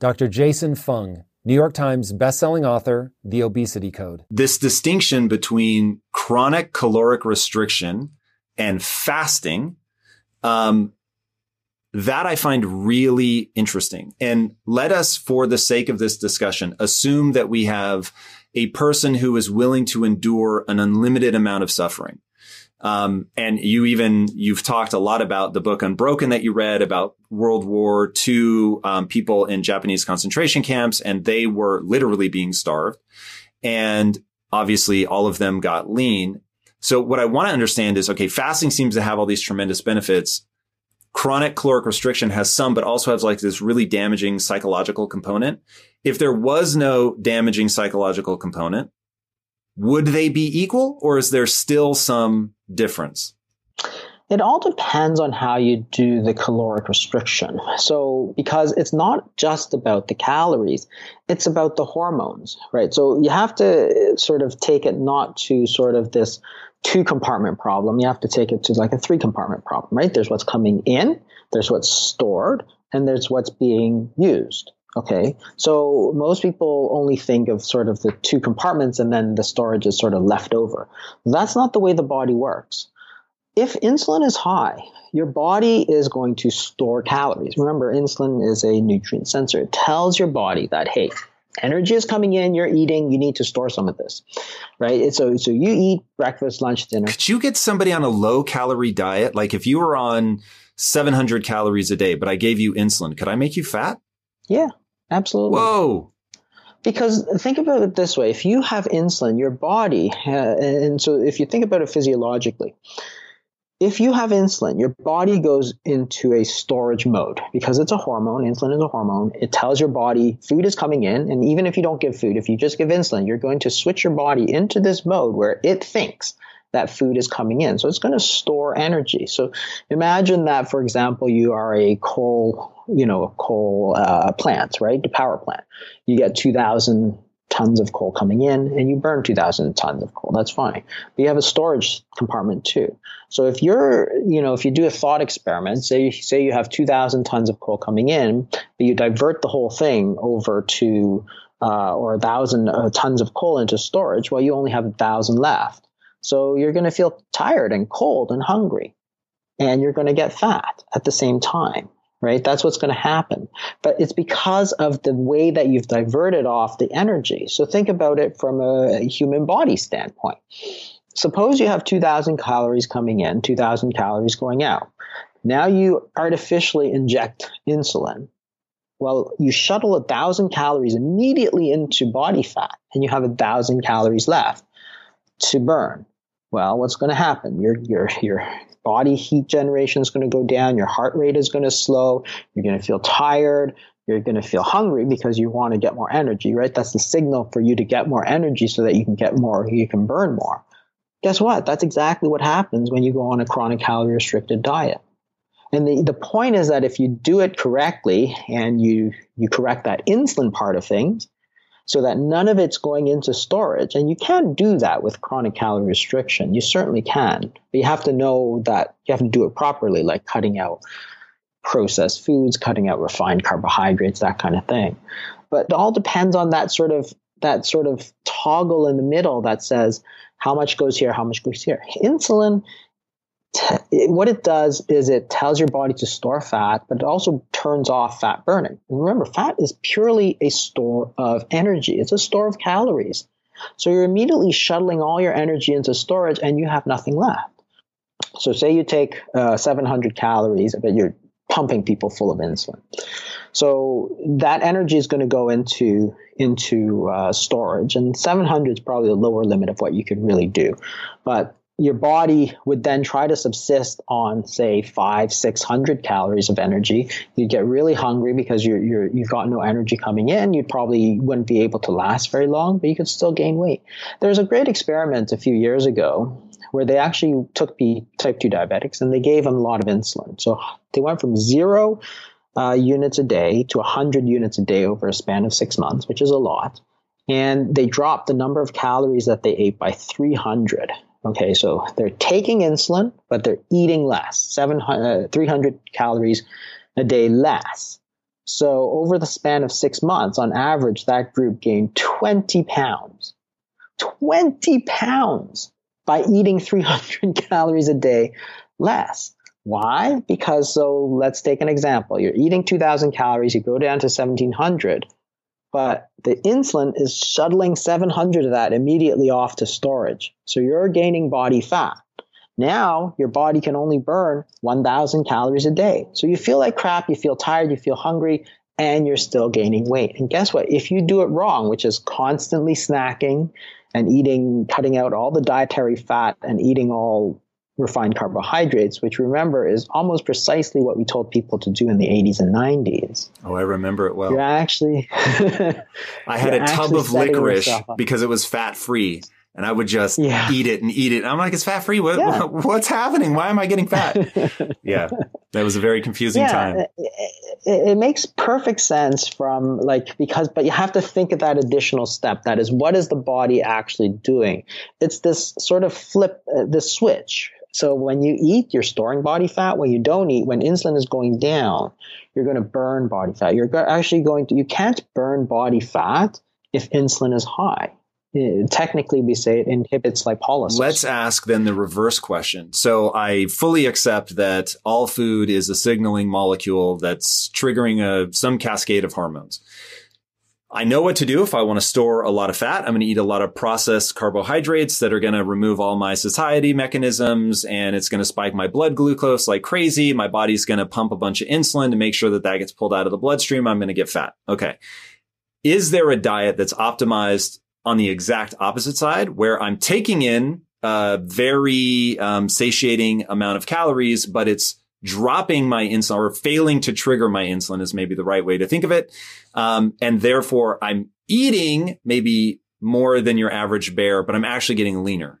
Dr. Jason Fung, New York Times bestselling author, The Obesity Code. This distinction between chronic caloric restriction and fasting, um, that I find really interesting. And let us, for the sake of this discussion, assume that we have a person who is willing to endure an unlimited amount of suffering. Um, and you even, you've talked a lot about the book Unbroken that you read about World War II, um, people in Japanese concentration camps, and they were literally being starved. And obviously all of them got lean. So what I want to understand is, okay, fasting seems to have all these tremendous benefits. Chronic caloric restriction has some, but also has like this really damaging psychological component. If there was no damaging psychological component, would they be equal or is there still some difference? It all depends on how you do the caloric restriction. So, because it's not just about the calories, it's about the hormones, right? So, you have to sort of take it not to sort of this two compartment problem. You have to take it to like a three compartment problem, right? There's what's coming in, there's what's stored, and there's what's being used. Okay. So most people only think of sort of the two compartments and then the storage is sort of left over. That's not the way the body works. If insulin is high, your body is going to store calories. Remember, insulin is a nutrient sensor. It tells your body that, hey, energy is coming in, you're eating, you need to store some of this, right? So, so you eat breakfast, lunch, dinner. Could you get somebody on a low calorie diet? Like if you were on 700 calories a day, but I gave you insulin, could I make you fat? Yeah, absolutely. Whoa. Because think about it this way: if you have insulin, your body, uh, and so if you think about it physiologically, if you have insulin, your body goes into a storage mode because it's a hormone. Insulin is a hormone. It tells your body food is coming in. And even if you don't give food, if you just give insulin, you're going to switch your body into this mode where it thinks that food is coming in. So it's going to store energy. So imagine that, for example, you are a coal, you know, a coal uh, plant, right? The power plant. You get 2,000 tons of coal coming in and you burn 2000 tons of coal. That's fine. But you have a storage compartment too. So if you're you know if you do a thought experiment say say you have 2000 tons of coal coming in but you divert the whole thing over to uh, or a thousand uh, tons of coal into storage well you only have a thousand left. So you're going to feel tired and cold and hungry and you're going to get fat at the same time right? That's what's going to happen. But it's because of the way that you've diverted off the energy. So think about it from a human body standpoint. Suppose you have 2,000 calories coming in, 2,000 calories going out. Now you artificially inject insulin. Well, you shuttle a thousand calories immediately into body fat and you have a thousand calories left to burn. Well, what's going to happen? Your, your, your body heat generation is going to go down. Your heart rate is going to slow. You're going to feel tired. You're going to feel hungry because you want to get more energy, right? That's the signal for you to get more energy so that you can get more, you can burn more. Guess what? That's exactly what happens when you go on a chronic calorie restricted diet. And the, the point is that if you do it correctly and you, you correct that insulin part of things, so that none of it's going into storage. And you can do that with chronic calorie restriction. You certainly can, but you have to know that you have to do it properly, like cutting out processed foods, cutting out refined carbohydrates, that kind of thing. But it all depends on that sort of that sort of toggle in the middle that says how much goes here, how much goes here. Insulin what it does is it tells your body to store fat, but it also turns off fat burning. And remember, fat is purely a store of energy. It's a store of calories. So you're immediately shuttling all your energy into storage and you have nothing left. So say you take uh, 700 calories, but you're pumping people full of insulin. So that energy is going to go into into uh, storage, and 700 is probably the lower limit of what you could really do. But your body would then try to subsist on say five six hundred calories of energy. You'd get really hungry because you're, you're you've got no energy coming in. You probably wouldn't be able to last very long but you could still gain weight. There was a great experiment a few years ago where they actually took the type 2 diabetics and they gave them a lot of insulin. So they went from zero uh, units a day to 100 units a day over a span of six months which is a lot. And they dropped the number of calories that they ate by 300 Okay, so they're taking insulin, but they're eating less, 700, uh, 300 calories a day less. So over the span of six months, on average, that group gained 20 pounds. 20 pounds by eating 300 calories a day less. Why? Because so let's take an example. You're eating 2000 calories, you go down to 1700 but the insulin is shuttling 700 of that immediately off to storage. So you're gaining body fat. Now your body can only burn 1000 calories a day. So you feel like crap, you feel tired, you feel hungry, and you're still gaining weight. And guess what? If you do it wrong, which is constantly snacking and eating, cutting out all the dietary fat and eating all refined carbohydrates, which remember is almost precisely what we told people to do in the 80s and 90s. Oh, I remember it well. You're actually. I had a tub of licorice because it was fat free. And I would just yeah. eat it and eat it. And I'm like, it's fat free. What, yeah. what's happening? Why am I getting fat? yeah, that was a very confusing yeah, time. It, it, makes perfect sense from like because, but you have to think of that additional step. That is, what is the body actually doing? It's this sort of flip, uh, this switch so when you eat, you're storing body fat. When you don't eat, when insulin is going down, you're going to burn body fat. You're actually going to, you can't burn body fat if insulin is high. Eh, technically, we say it inhibits lipolysis. Let's ask then the reverse question. So I fully accept that all food is a signaling molecule that's triggering a, some cascade of hormones. I know what to do if I want to store a lot of fat. I'm going to eat a lot of processed carbohydrates that are going to remove all my satiety mechanisms and it's going to spike my blood glucose like crazy. My body's going to pump a bunch of insulin to make sure that that gets pulled out of the bloodstream. I'm going to get fat. Okay. Is there a diet that's optimized on the exact opposite side where I'm taking in a very um, satiating amount of calories, but it's dropping my insulin or failing to trigger my insulin is maybe the right way to think of it. Um, and therefore I'm eating maybe more than your average bear, but I'm actually getting leaner.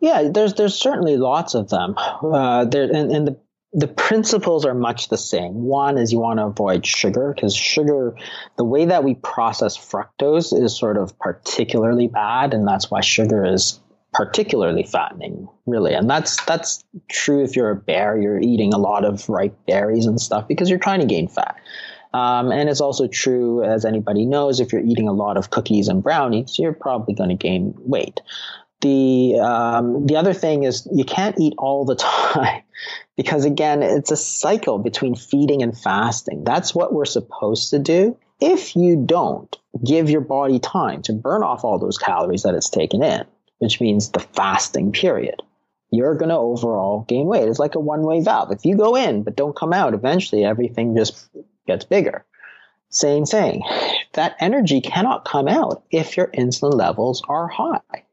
Yeah, there's there's certainly lots of them. Uh, there and, and the the principles are much the same. One is you want to avoid sugar because sugar, the way that we process fructose is sort of particularly bad, and that's why sugar is particularly fattening, really. And that's that's true if you're a bear, you're eating a lot of ripe berries and stuff because you're trying to gain fat. Um, and it's also true, as anybody knows, if you're eating a lot of cookies and brownies, you're probably going to gain weight. The um, the other thing is you can't eat all the time because again, it's a cycle between feeding and fasting. That's what we're supposed to do. If you don't give your body time to burn off all those calories that it's taken in, which means the fasting period, you're going to overall gain weight. It's like a one way valve. If you go in but don't come out, eventually everything just gets bigger. Same thing. That energy cannot come out if your insulin levels are high.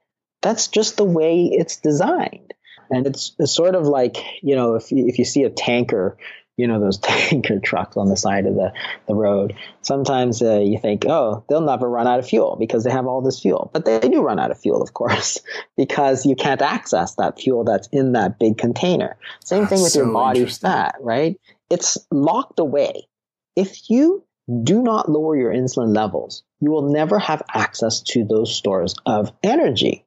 That's just the way it's designed. And it's, it's sort of like, you know, if if you see a tanker you know those tanker trucks on the side of the, the road. Sometimes uh, you think oh they'll never run out of fuel because they have all this fuel. But they do run out of fuel of course because you can't access that fuel that's in that big container. Same that's thing with so your body fat right? It's locked away. If you do not lower your insulin levels you will never have access to those stores of energy.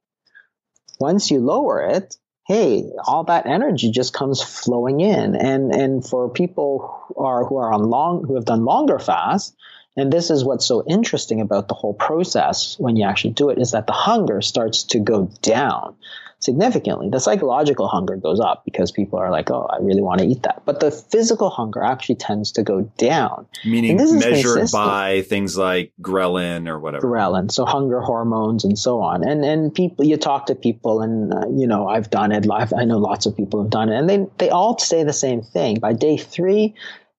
Once you lower it hey, all that energy just comes flowing in. And and for people who are who are on long who have done longer fasts, and this is what's so interesting about the whole process when you actually do it is that the hunger starts to go down significantly. The psychological hunger goes up because people are like, oh, I really want to eat that. But the physical hunger actually tends to go down. Meaning measured consistent. by things like ghrelin or whatever. Ghrelin, so hunger hormones and so on. And and people, you talk to people, and uh, you know, I've done it. I've, I know lots of people have done it, and they they all say the same thing. By day three,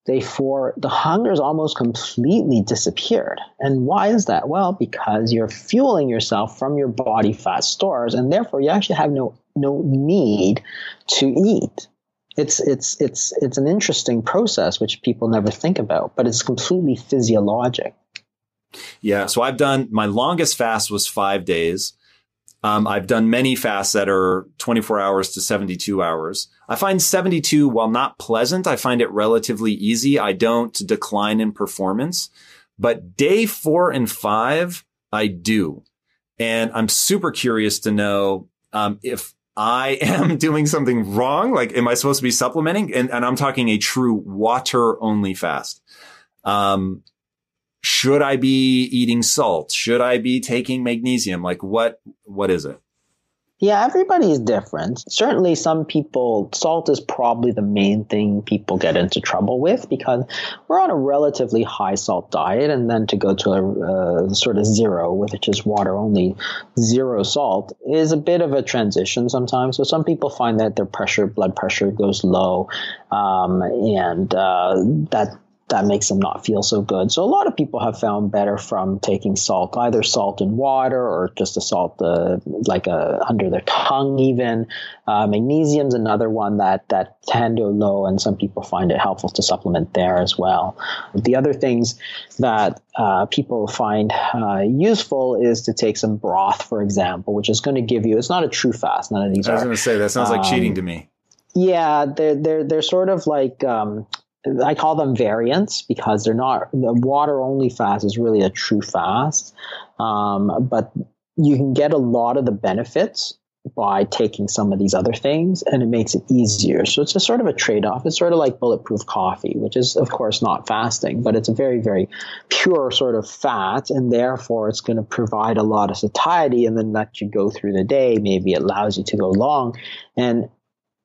Day four, the hunger's almost completely disappeared. And why is that? Well, because you're fueling yourself from your body fat stores, and therefore you actually have no no need to eat. It's it's it's it's an interesting process which people never think about, but it's completely physiologic. Yeah. So I've done my longest fast was five days. Um, I've done many fasts that are 24 hours to 72 hours. I find 72, while not pleasant, I find it relatively easy. I don't decline in performance, but day four and five, I do. And I'm super curious to know um, if I am doing something wrong. Like, am I supposed to be supplementing? And, and I'm talking a true water only fast. Um, should I be eating salt? Should I be taking magnesium? Like what, what is it? Yeah, everybody's different. Certainly, some people, salt is probably the main thing people get into trouble with because we're on a relatively high salt diet, and then to go to a uh, sort of zero, which is water only, zero salt, is a bit of a transition sometimes. So, some people find that their pressure, blood pressure goes low, um, and uh, that that makes them not feel so good. So a lot of people have found better from taking salt, either salt in water or just a salt uh, like a, under their tongue even. Uh, magnesium's another one that that can go low, and some people find it helpful to supplement there as well. The other things that uh, people find uh, useful is to take some broth, for example, which is going to give you. It's not a true fast. None of these. I was going to say that sounds um, like cheating um, to me. Yeah, they're they're they're sort of like um, I call them variants because they're not the water only fast is really a true fast, um, but you can get a lot of the benefits by taking some of these other things and it makes it easier. So it's a sort of a trade off. It's sort of like bulletproof coffee, which is of course not fasting, but it's a very, very pure sort of fat and therefore it's going to provide a lot of satiety and then let you go through the day. Maybe it allows you to go long and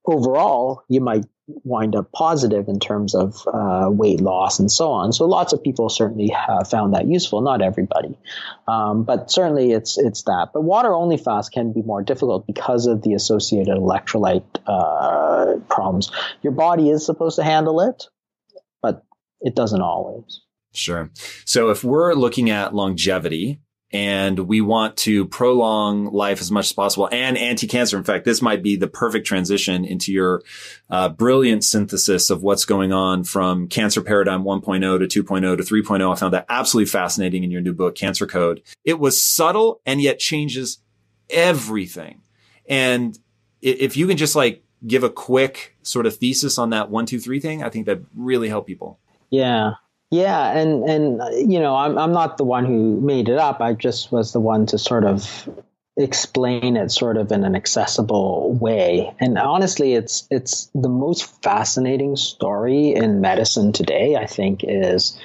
overall you might wind up positive in terms of uh, weight loss and so on. So lots of people certainly have found that useful. Not everybody, um, but certainly it's it's that. But water only fast can be more difficult because of the associated electrolyte uh, problems. Your body is supposed to handle it, but it doesn't always. Sure. So if we're looking at longevity, and we want to prolong life as much as possible and anti-cancer. In fact, this might be the perfect transition into your uh, brilliant synthesis of what's going on from cancer paradigm 1.0 to 2.0 to 3.0. I found that absolutely fascinating in your new book, Cancer Code. It was subtle and yet changes everything. And if you can just like give a quick sort of thesis on that one, two, three thing, I think that really help people. Yeah. Yeah, and and you know, I'm I'm not the one who made it up. I just was the one to sort of explain it sort of in an accessible way. And honestly, it's it's the most fascinating story in medicine today, I think, is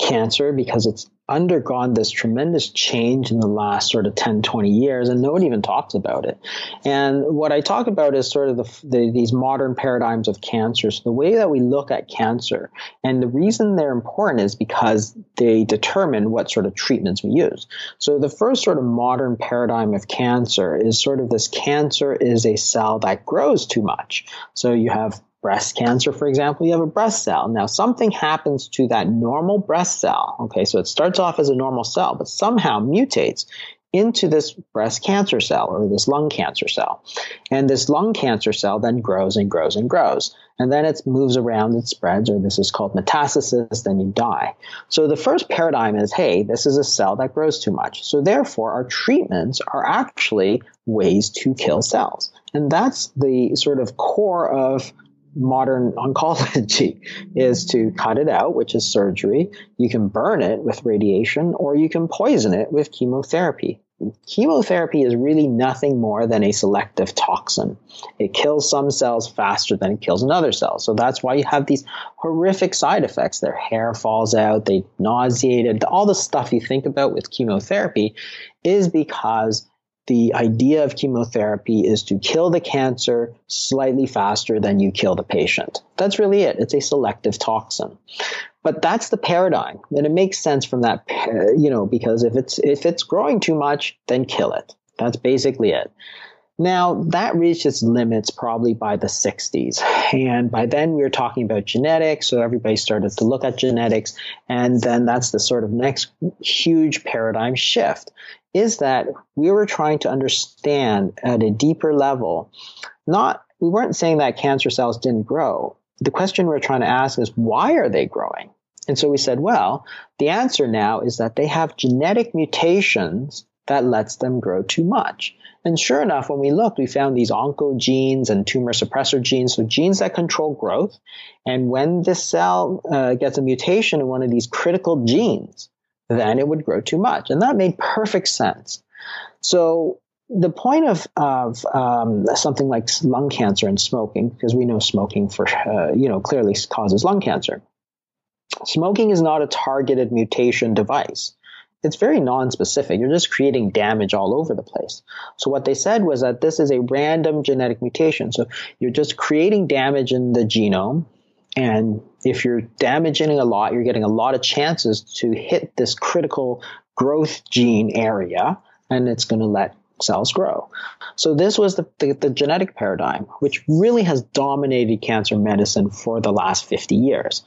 cancer because it's undergone this tremendous change in the last sort of 10, 20 years, and no one even talks about it. And what I talk about is sort of the, the, these modern paradigms of cancer. So the way that we look at cancer, and the reason they're important is because they determine what sort of treatments we use. So the first sort of modern paradigm of cancer is sort of this cancer is a cell that grows too much. So you have breast cancer, for example, you have a breast cell. Now, something happens to that normal breast cell. Okay, so it starts off as a normal cell, but somehow mutates into this breast cancer cell or this lung cancer cell. And this lung cancer cell then grows and grows and grows. And then it moves around and spreads, or this is called metastasis, then you die. So the first paradigm is hey, this is a cell that grows too much. So therefore, our treatments are actually ways to kill cells. And that's the sort of core of modern oncology is to cut it out, which is surgery. You can burn it with radiation or you can poison it with chemotherapy. Chemotherapy is really nothing more than a selective toxin. It kills some cells faster than it kills another cell. So that's why you have these horrific side effects. Their hair falls out, they nauseated, all the stuff you think about with chemotherapy is because the idea of chemotherapy is to kill the cancer slightly faster than you kill the patient. That's really it. It's a selective toxin. But that's the paradigm. And it makes sense from that, you know, because if it's, if it's growing too much, then kill it. That's basically it. Now, that reached its limits probably by the 60s. And by then, we were talking about genetics. So everybody started to look at genetics. And then that's the sort of next huge paradigm shift is that we were trying to understand at a deeper level, not, we weren't saying that cancer cells didn't grow. The question we we're trying to ask is why are they growing? And so we said, well, the answer now is that they have genetic mutations that lets them grow too much. And sure enough, when we looked, we found these oncogenes and tumor suppressor genes, so genes that control growth. And when this cell uh, gets a mutation in one of these critical genes, then it would grow too much. And that made perfect sense. So the point of, of um, something like lung cancer and smoking, because we know smoking for, uh, you know, clearly causes lung cancer. Smoking is not a targeted mutation device it's very non-specific. You're just creating damage all over the place. So what they said was that this is a random genetic mutation. So you're just creating damage in the genome. And if you're damaging a lot, you're getting a lot of chances to hit this critical growth gene area, and it's going to let cells grow. So this was the, the, the, genetic paradigm, which really has dominated cancer medicine for the last 50 years.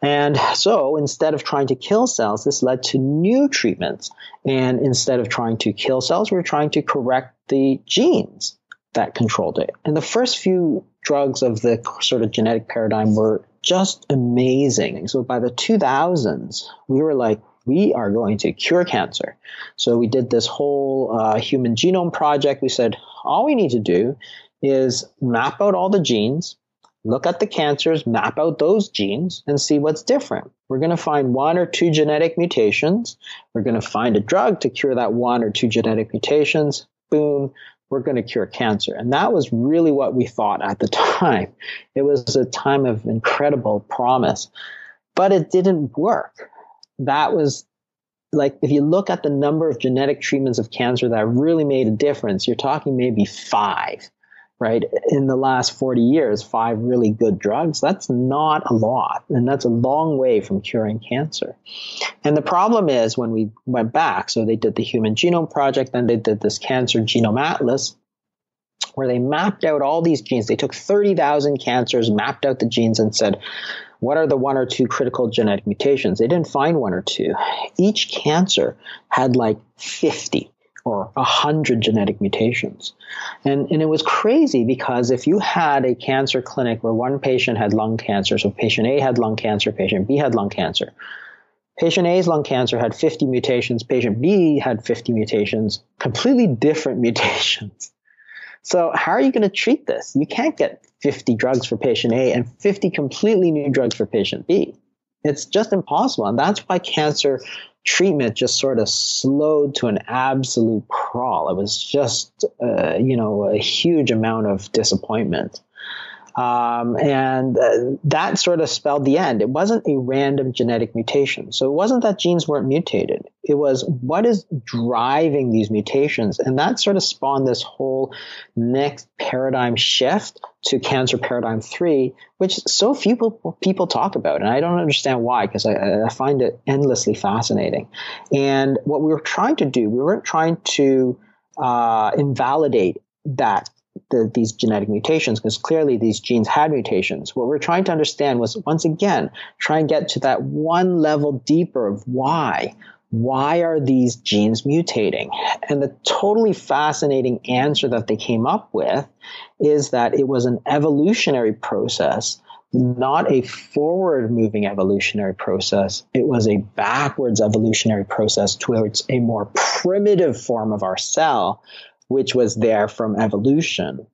And so instead of trying to kill cells, this led to new treatments. And instead of trying to kill cells, we're trying to correct the genes that controlled it. And the first few drugs of the sort of genetic paradigm were just amazing. So by the 2000s, we were like, we are going to cure cancer. So we did this whole uh, human genome project. We said, all we need to do is map out all the genes, look at the cancers, map out those genes, and see what's different. We're going to find one or two genetic mutations. We're going to find a drug to cure that one or two genetic mutations. Boom, we're going to cure cancer. And that was really what we thought at the time. It was a time of incredible promise, but it didn't work. That was like, if you look at the number of genetic treatments of cancer that really made a difference, you're talking maybe five right? In the last 40 years, five really good drugs, that's not a lot. And that's a long way from curing cancer. And the problem is when we went back, so they did the Human Genome Project, then they did this Cancer Genome Atlas, where they mapped out all these genes. They took 30,000 cancers, mapped out the genes, and said, what are the one or two critical genetic mutations? They didn't find one or two. Each cancer had like 50 or a hundred genetic mutations. And, and it was crazy because if you had a cancer clinic where one patient had lung cancer, so patient A had lung cancer, patient B had lung cancer. Patient A's lung cancer had 50 mutations, patient B had 50 mutations, completely different mutations. So how are you going to treat this? You can't get 50 drugs for patient A and 50 completely new drugs for patient B. It's just impossible. And that's why cancer treatment just sort of slowed to an absolute crawl. It was just, uh, you know, a huge amount of disappointment. Um, and uh, that sort of spelled the end. It wasn't a random genetic mutation. So it wasn't that genes weren't mutated. It was what is driving these mutations. And that sort of spawned this whole next paradigm shift to cancer paradigm three, which so few people, people talk about. And I don't understand why, because I, I find it endlessly fascinating. And what we were trying to do, we weren't trying to uh, invalidate that the, these genetic mutations because clearly these genes had mutations. What we're trying to understand was once again try and get to that one level deeper of why. Why are these genes mutating? And the totally fascinating answer that they came up with is that it was an evolutionary process, not a forward moving evolutionary process. It was a backwards evolutionary process towards a more primitive form of our cell, which was there from evolution.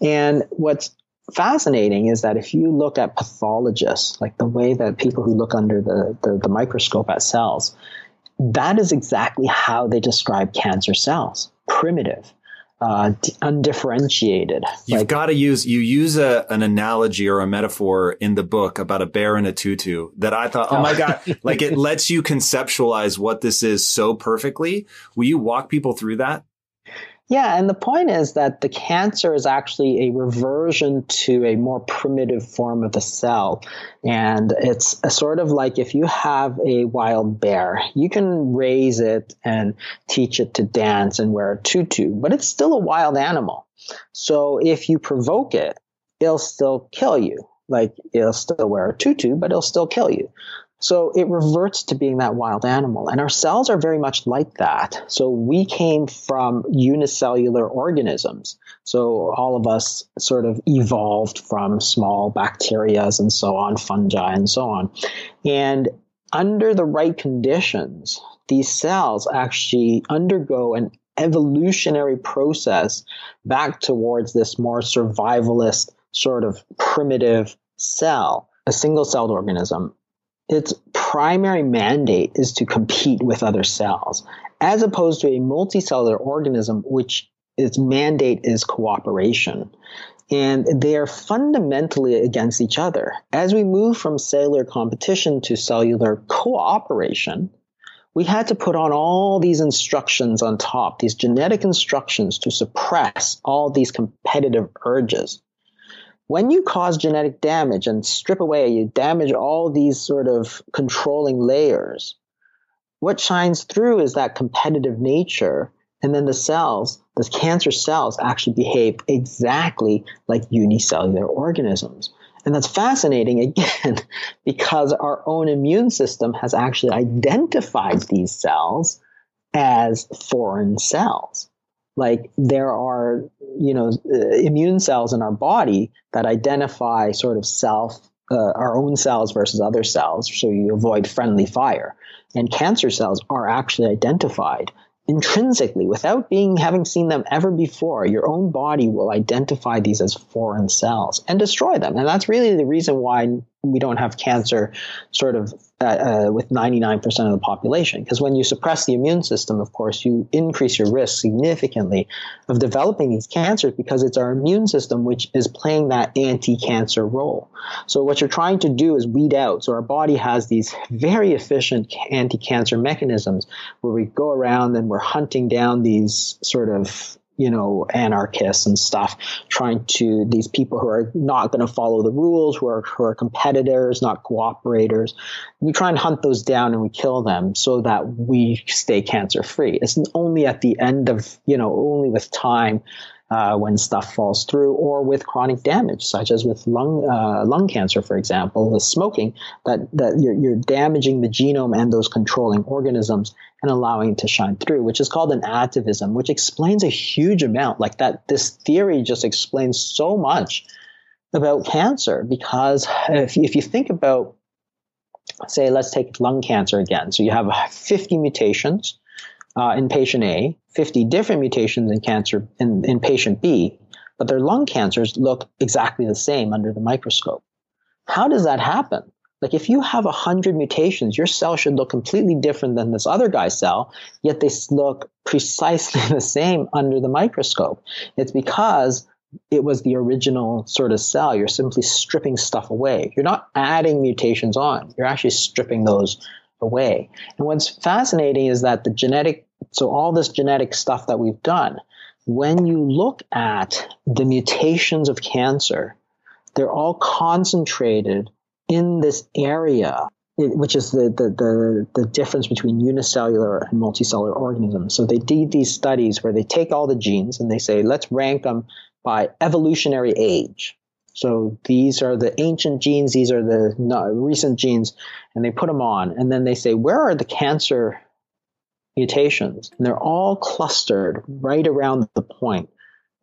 And what's fascinating is that if you look at pathologists, like the way that people who look under the, the, the microscope at cells, that is exactly how they describe cancer cells primitive. Uh, undifferentiated. You've like, got to use you use a, an analogy or a metaphor in the book about a bear in a tutu that I thought, oh my god, like it lets you conceptualize what this is so perfectly. Will you walk people through that? Yeah, and the point is that the cancer is actually a reversion to a more primitive form of the cell. And it's sort of like if you have a wild bear, you can raise it and teach it to dance and wear a tutu, but it's still a wild animal. So if you provoke it, it'll still kill you. Like it'll still wear a tutu, but it'll still kill you. So it reverts to being that wild animal. And our cells are very much like that. So we came from unicellular organisms. So all of us sort of evolved from small bacteria and so on, fungi and so on. And under the right conditions, these cells actually undergo an evolutionary process back towards this more survivalist sort of primitive cell, a single celled organism its primary mandate is to compete with other cells, as opposed to a multicellular organism, which its mandate is cooperation. And they are fundamentally against each other. As we move from cellular competition to cellular cooperation, we had to put on all these instructions on top, these genetic instructions to suppress all these competitive urges when you cause genetic damage and strip away, you damage all these sort of controlling layers. What shines through is that competitive nature. And then the cells, the cancer cells actually behave exactly like unicellular organisms. And that's fascinating again, because our own immune system has actually identified these cells as foreign cells like there are you know uh, immune cells in our body that identify sort of self uh, our own cells versus other cells so you avoid friendly fire. And cancer cells are actually identified intrinsically. Without being having seen them ever before your own body will identify these as foreign cells and destroy them. And that's really the reason why we don't have cancer sort of uh, uh, with 99% of the population. Because when you suppress the immune system, of course, you increase your risk significantly of developing these cancers because it's our immune system which is playing that anti cancer role. So, what you're trying to do is weed out. So, our body has these very efficient anti cancer mechanisms where we go around and we're hunting down these sort of you know, anarchists and stuff, trying to these people who are not going to follow the rules, who are who are competitors, not cooperators. We try and hunt those down and we kill them so that we stay cancer free. It's only at the end of you know, only with time uh, when stuff falls through, or with chronic damage, such as with lung uh, lung cancer, for example, with smoking, that that you're, you're damaging the genome and those controlling organisms and allowing it to shine through, which is called an atavism, which explains a huge amount. Like that, this theory just explains so much about cancer because if, if you think about say let's take lung cancer again so you have 50 mutations uh, in patient A, 50 different mutations in cancer in, in patient B, but their lung cancers look exactly the same under the microscope. How does that happen? Like if you have 100 mutations, your cell should look completely different than this other guy's cell, yet they look precisely the same under the microscope. It's because it was the original sort of cell. You're simply stripping stuff away. You're not adding mutations on. You're actually stripping those away. And what's fascinating is that the genetic, so all this genetic stuff that we've done, when you look at the mutations of cancer, they're all concentrated in this area, which is the, the, the, the difference between unicellular and multicellular organisms. So they did these studies where they take all the genes and they say, let's rank them by evolutionary age. So these are the ancient genes, these are the recent genes, and they put them on. And then they say, where are the cancer mutations? And they're all clustered right around the point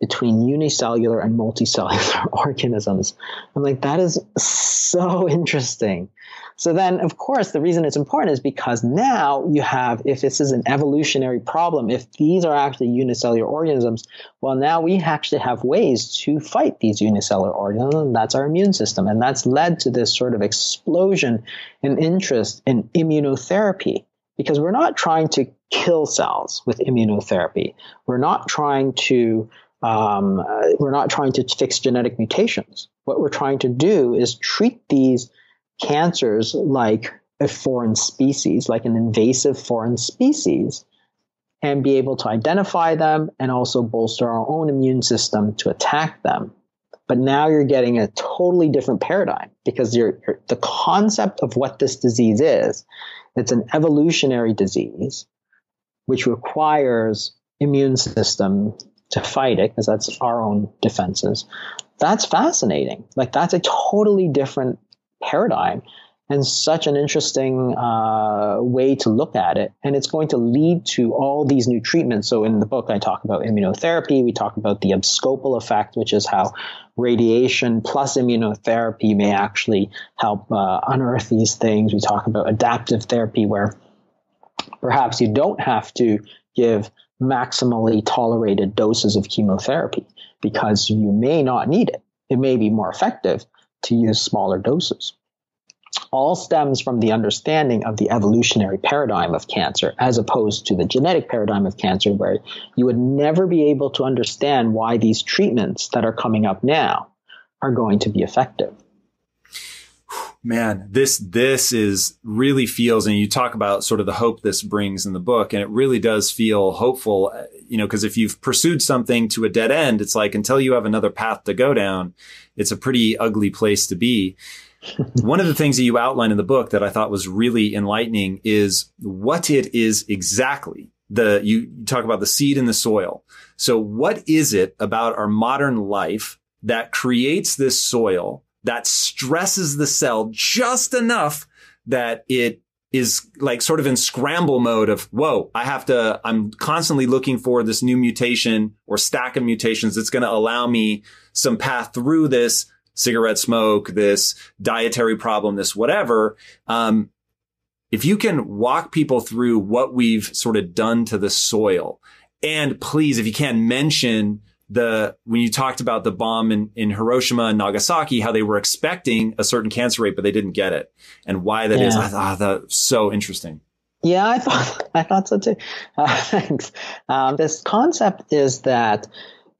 between unicellular and multicellular organisms. I'm like, that is so interesting. So then, of course, the reason it's important is because now you have, if this is an evolutionary problem, if these are actually unicellular organisms, well, now we actually have ways to fight these unicellular organisms, that's our immune system. And that's led to this sort of explosion in interest in immunotherapy because we're not trying to kill cells with immunotherapy. We're not trying to um, uh, we're not trying to fix genetic mutations. What we're trying to do is treat these cancers like a foreign species, like an invasive foreign species, and be able to identify them and also bolster our own immune system to attack them. But now you're getting a totally different paradigm because you're, you're, the concept of what this disease is. It's an evolutionary disease, which requires immune system to fight it because that's our own defenses. That's fascinating. Like that's a totally different paradigm and such an interesting uh, way to look at it. And it's going to lead to all these new treatments. So in the book, I talk about immunotherapy. We talk about the abscopal effect, which is how radiation plus immunotherapy may actually help uh, unearth these things. We talk about adaptive therapy, where perhaps you don't have to give maximally tolerated doses of chemotherapy because you may not need it. It may be more effective to use smaller doses all stems from the understanding of the evolutionary paradigm of cancer as opposed to the genetic paradigm of cancer where you would never be able to understand why these treatments that are coming up now are going to be effective. Man this this is really feels and you talk about sort of the hope this brings in the book and it really does feel hopeful uh, you know because if you've pursued something to a dead end it's like until you have another path to go down it's a pretty ugly place to be one of the things that you outline in the book that I thought was really enlightening is what it is exactly. The you talk about the seed in the soil. So what is it about our modern life that creates this soil that stresses the cell just enough that it is like sort of in scramble mode of, whoa, I have to, I'm constantly looking for this new mutation or stack of mutations that's going to allow me some path through this cigarette smoke, this dietary problem, this whatever. Um, if you can walk people through what we've sort of done to the soil, and please, if you can mention the when you talked about the bomb in, in Hiroshima and Nagasaki, how they were expecting a certain cancer rate, but they didn't get it, and why that yeah. is. I thought that so interesting. Yeah, I thought I thought so too. Uh, thanks. Um, this concept is that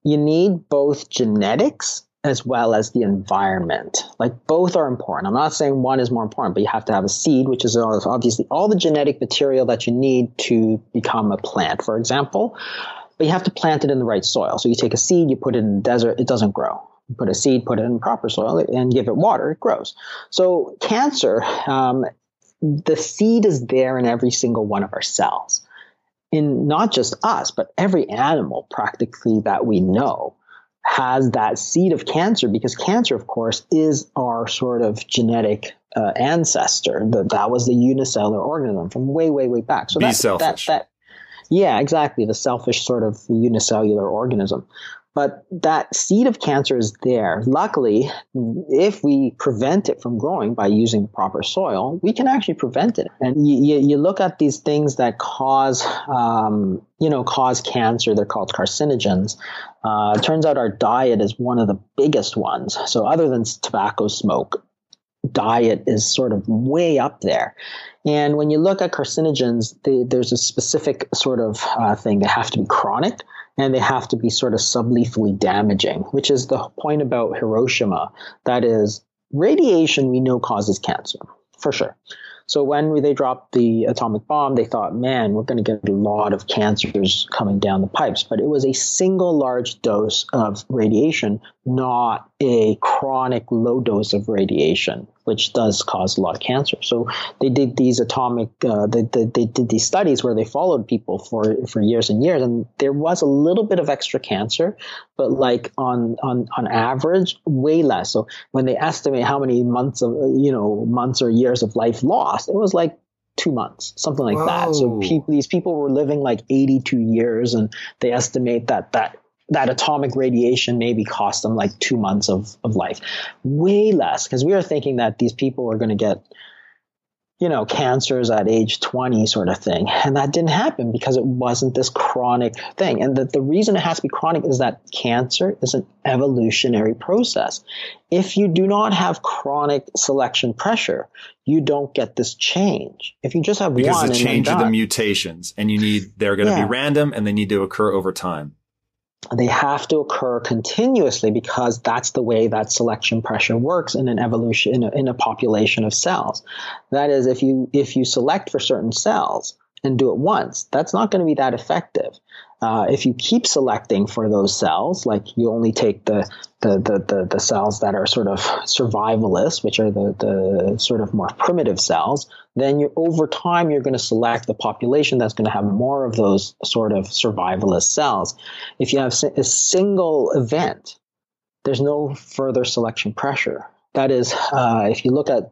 you need both genetics as well as the environment. Like both are important. I'm not saying one is more important, but you have to have a seed, which is obviously all the genetic material that you need to become a plant, for example. But you have to plant it in the right soil. So you take a seed, you put it in the desert, it doesn't grow. You put a seed, put it in proper soil, and give it water, it grows. So cancer, um, the seed is there in every single one of our cells. In not just us, but every animal practically that we know has that seed of cancer because cancer, of course, is our sort of genetic uh, ancestor. That that was the unicellular organism from way, way, way back. So Be that, selfish. that that yeah, exactly, the selfish sort of unicellular organism. But that seed of cancer is there. Luckily, if we prevent it from growing by using the proper soil, we can actually prevent it. And you, you look at these things that cause, um, you know, cause cancer. They're called carcinogens. Uh, it turns out our diet is one of the biggest ones. So other than tobacco smoke, diet is sort of way up there. And when you look at carcinogens, they, there's a specific sort of uh, thing. They have to be chronic and they have to be sort of sublethally damaging, which is the point about Hiroshima. That is, radiation we know causes cancer, for sure. So when they dropped the atomic bomb, they thought, man, we're going to get a lot of cancers coming down the pipes. But it was a single large dose of radiation, not a chronic low dose of radiation which does cause a lot of cancer. So they did these atomic, uh, they, they, they, did these studies where they followed people for, for years and years, and there was a little bit of extra cancer, but like on, on, on average, way less. So when they estimate how many months of, you know, months or years of life lost, it was like two months, something like Whoa. that. So people, these people were living like 82 years, and they estimate that that that atomic radiation maybe cost them like two months of, of life. Way less, because we were thinking that these people are going to get, you know, cancers at age 20 sort of thing. And that didn't happen because it wasn't this chronic thing. And the, the reason it has to be chronic is that cancer is an evolutionary process. If you do not have chronic selection pressure, you don't get this change. If you just have because one, because the change of the mutations, and you need they're going to yeah. be random, and they need to occur over time they have to occur continuously because that's the way that selection pressure works in an evolution in a, in a population of cells. That is, if you if you select for certain cells and do it once, that's not going to be that effective. Uh, if you keep selecting for those cells, like you only take the, the the, the the cells that are sort of survivalist, which are the the sort of more primitive cells, then you over time you're going to select the population that's going to have more of those sort of survivalist cells. If you have a single event, there's no further selection pressure. That is, uh, if you look at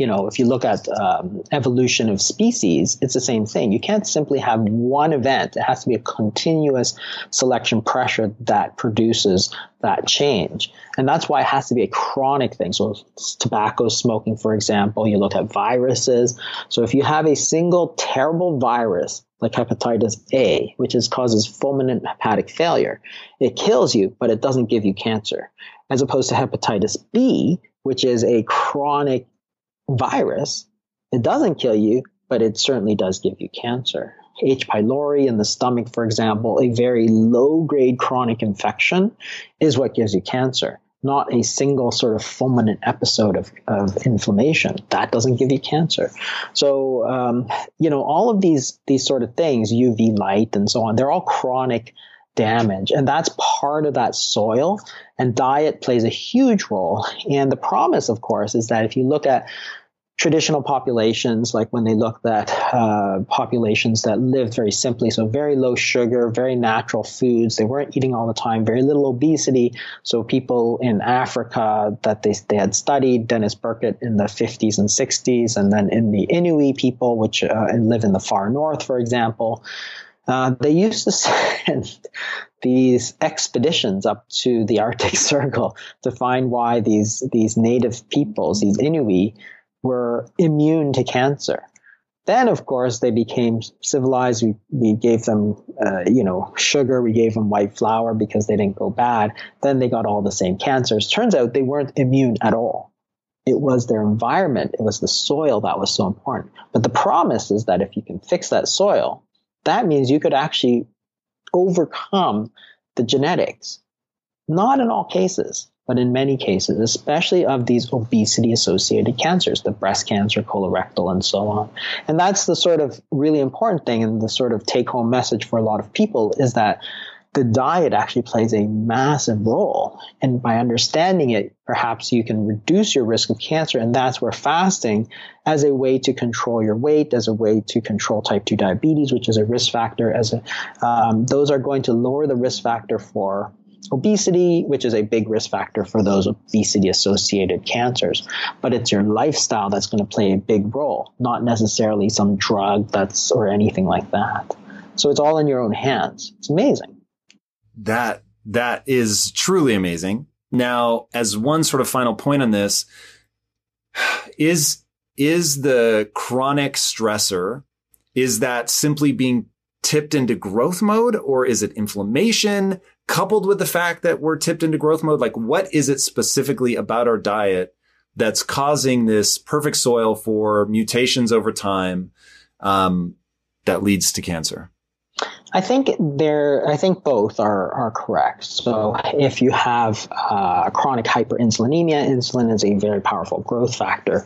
you know, if you look at um, evolution of species, it's the same thing. You can't simply have one event. It has to be a continuous selection pressure that produces that change. And that's why it has to be a chronic thing. So tobacco smoking, for example, you look at viruses. So if you have a single terrible virus like hepatitis A, which is causes fulminant hepatic failure, it kills you, but it doesn't give you cancer. As opposed to hepatitis B, which is a chronic virus. It doesn't kill you, but it certainly does give you cancer. H. pylori in the stomach, for example, a very low grade chronic infection is what gives you cancer, not a single sort of fulminant episode of, of inflammation. That doesn't give you cancer. So, um, you know, all of these, these sort of things, UV light and so on, they're all chronic damage. And that's part of that soil. And diet plays a huge role. And the promise, of course, is that if you look at traditional populations, like when they looked at uh, populations that lived very simply, so very low sugar, very natural foods, they weren't eating all the time, very little obesity. So people in Africa that they, they had studied, Denis Burkitt in the 50s and 60s, and then in the Inuit people, which uh, live in the far north, for example, uh, they used to send these expeditions up to the Arctic Circle to find why these these native peoples, these Inuit, were immune to cancer. Then, of course, they became civilized. We, we gave them, uh, you know, sugar. We gave them white flour because they didn't go bad. Then they got all the same cancers. Turns out they weren't immune at all. It was their environment. It was the soil that was so important. But the promise is that if you can fix that soil, that means you could actually overcome the genetics. Not in all cases, but in many cases, especially of these obesity associated cancers, the breast cancer, colorectal, and so on. And that's the sort of really important thing and the sort of take home message for a lot of people is that the diet actually plays a massive role. And by understanding it, perhaps you can reduce your risk of cancer. And that's where fasting as a way to control your weight, as a way to control type 2 diabetes, which is a risk factor, as a, um, those are going to lower the risk factor for obesity, which is a big risk factor for those obesity associated cancers. But it's your lifestyle that's going to play a big role, not necessarily some drug that's or anything like that. So it's all in your own hands. It's amazing. That that is truly amazing. Now, as one sort of final point on this, is is the chronic stressor is that simply being tipped into growth mode or is it inflammation? Coupled with the fact that we're tipped into growth mode, like what is it specifically about our diet that's causing this perfect soil for mutations over time um, that leads to cancer? I think there. I think both are are correct. So if you have uh, chronic hyperinsulinemia, insulin is a very powerful growth factor.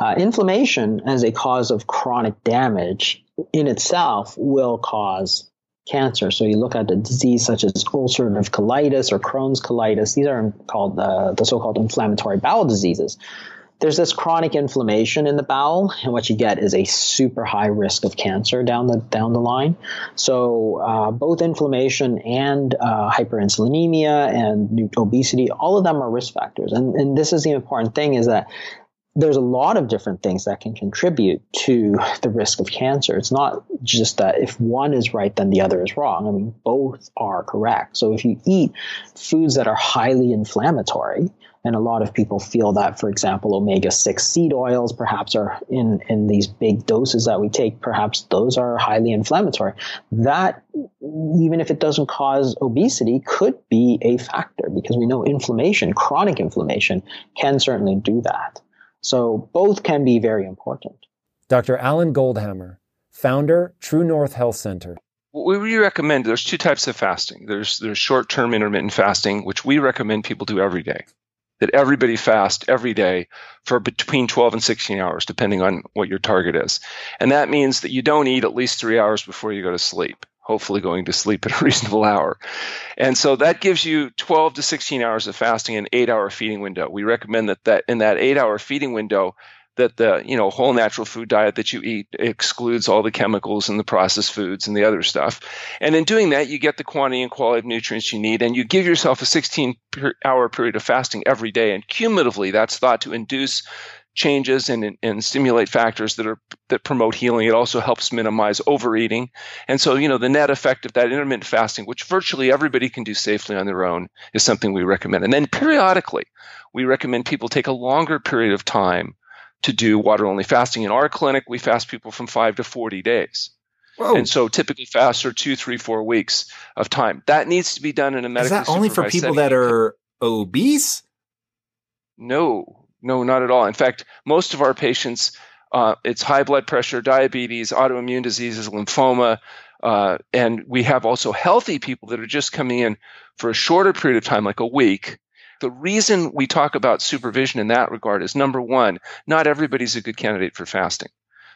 Uh, inflammation as a cause of chronic damage in itself will cause cancer. So you look at a disease such as ulcerative colitis or Crohn's colitis. These are called uh, the so-called inflammatory bowel diseases. There's this chronic inflammation in the bowel, and what you get is a super high risk of cancer down the down the line. So uh, both inflammation and uh, hyperinsulinemia and obesity, all of them are risk factors. And and this is the important thing is that there's a lot of different things that can contribute to the risk of cancer. It's not just that if one is right, then the other is wrong. I mean, both are correct. So if you eat foods that are highly inflammatory, and a lot of people feel that, for example, omega 6 seed oils perhaps are in, in these big doses that we take, perhaps those are highly inflammatory. That, even if it doesn't cause obesity, could be a factor because we know inflammation, chronic inflammation, can certainly do that. So both can be very important. Dr. Alan Goldhamer, founder, True North Health Center. What we recommend, there's two types of fasting. There's, there's short-term intermittent fasting, which we recommend people do every day. that everybody fast every day for between 12 and 16 hours, depending on what your target is. And that means that you don't eat at least three hours before you go to sleep, hopefully going to sleep at a reasonable hour. And so that gives you 12 to 16 hours of fasting, and eight hour feeding window. We recommend that, that in that eight hour feeding window, that the you know whole natural food diet that you eat excludes all the chemicals and the processed foods and the other stuff and in doing that you get the quantity and quality of nutrients you need and you give yourself a 16 hour period of fasting every day and cumulatively that's thought to induce changes and, and stimulate factors that are that promote healing. It also helps minimize overeating. And so, you know, the net effect of that intermittent fasting, which virtually everybody can do safely on their own, is something we recommend. And then periodically, we recommend people take a longer period of time to do water only fasting. In our clinic, we fast people from five to 40 days. Whoa. And so typically fasts are two, three, four weeks of time. That needs to be done in a medical. Is that only for people that are obese? No, no, not at all. In fact, most of our patients, uh, it's high blood pressure, diabetes, autoimmune diseases, lymphoma, uh, and we have also healthy people that are just coming in for a shorter period of time, like a week, the reason we talk about supervision in that regard is number one, not everybody's a good candidate for fasting.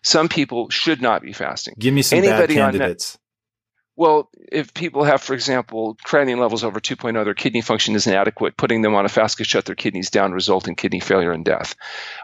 Some people should not be fasting. Give me some Anybody bad candidates. Well, if people have, for example, creatinine levels over 2.0, their kidney function is inadequate, putting them on a fast could shut their kidneys down, result in kidney failure and death.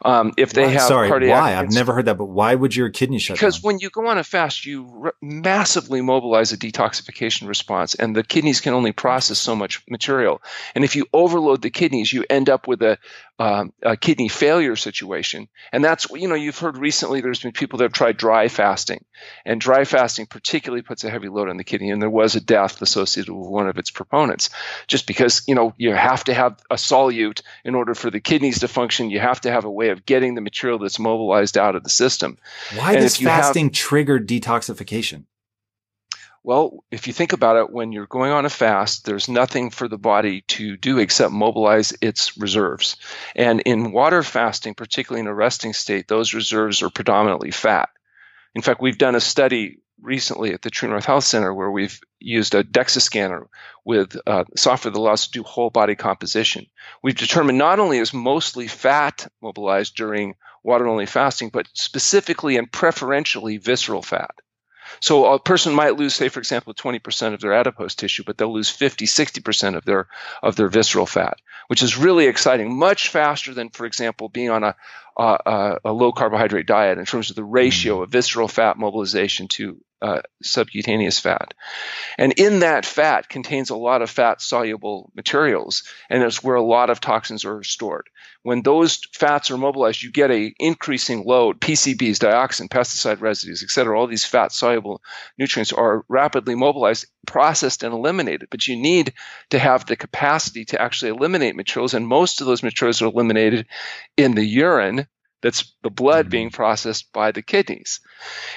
Um, if they have sorry, cardiac, why? I've never heard that, but why would your kidney shut because down? Because when you go on a fast, you re- massively mobilize a detoxification response, and the kidneys can only process so much material. And if you overload the kidneys, you end up with a um, a kidney failure situation. And that's, you know, you've heard recently there's been people that have tried dry fasting. And dry fasting particularly puts a heavy load on the kidney. And there was a death associated with one of its proponents. Just because, you know, you have to have a solute in order for the kidneys to function. You have to have a way of getting the material that's mobilized out of the system. Why and does fasting have, trigger detoxification? Well, if you think about it, when you're going on a fast, there's nothing for the body to do except mobilize its reserves. And in water fasting, particularly in a resting state, those reserves are predominantly fat. In fact, we've done a study recently at the True North Health Center where we've used a DEXA scanner with uh, software that allows us to do whole body composition. We've determined not only is mostly fat mobilized during water only fasting, but specifically and preferentially visceral fat. So a person might lose, say, for example, 20% of their adipose tissue, but they'll lose 50, 60% of their of their visceral fat, which is really exciting, much faster than, for example, being on a a, a low carbohydrate diet in terms of the ratio of visceral fat mobilization to uh, subcutaneous fat. And in that fat contains a lot of fat soluble materials, and it's where a lot of toxins are stored. When those fats are mobilized, you get a increasing load. PCBs, dioxin, pesticide residues, et cetera, all these fat soluble nutrients are rapidly mobilized, processed, and eliminated. But you need to have the capacity to actually eliminate materials, and most of those materials are eliminated in the urine that's the blood being mm-hmm. processed by the kidneys.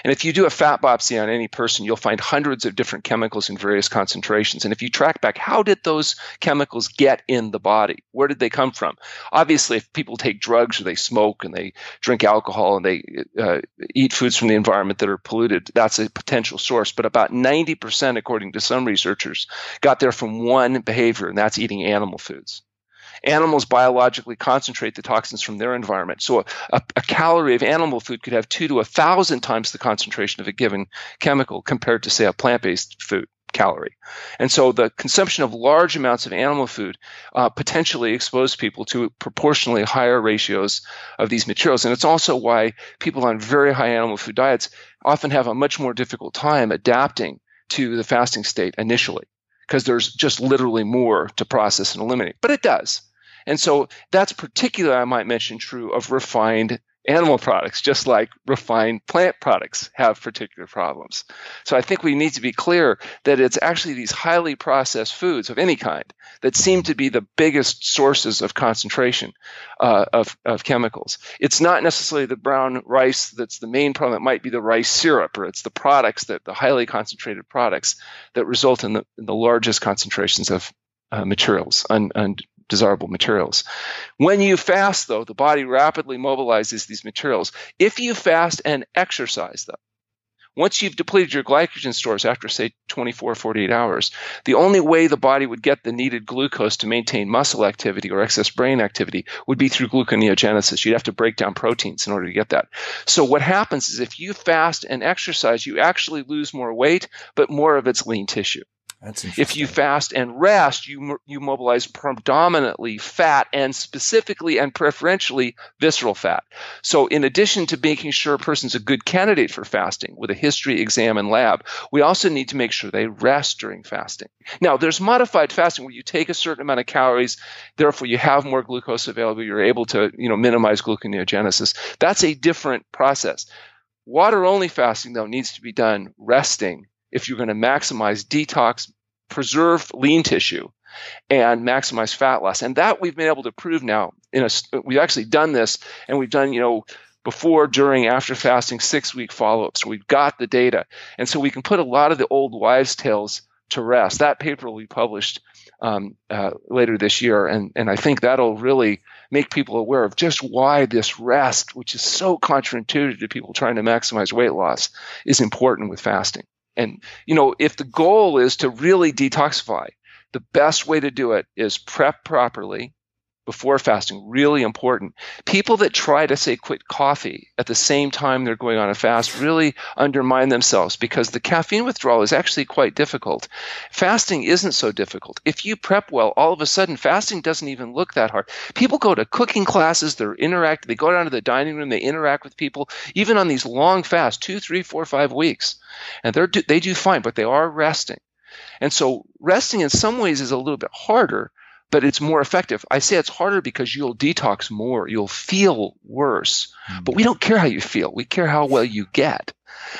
And if you do a fat biopsy on any person, you'll find hundreds of different chemicals in various concentrations. And if you track back, how did those chemicals get in the body? Where did they come from? Obviously, if people take drugs or they smoke and they drink alcohol and they uh, eat foods from the environment that are polluted, that's a potential source. But about 90%, according to some researchers, got there from one behavior, and that's eating animal foods animals biologically concentrate the toxins from their environment. So a, a, calorie of animal food could have two to a thousand times the concentration of a given chemical compared to, say, a plant based food calorie. And so the consumption of large amounts of animal food uh, potentially expose people to proportionally higher ratios of these materials. And it's also why people on very high animal food diets often have a much more difficult time adapting to the fasting state initially because there's just literally more to process and eliminate. But it does. And so that's particularly, I might mention, true of refined animal products, just like refined plant products have particular problems. So I think we need to be clear that it's actually these highly processed foods of any kind that seem to be the biggest sources of concentration uh, of, of chemicals. It's not necessarily the brown rice that's the main problem. It might be the rice syrup, or it's the products that the highly concentrated products that result in the, in the largest concentrations of uh, materials, un, desirable materials. When you fast, though, the body rapidly mobilizes these materials. If you fast and exercise, though, once you've depleted your glycogen stores after, say, 24, 48 hours, the only way the body would get the needed glucose to maintain muscle activity or excess brain activity would be through gluconeogenesis. You'd have to break down proteins in order to get that. So what happens is if you fast and exercise, you actually lose more weight, but more of it's lean tissue. If you fast and rest, you you mobilize predominantly fat and specifically and preferentially visceral fat. So, in addition to making sure a person's a good candidate for fasting with a history, exam, and lab, we also need to make sure they rest during fasting. Now, there's modified fasting where you take a certain amount of calories, therefore you have more glucose available. You're able to you know minimize gluconeogenesis. That's a different process. Water only fasting, though, needs to be done resting if you're going to maximize detox, preserve lean tissue, and maximize fat loss. And that we've been able to prove now. In a, we've actually done this, and we've done you know before, during, after fasting, six week follow ups. We've got the data, and so we can put a lot of the old wives' tales to rest. That paper will be published um, uh, later this year, and and I think that'll really make people aware of just why this rest, which is so counterintuitive to people trying to maximize weight loss, is important with fasting. And, you know, if the goal is to really detoxify, the best way to do it is prep properly before fasting. Really important. People that try to say quit coffee at the same time they're going on a fast really undermine themselves because the caffeine withdrawal is actually quite difficult. Fasting isn't so difficult. If you prep well, all of a sudden fasting doesn't even look that hard. People go to cooking classes, they're interact, they go down to the dining room, they interact with people, even on these long fasts, two, three, four, five weeks and they're they do fine, but they are resting. And so resting in some ways is a little bit harder, but it's more effective. I say it's harder because you'll detox more, you'll feel worse, mm-hmm. but we don't care how you feel. We care how well you get.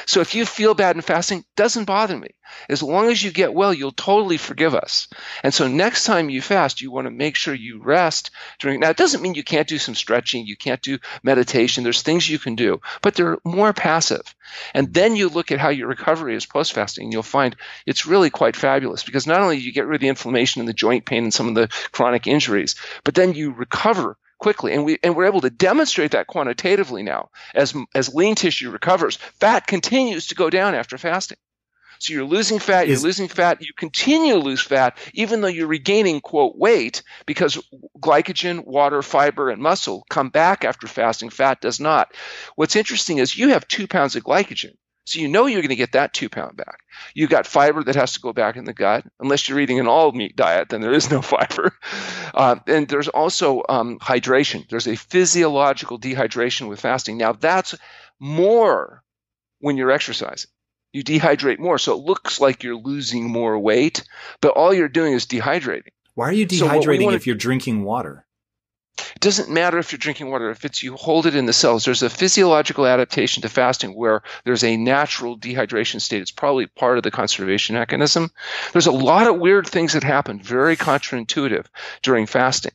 So if you feel bad in fasting, doesn't bother me. As long as you get well, you'll totally forgive us. And so next time you fast, you want to make sure you rest during. Now, it doesn't mean you can't do some stretching, you can't do meditation. There's things you can do, but they're more passive. And then you look at how your recovery is post fasting, and you'll find it's really quite fabulous because not only you get rid of the inflammation and the joint pain and some of the chronic injuries, but then you recover quickly and we and we're able to demonstrate that quantitatively now as as lean tissue recovers fat continues to go down after fasting so you're losing fat, you're losing fat, you continue to lose fat, even though you're regaining, quote, weight, because glycogen, water, fiber, and muscle come back after fasting. Fat does not. What's interesting is you have two pounds of glycogen. So you know you're going to get that two pound back. You've got fiber that has to go back in the gut. Unless you're eating an all meat diet, then there is no fiber. Uh, and there's also um, hydration. There's a physiological dehydration with fasting. Now that's more when you're exercising you dehydrate more. So it looks like you're losing more weight, but all you're doing is dehydrating. Why are you dehydrating so if you're drinking water? It doesn't matter if you're drinking water. If it's you hold it in the cells, there's a physiological adaptation to fasting where there's a natural dehydration state. It's probably part of the conservation mechanism. There's a lot of weird things that happen, very counterintuitive during fasting.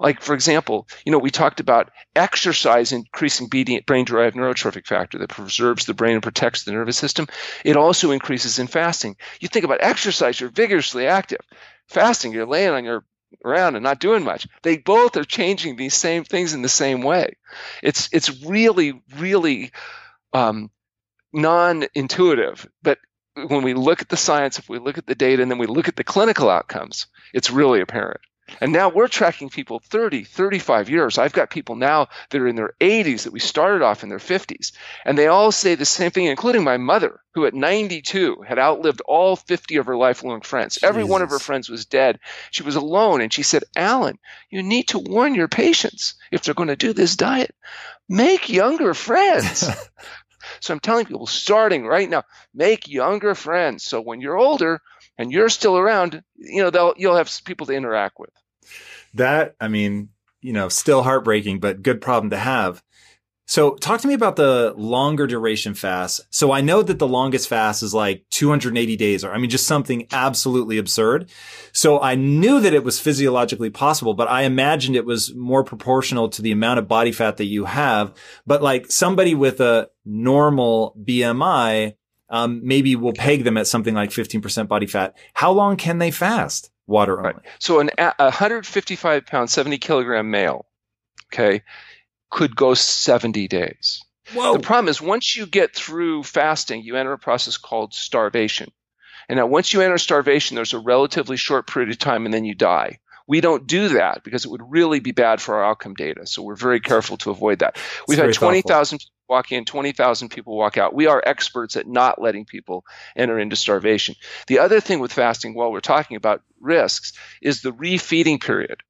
Like, for example, you know, we talked about exercise increasing brain derived neurotrophic factor that preserves the brain and protects the nervous system. It also increases in fasting. You think about exercise, you're vigorously active. Fasting, you're laying on your around and not doing much. They both are changing these same things in the same way. It's it's really really um, non-intuitive, but when we look at the science, if we look at the data, and then we look at the clinical outcomes, it's really apparent. And now we're tracking people 30, 35 years. I've got people now that are in their 80s that we started off in their 50s. And they all say the same thing, including my mother, who at 92 had outlived all 50 of her lifelong friends. Jesus. Every one of her friends was dead. She was alone. And she said, Alan, you need to warn your patients if they're going to do this diet, make younger friends. so I'm telling people starting right now, make younger friends. So when you're older, and you're still around, you know, they'll you'll have people to interact with. That I mean, you know, still heartbreaking, but good problem to have. So talk to me about the longer duration fast. So I know that the longest fast is like 280 days or I mean just something absolutely absurd. So I knew that it was physiologically possible, but I imagined it was more proportional to the amount of body fat that you have. But like somebody with a normal BMI, um, maybe we'll peg them at something like 15% body fat. How long can they fast? Water only. Right. So an a 155 pound, 70 kilogram male, okay, could go 70 days. Whoa. The problem is once you get through fasting, you enter a process called starvation. And now once you enter starvation, there's a relatively short period of time and then you die. We don't do that because it would really be bad for our outcome data. So we're very careful to avoid that. We've had 20,000 people walk in, 20,000 people walk out. We are experts at not letting people enter into starvation. The other thing with fasting, while we're talking about risks, is the refeeding period.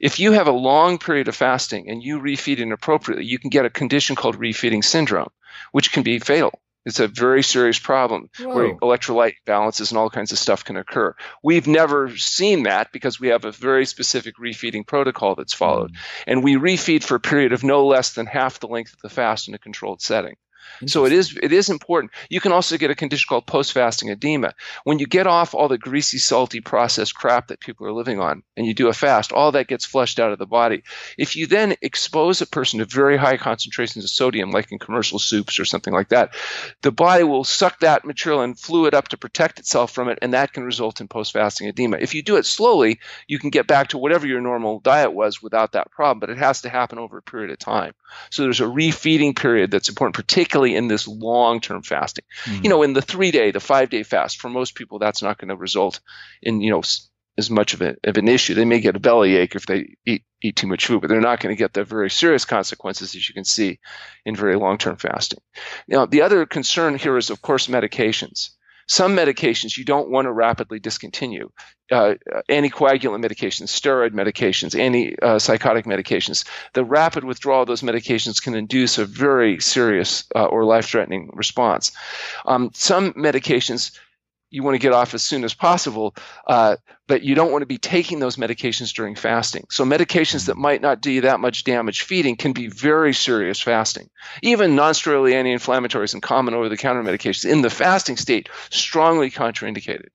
If you have a long period of fasting and you refeed inappropriately, you can get a condition called refeeding syndrome, which can be fatal. It's a very serious problem Whoa. where electrolyte balances and all kinds of stuff can occur. We've never seen that because we have a very specific refeeding protocol that's followed. Mm. And we refeed for a period of no less than half the length of the fast in a controlled setting. So it is it is important. You can also get a condition called post-fasting edema. When you get off all the greasy, salty, processed crap that people are living on, and you do a fast, all that gets flushed out of the body. If you then expose a person to very high concentrations of sodium, like in commercial soups or something like that, the body will suck that material and fluid up to protect itself from it, and that can result in post-fasting edema. If you do it slowly, you can get back to whatever your normal diet was without that problem, but it has to happen over a period of time. So there's a refeeding period that's important, particularly in this long term fasting. Mm-hmm. You know, in the three day, the five day fast, for most people, that's not going to result in, you know, as much of, a, of an issue. They may get a belly ache if they eat, eat too much food, but they're not going to get the very serious consequences as you can see in very long term fasting. Now, the other concern here is, of course, medications. Some medications you don't want to rapidly discontinue. Uh, anticoagulant medications, steroid medications, antipsychotic medications. The rapid withdrawal of those medications can induce a very serious uh, or life threatening response. Um, some medications you want to get off as soon as possible, uh, but you don't want to be taking those medications during fasting. So medications that might not do you that much damage feeding can be very serious fasting. Even non-steroidal anti-inflammatories and common over-the-counter medications in the fasting state strongly contraindicated.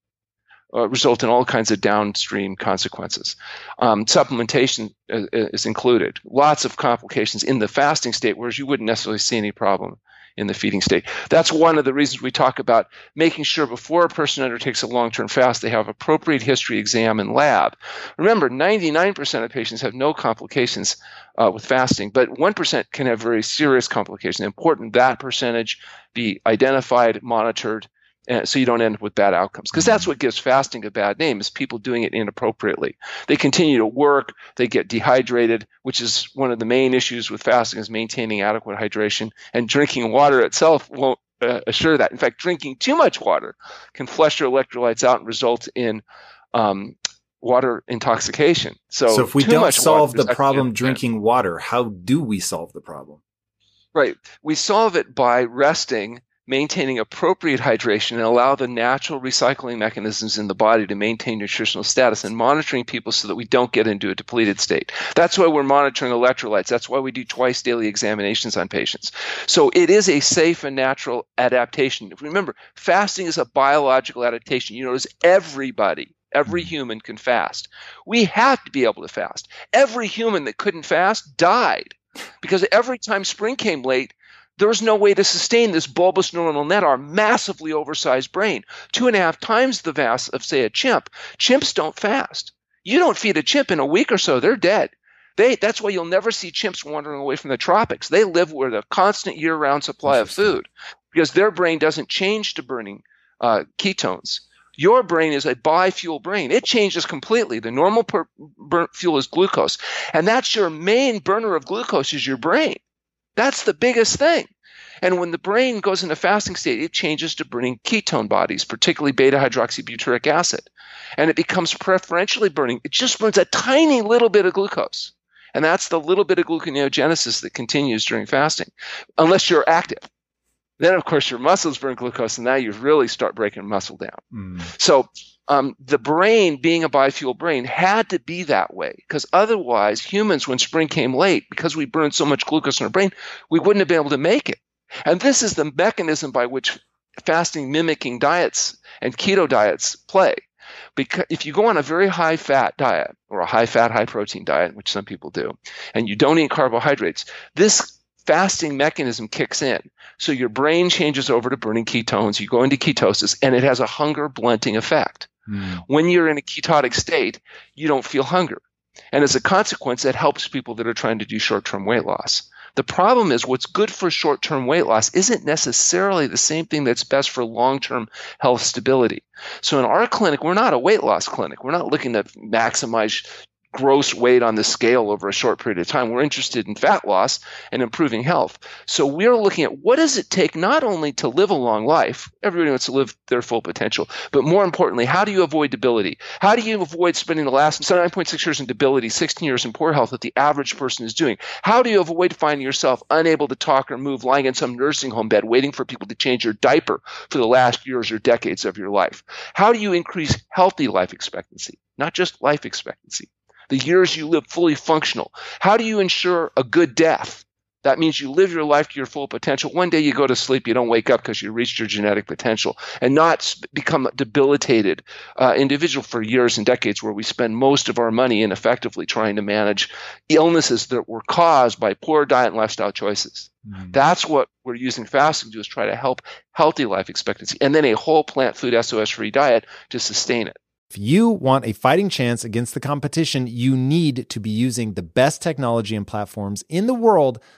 Uh, result in all kinds of downstream consequences. Um, supplementation is, uh, is included. Lots of complications in the fasting state, whereas you wouldn't necessarily see any problem in the feeding state. That's one of the reasons we talk about making sure before a person undertakes a long term fast, they have appropriate history exam and lab. Remember, 99% of patients have no complications uh, with fasting, but 1% can have very serious complications. Important that percentage be identified, monitored, so you don't end up with bad outcomes. Because that's mm-hmm. what gives fasting a bad name is people doing it inappropriately. They continue to work, they get dehydrated, which is one of the main issues with fasting is maintaining adequate hydration. And drinking water itself won't uh, assure that. In fact, drinking too much water can flush your electrolytes out and result in um, water intoxication. So, so if we don't solve the problem drinking water, how do we solve the problem? Right. We solve it by resting maintaining appropriate hydration and allow the natural recycling mechanisms in the body to maintain nutritional status and monitoring people so that we don't get into a depleted state. That's why we're monitoring electrolytes. That's why we do twice daily examinations on patients. So it is a safe and natural adaptation. Remember, fasting is a biological adaptation. You notice everybody Every hmm. human can fast. We have to be able to fast. Every human that couldn't fast died because every time spring came late, there's no way to sustain this bulbous neuronal net, our massively oversized brain, two and a half times the mass of, say, a chimp. Chimps don't fast. You don't feed a chimp in a week or so, they're dead. They, that's why you'll never see chimps wandering away from the tropics. They live with a constant year round supply of food because their brain doesn't change to burning uh, ketones. Your brain is a bi-fuel brain. It changes completely. The normal per- burn fuel is glucose. And that's your main burner of glucose is your brain. That's the biggest thing. And when the brain goes into fasting state, it changes to burning ketone bodies, particularly beta hydroxybutyric acid. And it becomes preferentially burning. It just burns a tiny little bit of glucose. And that's the little bit of gluconeogenesis that continues during fasting, unless you're active. Then, of course, your muscles burn glucose, and now you really start breaking muscle down. Mm. So, um, the brain, being a bi-fuel brain, had to be that way because otherwise, humans, when spring came late, because we burned so much glucose in our brain, we wouldn't have been able to make it. And this is the mechanism by which fasting mimicking diets and keto diets play. Because if you go on a very high fat diet or a high fat, high protein diet, which some people do, and you don't eat carbohydrates, this fasting mechanism kicks in. So your brain changes over to burning ketones, you go into ketosis, and it has a hunger blunting effect. Mm. When you're in a ketotic state, you don't feel hunger. And as a consequence, that helps people that are trying to do short term weight loss. The problem is what's good for short term weight loss isn't necessarily the same thing that's best for long term health stability. So in our clinic, we're not a weight loss clinic. We're not looking to maximize gross weight on the scale over a short period of time. We're interested in fat loss and improving health. So we're looking at what does it take not only to live a long life, everybody wants to live their full potential, but more importantly, how do you avoid debility? How do you avoid spending the last 9.6 years in debility, 16 years in poor health that the average person is doing? How do you avoid finding yourself unable to talk or move, lying in some nursing home bed, waiting for people to change your diaper for the last years or decades of your life? How do you increase healthy life expectancy? Not just life expectancy the years you live fully functional. How do you ensure a good death? That means you live your life to your full potential. One day you go to sleep, you don't wake up because you reached your genetic potential, and not become a debilitated uh, individual for years and decades, where we spend most of our money ineffectively trying to manage illnesses that were caused by poor diet and lifestyle choices. Mm. That's what we're using fasting to do is try to help healthy life expectancy, and then a whole plant food SOS free diet to sustain it. If you want a fighting chance against the competition, you need to be using the best technology and platforms in the world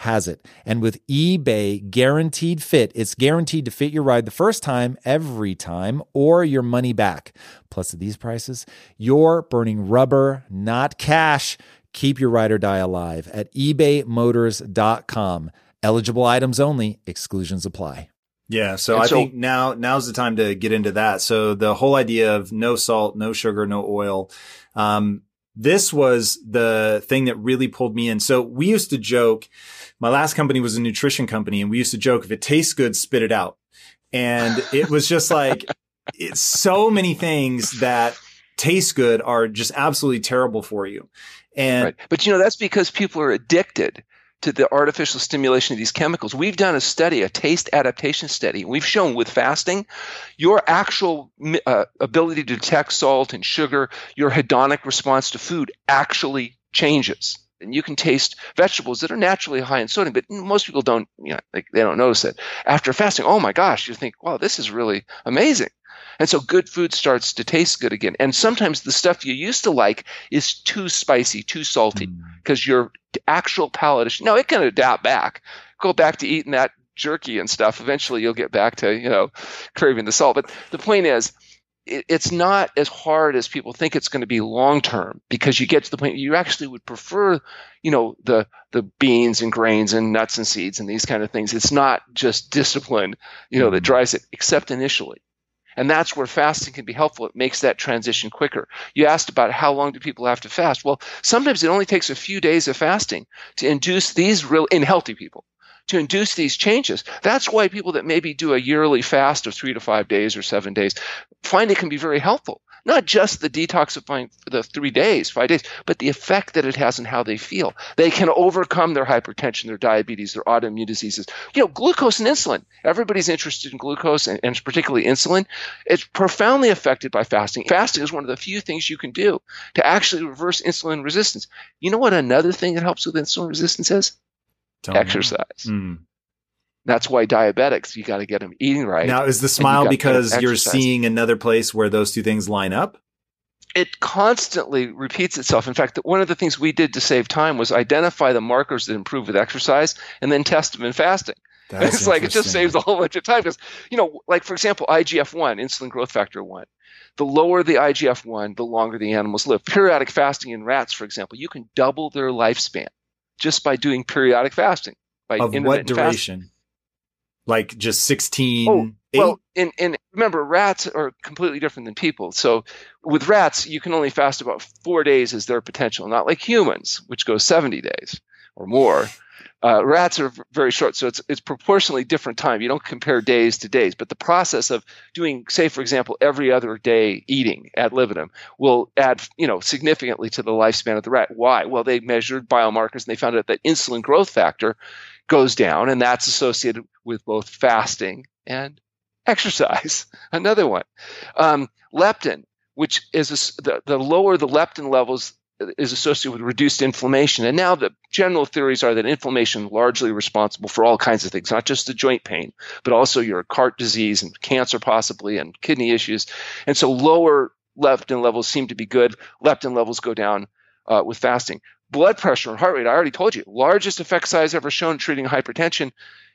has it. And with eBay guaranteed fit, it's guaranteed to fit your ride the first time, every time, or your money back. Plus, at these prices, you're burning rubber, not cash. Keep your ride or die alive at ebaymotors.com. Eligible items only, exclusions apply. Yeah, so and I so, think now now's the time to get into that. So the whole idea of no salt, no sugar, no oil. Um, this was the thing that really pulled me in. So we used to joke my last company was a nutrition company and we used to joke if it tastes good, spit it out. And it was just like, it's so many things that taste good are just absolutely terrible for you. And, right. but you know, that's because people are addicted to the artificial stimulation of these chemicals. We've done a study, a taste adaptation study. We've shown with fasting, your actual uh, ability to detect salt and sugar, your hedonic response to food actually changes and you can taste vegetables that are naturally high in sodium, but most people don't, you know, they, they don't notice it. After fasting, oh my gosh, you think, wow, this is really amazing. And so good food starts to taste good again. And sometimes the stuff you used to like is too spicy, too salty, because mm. your actual palate is, no, it can adapt back. Go back to eating that jerky and stuff. Eventually you'll get back to, you know, craving the salt. But the point is, it's not as hard as people think it's going to be long term because you get to the point you actually would prefer you know the the beans and grains and nuts and seeds and these kind of things. It's not just discipline you know that mm-hmm. drives it except initially. And that's where fasting can be helpful. It makes that transition quicker. You asked about how long do people have to fast? Well sometimes it only takes a few days of fasting to induce these real in healthy people to induce these changes. That's why people that maybe do a yearly fast of three to five days or seven days find it can be very helpful. Not just the detoxifying the three days, five days, but the effect that it has on how they feel. They can overcome their hypertension, their diabetes, their autoimmune diseases. You know, glucose and insulin. Everybody's interested in glucose and, and particularly insulin. It's profoundly affected by fasting. Fasting is one of the few things you can do to actually reverse insulin resistance. You know what another thing that helps with insulin resistance is? Me. Exercise. Mm. That's why diabetics, you got to get them eating right. Now, is the smile to because you're seeing another place where those two things line up? it constantly repeats itself. In fact, one of the things we did to save time was identify the markers that improve with exercise and then test them in fasting. It's like it just saves a whole bunch of time because, you know, like for example, IGF 1, insulin growth factor 1. The lower the IGF 1, the longer the animals live. Periodic fasting in rats, for example, you can double their lifespan just by doing periodic fasting. By Of what intermittent fasting. duration? Like just 16, Oh, eight? Well, and, and remember, rats are completely different than people. So with rats, you can only fast about four days as their potential, not like humans, which goes 70 days or more. Uh, rats are very short, so it's it's proportionally different time. You don't compare days to days, but the process of doing, say, for example, every other day eating ad libitum will add, you know, significantly to the lifespan of the rat. Why? Well, they measured biomarkers and they found out that insulin growth factor goes down, and that's associated with both fasting and exercise. Another one, um, leptin, which is a the, the lower the leptin levels is associated with reduced inflammation. And now the general theories are that inflammation is largely responsible for all kinds of things, not just the joint pain, but also your heart disease and cancer possibly and kidney issues. And so lower leptin levels seem to be good. Leptin levels go down uh, with fasting. Blood pressure and heart rate, I already told you, largest effect size ever shown treating hypertension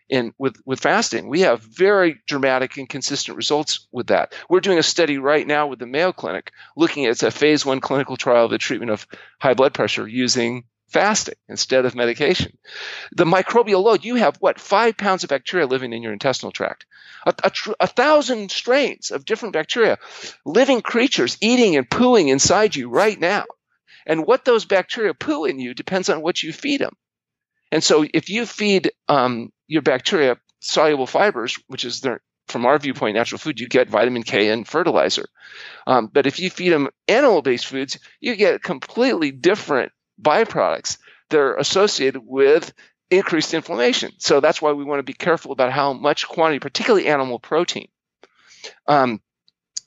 in with with fasting. We have very dramatic and consistent results with that. We're doing a study right now with the Mayo Clinic looking at it's a phase one clinical trial of the treatment of high blood pressure using fasting instead of medication. The microbial load, you have what, five pounds of bacteria living in your intestinal tract, a, a, tr- a thousand strains of different bacteria, living creatures eating and pooing inside you right now. And what those bacteria poo in you depends on what you feed them. And so if you feed um, your bacteria soluble fibers, which is their, from our viewpoint, natural food, you get vitamin K and fertilizer. Um, but if you feed them animal based foods, you get completely different byproducts that are associated with increased inflammation. So that's why we want to be careful about how much quantity, particularly animal protein. Um,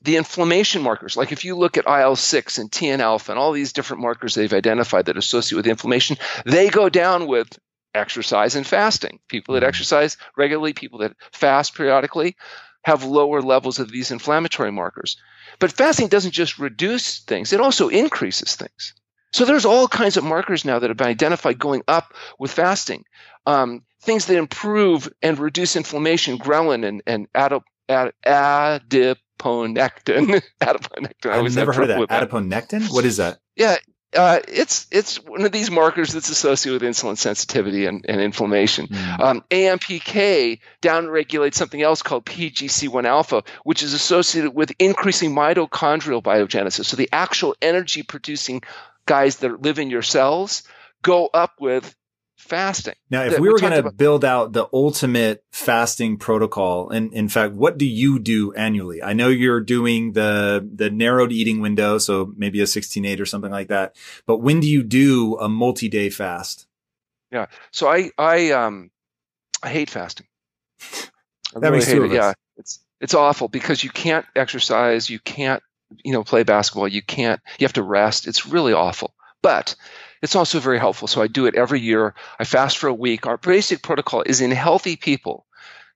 the inflammation markers, like if you look at IL 6 and TNF and all these different markers they've identified that associate with inflammation, they go down with exercise and fasting. People that exercise regularly, people that fast periodically, have lower levels of these inflammatory markers. But fasting doesn't just reduce things, it also increases things. So there's all kinds of markers now that have been identified going up with fasting. Um, things that improve and reduce inflammation, ghrelin and, and adip, ad, adiponectin. adiponectin. I I've never heard of that. Adiponectin? What is that? yeah, uh, it's it's one of these markers that's associated with insulin sensitivity and, and inflammation. Mm. Um, AMPK downregulates something else called PGC1 alpha, which is associated with increasing mitochondrial biogenesis. So the actual energy producing guys that live in your cells go up with fasting. Now, if we we were going to build out the ultimate fasting protocol, and in fact, what do you do annually? I know you're doing the the narrowed eating window, so maybe a 16-8 or something like that. But when do you do a multi-day fast? Yeah. So I I um I hate fasting. I That makes hate it. Yeah, it's it's awful because you can't exercise, you can't you know play basketball, you can't you have to rest. It's really awful. But it's also very helpful. So I do it every year. I fast for a week. Our basic protocol is in healthy people,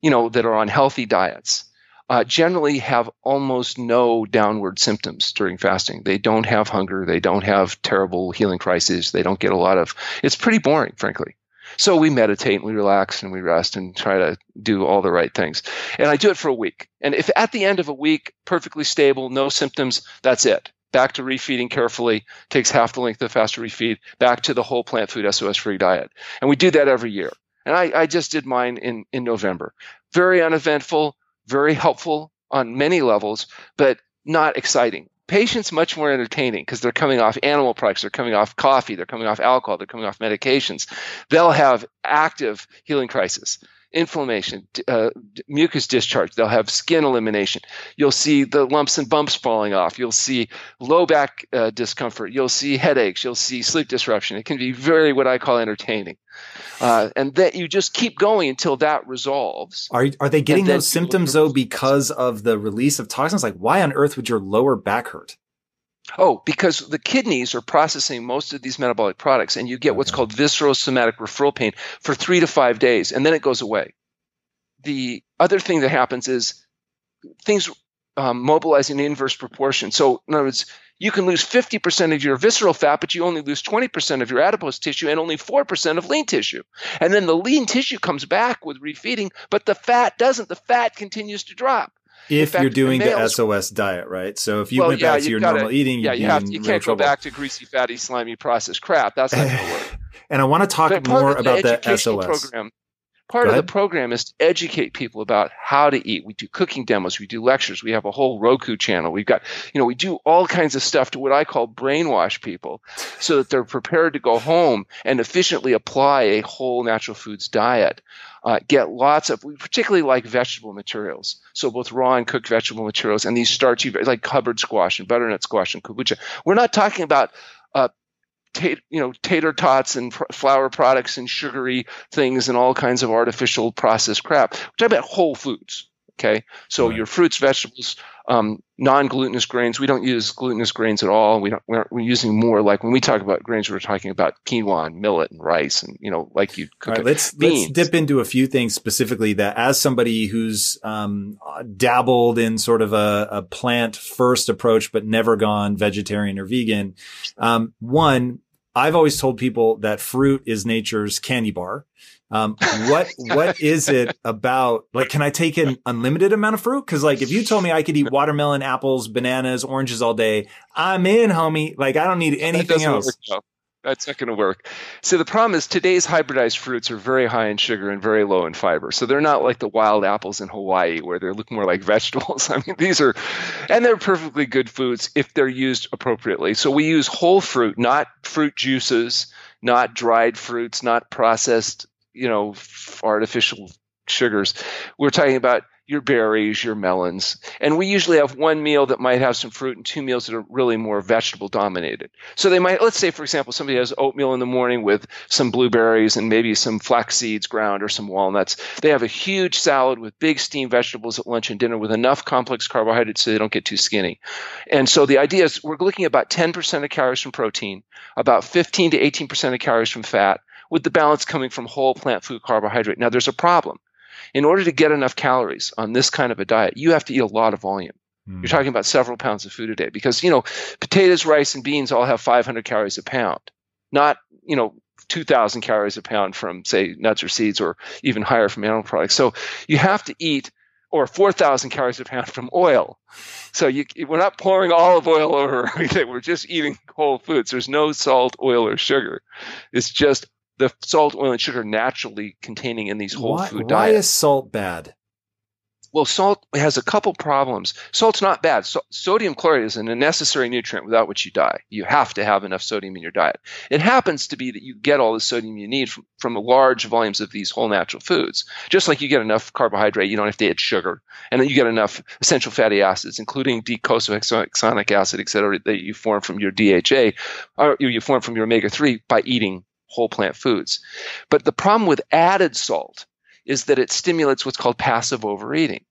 you know, that are on healthy diets. Uh, generally have almost no downward symptoms during fasting. They don't have hunger. They don't have terrible healing crises. They don't get a lot of. It's pretty boring, frankly. So we meditate and we relax and we rest and try to do all the right things. And I do it for a week. And if at the end of a week, perfectly stable, no symptoms, that's it. Back to refeeding carefully, takes half the length of the fast to refeed, back to the whole plant food SOS free diet. And we do that every year. And I, I just did mine in, in November. Very uneventful, very helpful on many levels, but not exciting. patients much more entertaining because they're coming off animal products, they're coming off coffee, they're coming off alcohol, they're coming off medications. They'll have active healing crisis inflammation, uh, mucus discharge. They'll have skin elimination. You'll see the lumps and bumps falling off. You'll see low back uh, discomfort. You'll see headaches. You'll see sleep disruption. It can be very what I call entertaining. Uh, and that you just keep going until that resolves. Are are they getting those symptoms though because of the release of toxins? Like, why on earth would your lower back hurt? Oh, because the kidneys are processing most of these metabolic products, and you get what's called visceral somatic referral pain for three to five days, and then it goes away. The other thing that happens is things um, mobilize in inverse proportion. So, in other words, you can lose 50% of your visceral fat, but you only lose 20% of your adipose tissue and only 4% of lean tissue. And then the lean tissue comes back with refeeding, but the fat doesn't. The fat continues to drop if fact, you're doing the SOS diet, right? So if you well, went yeah, back to your gotta, normal eating, yeah, you have to, you can't go back to greasy, fatty, slimy processed crap. That's not going to work. and I want to talk more about the SOS program. Part of the program is to educate people about how to eat. We do cooking demos, we do lectures, we have a whole Roku channel. We've got, you know, we do all kinds of stuff to what I call brainwash people so that they're prepared to go home and efficiently apply a whole natural foods diet. Uh, get lots of, we particularly like vegetable materials. So both raw and cooked vegetable materials and these starchy, like Hubbard squash and butternut squash and kabocha. We're not talking about uh, you know tater tots and pr- flour products and sugary things and all kinds of artificial processed crap. We're talking about whole foods. Okay, so right. your fruits, vegetables, um, non-glutinous grains. We don't use glutinous grains at all. We don't. We're, we're, using more like when we talk about grains, we're talking about quinoa and millet and rice, and you know, like you cook. Right, let's beans. let's dip into a few things specifically that, as somebody who's um, dabbled in sort of a, a, plant first approach, but never gone vegetarian or vegan. Um, one, I've always told people that fruit is nature's candy bar. Um, what what is it about? Like, can I take an unlimited amount of fruit? Because like, if you told me I could eat watermelon, apples, bananas, oranges all day, I'm in, homie. Like, I don't need anything else. That's not going to work. So the problem is today's hybridized fruits are very high in sugar and very low in fiber. So they're not like the wild apples in Hawaii where they look more like vegetables. I mean, these are, and they're perfectly good foods if they're used appropriately. So we use whole fruit, not fruit juices, not dried fruits, not processed, you know, artificial sugars. We're talking about your berries, your melons. And we usually have one meal that might have some fruit and two meals that are really more vegetable dominated. So they might, let's say, for example, somebody has oatmeal in the morning with some blueberries and maybe some flax seeds ground or some walnuts. They have a huge salad with big steamed vegetables at lunch and dinner with enough complex carbohydrates so they don't get too skinny. And so the idea is we're looking at about 10% of calories from protein, about 15 to 18% of calories from fat, with the balance coming from whole plant food carbohydrate. Now there's a problem in order to get enough calories on this kind of a diet, you have to eat a lot of volume. Mm. You're talking about several pounds of food a day because, you know, potatoes, rice, and beans all have 500 calories a pound, not, you know, 2,000 calories a pound from, say, nuts or seeds or even higher from animal products. So you have to eat or 4,000 calories a pound from oil. So you, we're not pouring olive oil over everything. We're just eating whole foods. There's no salt, oil, or sugar. It's just the salt, oil, and sugar naturally containing in these whole why, food diets. Why is salt bad? Well, salt has a couple problems. Salt's not bad. So, sodium chloride is a necessary nutrient without which you die. You have to have enough sodium in your diet. It happens to be that you get all the sodium you need from, from large volumes of these whole natural foods. Just like you get enough carbohydrate, you don't have to add sugar. And then you get enough essential fatty acids, including docosahexaenoic acid, et cetera, that you form from your DHA, or you form from your omega 3 by eating whole plant foods. But the problem with added salt is that it stimulates what's called passive overeating.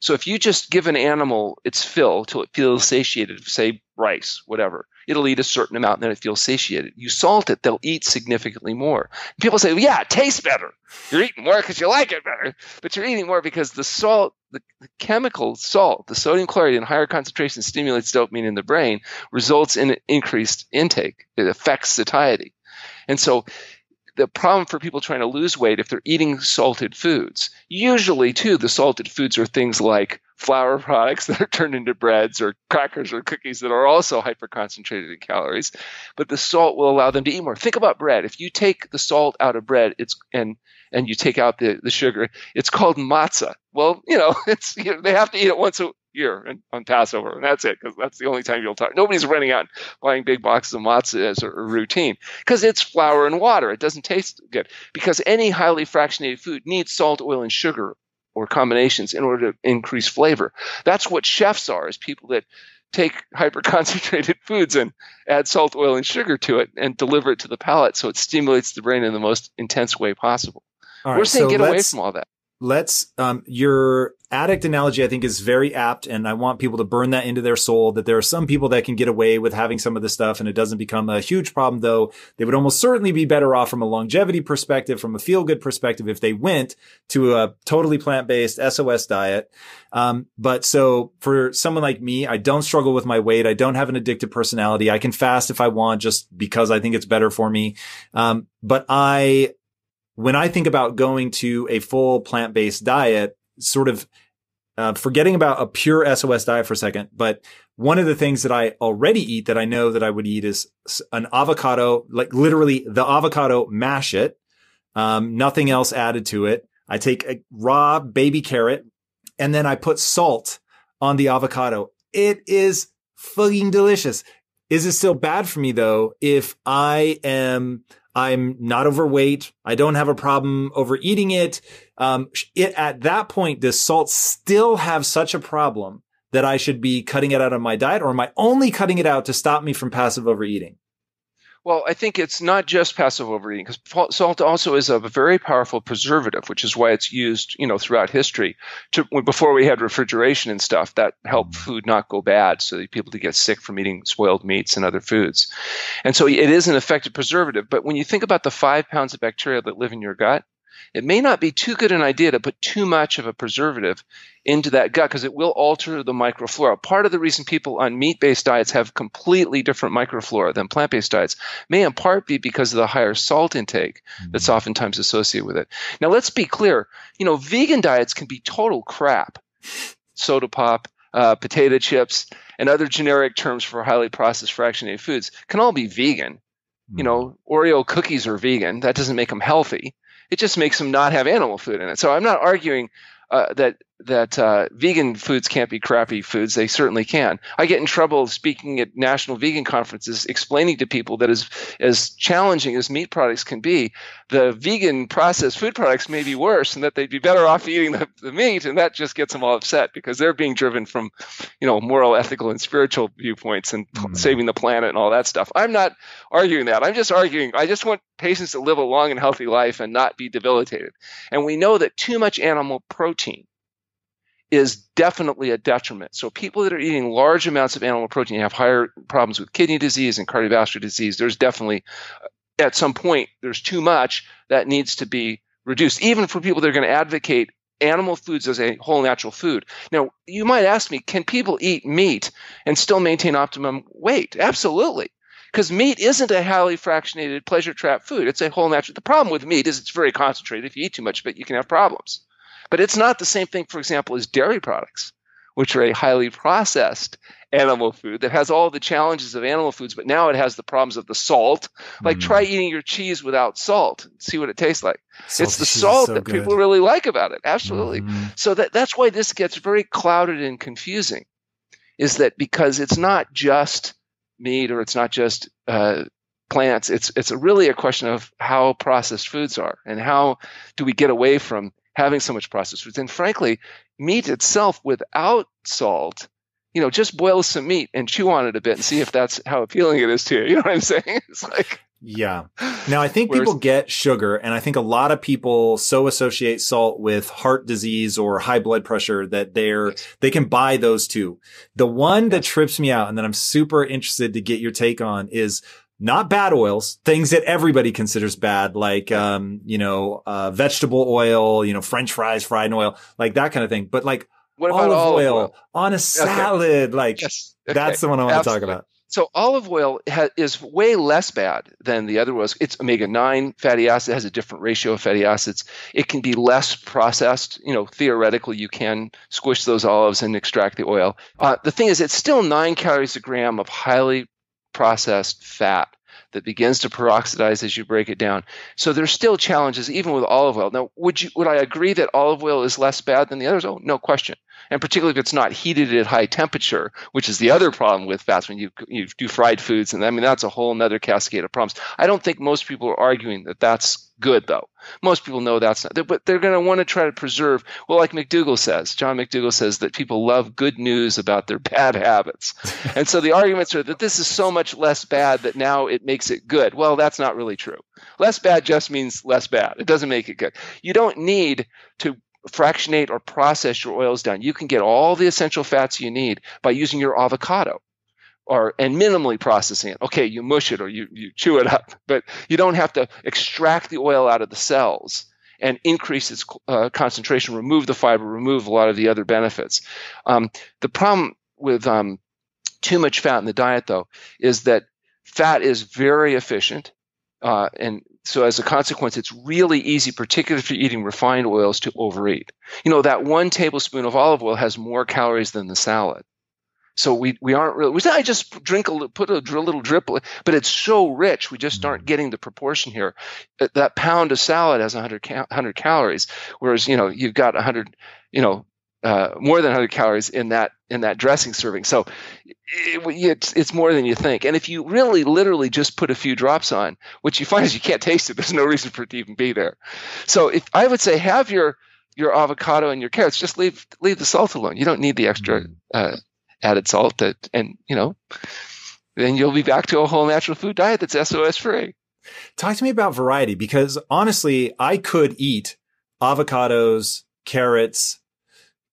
So if you just give an animal its fill till it feels satiated, say rice, whatever, it'll eat a certain amount and then it feels satiated. You salt it, they'll eat significantly more. People say, well, yeah, it tastes better. You're eating more because you like it better, but you're eating more because the salt, the, the chemical salt, the sodium chloride in higher concentration stimulates dopamine in the brain, results in increased intake. It affects satiety. And so the problem for people trying to lose weight if they're eating salted foods, usually too, the salted foods are things like flour products that are turned into breads or crackers or cookies that are also hyperconcentrated in calories. But the salt will allow them to eat more. Think about bread. If you take the salt out of bread, it's and and you take out the, the sugar, it's called matzah. Well, you know, it's you know, they have to eat it once a year and, on Passover, and that's it because that's the only time you'll talk. Nobody's running out buying big boxes of matzah as a, a routine because it's flour and water. It doesn't taste good because any highly fractionated food needs salt, oil, and sugar or combinations in order to increase flavor. That's what chefs are, is people that take hyper concentrated foods and add salt, oil, and sugar to it and deliver it to the palate so it stimulates the brain in the most intense way possible. We're saying so get away from all that let's um, your addict analogy i think is very apt and i want people to burn that into their soul that there are some people that can get away with having some of this stuff and it doesn't become a huge problem though. They would almost certainly be better off from a longevity perspective from a feel good perspective if they went to a totally plant-based sos diet. Um, but so for someone like me i don't struggle with my weight. I don't have an addictive personality. I can fast if i want just because i think it's better for me. Um, but i when I think about going to a full plant based diet, sort of uh, forgetting about a pure SOS diet for a second, but one of the things that I already eat that I know that I would eat is an avocado, like literally the avocado, mash it, um, nothing else added to it. I take a raw baby carrot and then I put salt on the avocado. It is fucking delicious. Is it still bad for me though if I am I'm not overweight. I don't have a problem overeating it. Um, it at that point, does salt still have such a problem that I should be cutting it out of my diet, or am I only cutting it out to stop me from passive overeating? Well, I think it's not just passive overeating because salt also is a very powerful preservative, which is why it's used, you know, throughout history. To, before we had refrigeration and stuff, that helped mm. food not go bad, so people to get sick from eating spoiled meats and other foods. And so it is an effective preservative. But when you think about the five pounds of bacteria that live in your gut, it may not be too good an idea to put too much of a preservative into that gut because it will alter the microflora. Part of the reason people on meat based diets have completely different microflora than plant based diets may in part be because of the higher salt intake that's mm-hmm. oftentimes associated with it. Now, let's be clear you know, vegan diets can be total crap. Soda pop, uh, potato chips, and other generic terms for highly processed fractionated foods can all be vegan. You know, mm-hmm. Oreo cookies are vegan. That doesn't make them healthy. It just makes them not have animal food in it. So I'm not arguing uh, that that uh, vegan foods can't be crappy foods. They certainly can. I get in trouble speaking at national vegan conferences, explaining to people that as as challenging as meat products can be, the vegan processed food products may be worse, and that they'd be better off eating the, the meat. And that just gets them all upset because they're being driven from, you know, moral, ethical, and spiritual viewpoints and mm-hmm. saving the planet and all that stuff. I'm not arguing that. I'm just arguing. I just want patients to live a long and healthy life and not be debilitated. And we know that too much animal protein is definitely a detriment. So people that are eating large amounts of animal protein have higher problems with kidney disease and cardiovascular disease. There's definitely at some point there's too much that needs to be reduced even for people that are going to advocate animal foods as a whole natural food. Now, you might ask me, can people eat meat and still maintain optimum weight? Absolutely. Because meat isn't a highly fractionated pleasure trap food. It's a whole natural. The problem with meat is it's very concentrated. If you eat too much of it, you can have problems. But it's not the same thing, for example, as dairy products, which are a highly processed animal food that has all the challenges of animal foods, but now it has the problems of the salt. Like mm. try eating your cheese without salt, see what it tastes like. Salty it's the salt so that good. people really like about it. Absolutely. Mm. So that, that's why this gets very clouded and confusing. Is that because it's not just meat or it's not just uh, plants. It's it's really a question of how processed foods are and how do we get away from having so much processed foods. And frankly, meat itself without salt, you know, just boil some meat and chew on it a bit and see if that's how appealing it is to you. You know what I'm saying? It's like yeah. Now I think people get sugar and I think a lot of people so associate salt with heart disease or high blood pressure that they're, they can buy those too. The one that trips me out and that I'm super interested to get your take on is not bad oils, things that everybody considers bad, like, um, you know, uh, vegetable oil, you know, French fries fried in oil, like that kind of thing. But like what olive, olive oil, oil, on a salad, okay. like yes. okay. that's the one I want Absolutely. to talk about. So olive oil ha- is way less bad than the other oils. It's omega nine fatty acid. It has a different ratio of fatty acids. It can be less processed. You know, theoretically, you can squish those olives and extract the oil. Uh, the thing is, it's still nine calories a gram of highly processed fat. that begins to peroxidize as you break it down. So there's still challenges even with olive oil. Now, would you would I agree that olive oil is less bad than the others? Oh, no question. And particularly if it's not heated at high temperature, which is the other problem with fats when you you do fried foods, and I mean that's a whole another cascade of problems. I don't think most people are arguing that that's good though. Most people know that's not, but they're going to want to try to preserve. Well, like McDougall says, John McDougall says that people love good news about their bad habits, and so the arguments are that this is so much less bad that now it makes it good. Well, that's not really true. Less bad just means less bad. It doesn't make it good. You don't need to fractionate or process your oils down. You can get all the essential fats you need by using your avocado or and minimally processing it. Okay, you mush it or you, you chew it up, but you don't have to extract the oil out of the cells and increase its uh, concentration, remove the fiber, remove a lot of the other benefits. Um, the problem with um, too much fat in the diet, though, is that fat is very efficient, uh, and so as a consequence, it's really easy, particularly if you're eating refined oils, to overeat. You know that one tablespoon of olive oil has more calories than the salad. So we, we aren't really, we say, I just drink a put a, a little drip, but it's so rich. We just aren't mm. getting the proportion here. Uh, that pound of salad has 100, 100 calories, whereas, you know, you've got 100, you know, uh, more than 100 calories in that in that dressing serving. So it, it's it's more than you think. And if you really literally just put a few drops on, what you find is you can't taste it. There's no reason for it to even be there. So if I would say have your your avocado and your carrots, just leave leave the salt alone. You don't need the extra mm. uh, added salt that, and you know, then you'll be back to a whole natural food diet that's SOS free. Talk to me about variety because honestly, I could eat avocados, carrots,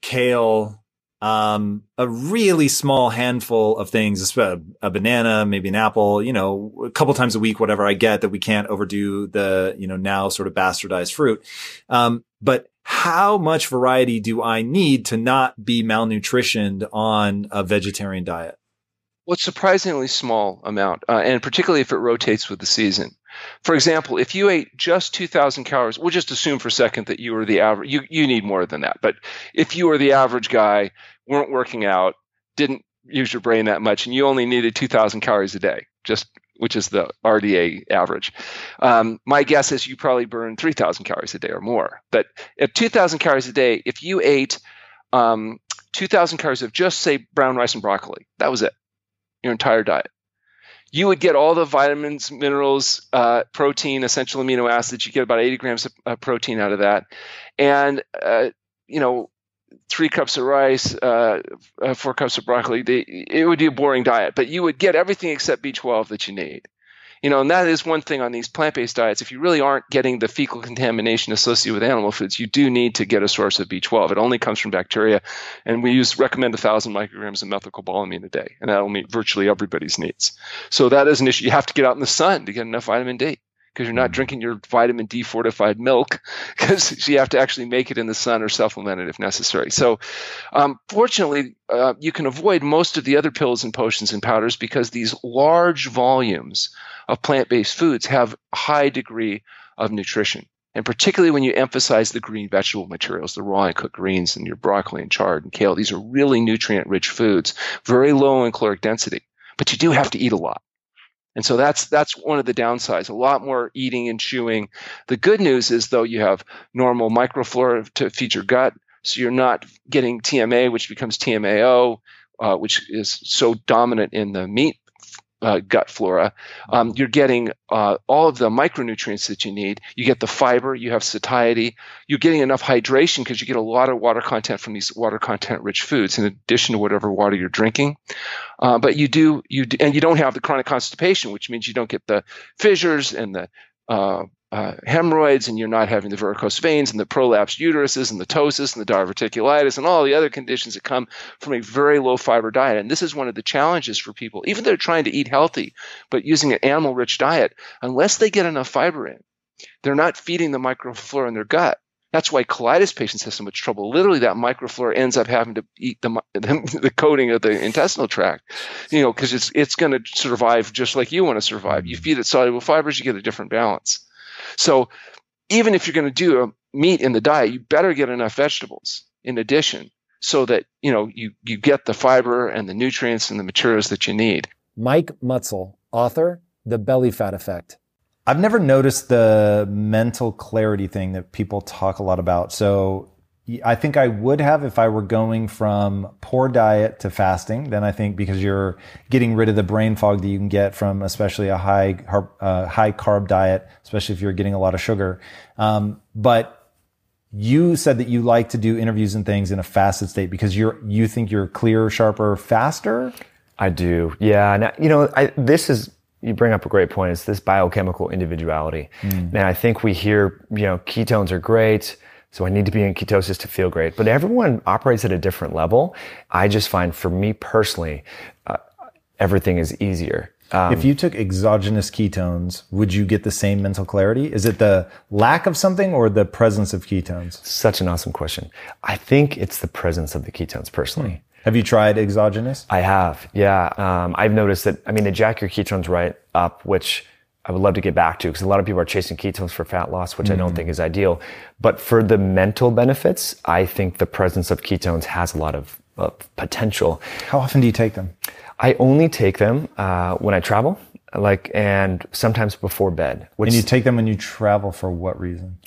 kale, um, a really small handful of things, a, a banana, maybe an apple, you know, a couple times a week, whatever I get that we can't overdo the, you know, now sort of bastardized fruit. Um, but how much variety do I need to not be malnutritioned on a vegetarian diet? Well, surprisingly small amount, uh, and particularly if it rotates with the season. For example, if you ate just 2,000 calories, we'll just assume for a second that you were the average. You you need more than that, but if you were the average guy, weren't working out, didn't use your brain that much, and you only needed 2,000 calories a day, just which is the RDA average. Um, my guess is you probably burn 3,000 calories a day or more. But at 2,000 calories a day, if you ate um, 2,000 calories of just say brown rice and broccoli, that was it, your entire diet. You would get all the vitamins, minerals, uh, protein, essential amino acids. You get about 80 grams of uh, protein out of that, and uh, you know three cups of rice, uh, uh, four cups of broccoli, they, it would be a boring diet, but you would get everything except B12 that you need. You know, and that is one thing on these plant-based diets. If you really aren't getting the fecal contamination associated with animal foods, you do need to get a source of B12. It only comes from bacteria, and we use recommend 1,000 micrograms of methylcobalamin a day, and that'll meet virtually everybody's needs. So that is an issue. You have to get out in the sun to get enough vitamin D because you're not mm. drinking your vitamin D fortified milk because you have to actually make it in the sun or supplement it if necessary. So, um, fortunately, uh, you can avoid most of the other pills and potions and powders because these large volumes of plant based foods have a high degree of nutrition. And particularly when you emphasize the green vegetable materials, the raw and cooked greens and your broccoli and chard and kale, these are really nutrient rich foods, very low in caloric density. But you do have to eat a lot. And so that's that's one of the downsides. A lot more eating and chewing. The good news is though you have normal microflora to feed your gut, so you're not getting TMA, which becomes TMAO, uh, which is so dominant in the meat uh, gut flora. Um, you're getting uh, all of the micronutrients that you need. You get the fiber, you have satiety, you're getting enough hydration because you get a lot of water content from these water content rich foods in addition to whatever water you're drinking. Uh, but you do, you do, and you don't have the chronic constipation, which means you don't get the fissures and the uh, uh, hemorrhoids and you're not having the varicose veins and the prolapsed uteruses and the ptosis and the diverticulitis and all the other conditions that come from a very low fiber diet. And this is one of the challenges for people, even though they're trying to eat healthy, but using an animal rich diet, unless they get enough fiber in, they're not feeding the microflora in their gut. That's why colitis patients have so much trouble. Literally, that microflora ends up having to eat the the coating of the intestinal tract, you know, because it's it's going to survive just like you want to survive. You feed it soluble fibers, you get a different balance. So even if you're going to do a meat in the diet, you better get enough vegetables in addition so that you know you, you get the fiber and the nutrients and the materials that you need. Mike Mutzel, author, the belly fat effect. I've never noticed the mental clarity thing that people talk a lot about. So I think I would have if I were going from poor diet to fasting. Then I think because you're getting rid of the brain fog that you can get from especially a high uh, high carb diet, especially if you're getting a lot of sugar. Um, but you said that you like to do interviews and things in a fasted state because you're you think you're clearer, sharper, faster. I do, yeah. Now, you know, I, this is you bring up a great point. It's this biochemical individuality. Mm. And I think we hear, you know, ketones are great. So I need to be in ketosis to feel great. But everyone operates at a different level. I just find for me personally, uh, everything is easier. Um, if you took exogenous ketones, would you get the same mental clarity? Is it the lack of something or the presence of ketones? Such an awesome question. I think it's the presence of the ketones personally. Hmm. Have you tried exogenous? I have, yeah. Um, I've noticed that, I mean, they jack your ketones right up, which I would love to get back to because a lot of people are chasing ketones for fat loss, which mm. I don't mm. think is ideal. But for the mental benefits, I think the presence of ketones has a lot of, of potential. How often do you take them? I only take them uh, when I travel, like, and sometimes before bed. and you take them when you travel for what reason?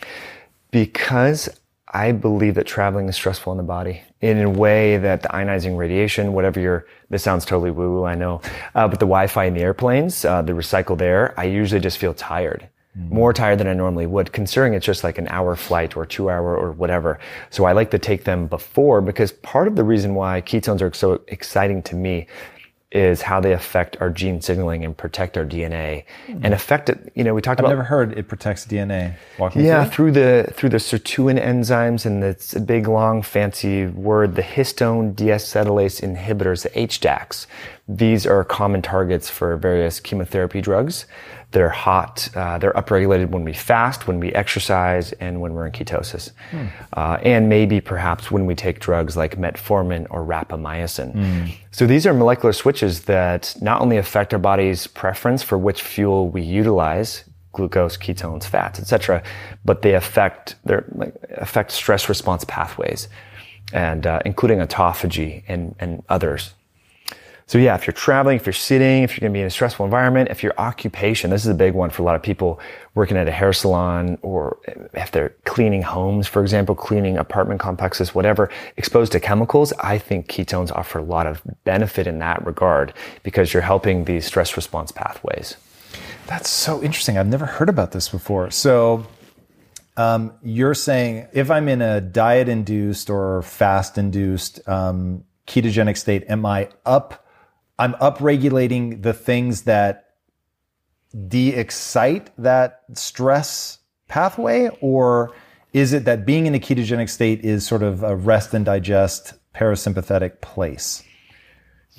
Because I believe that traveling is stressful on the body in a way that the ionizing radiation, whatever your, this sounds totally woo woo, I know, uh, but the Wi-Fi in the airplanes, uh, the recycle there, I usually just feel tired. Mm. More tired than I normally would, considering it's just like an hour flight or two hour or whatever. So I like to take them before because part of the reason why ketones are so exciting to me is how they affect our gene signaling and protect our DNA mm-hmm. and affect it. You know, we talked I've about. I've never heard it protects DNA. yeah, through, through the through the sirtuin enzymes and it's a big long fancy word, the histone deacetylase inhibitors, the HDACs. These are common targets for various chemotherapy drugs. They're hot. Uh, they're upregulated when we fast, when we exercise, and when we're in ketosis. Hmm. Uh, and maybe perhaps when we take drugs like metformin or rapamycin. Hmm. So these are molecular switches that not only affect our body's preference for which fuel we utilize, glucose, ketones, fats, etc., but they affect their like, affect stress response pathways, and uh, including autophagy and, and others. So yeah, if you're traveling, if you're sitting, if you're going to be in a stressful environment, if your occupation, this is a big one for a lot of people working at a hair salon or if they're cleaning homes, for example, cleaning apartment complexes, whatever, exposed to chemicals, I think ketones offer a lot of benefit in that regard because you're helping these stress response pathways. That's so interesting. I've never heard about this before. So um, you're saying if I'm in a diet induced or fast induced um, ketogenic state, am I up? I'm upregulating the things that de-excite that stress pathway, or is it that being in a ketogenic state is sort of a rest and digest parasympathetic place?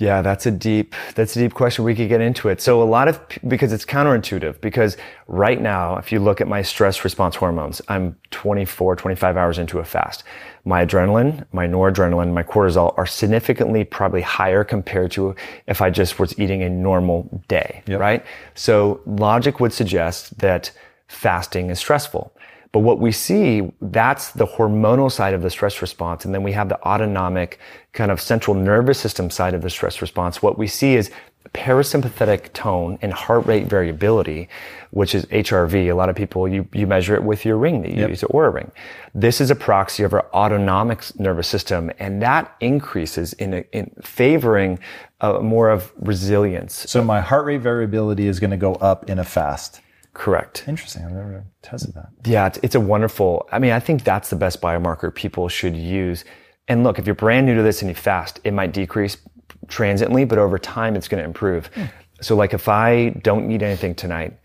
Yeah, that's a deep, that's a deep question. We could get into it. So a lot of, because it's counterintuitive, because right now, if you look at my stress response hormones, I'm 24, 25 hours into a fast. My adrenaline, my noradrenaline, my cortisol are significantly probably higher compared to if I just was eating a normal day, yep. right? So logic would suggest that fasting is stressful. But what we see, that's the hormonal side of the stress response. And then we have the autonomic kind of central nervous system side of the stress response. What we see is parasympathetic tone and heart rate variability, which is HRV. A lot of people, you, you measure it with your ring that you yep. use, the Oura ring. This is a proxy of our autonomic nervous system, and that increases in, a, in favoring uh, more of resilience. So my heart rate variability is going to go up in a fast. Correct. Interesting. I've never tested that. Yeah, it's, it's a wonderful, I mean, I think that's the best biomarker people should use. And look, if you're brand new to this and you fast, it might decrease transiently, but over time it's going to improve. Mm. So like if I don't eat anything tonight,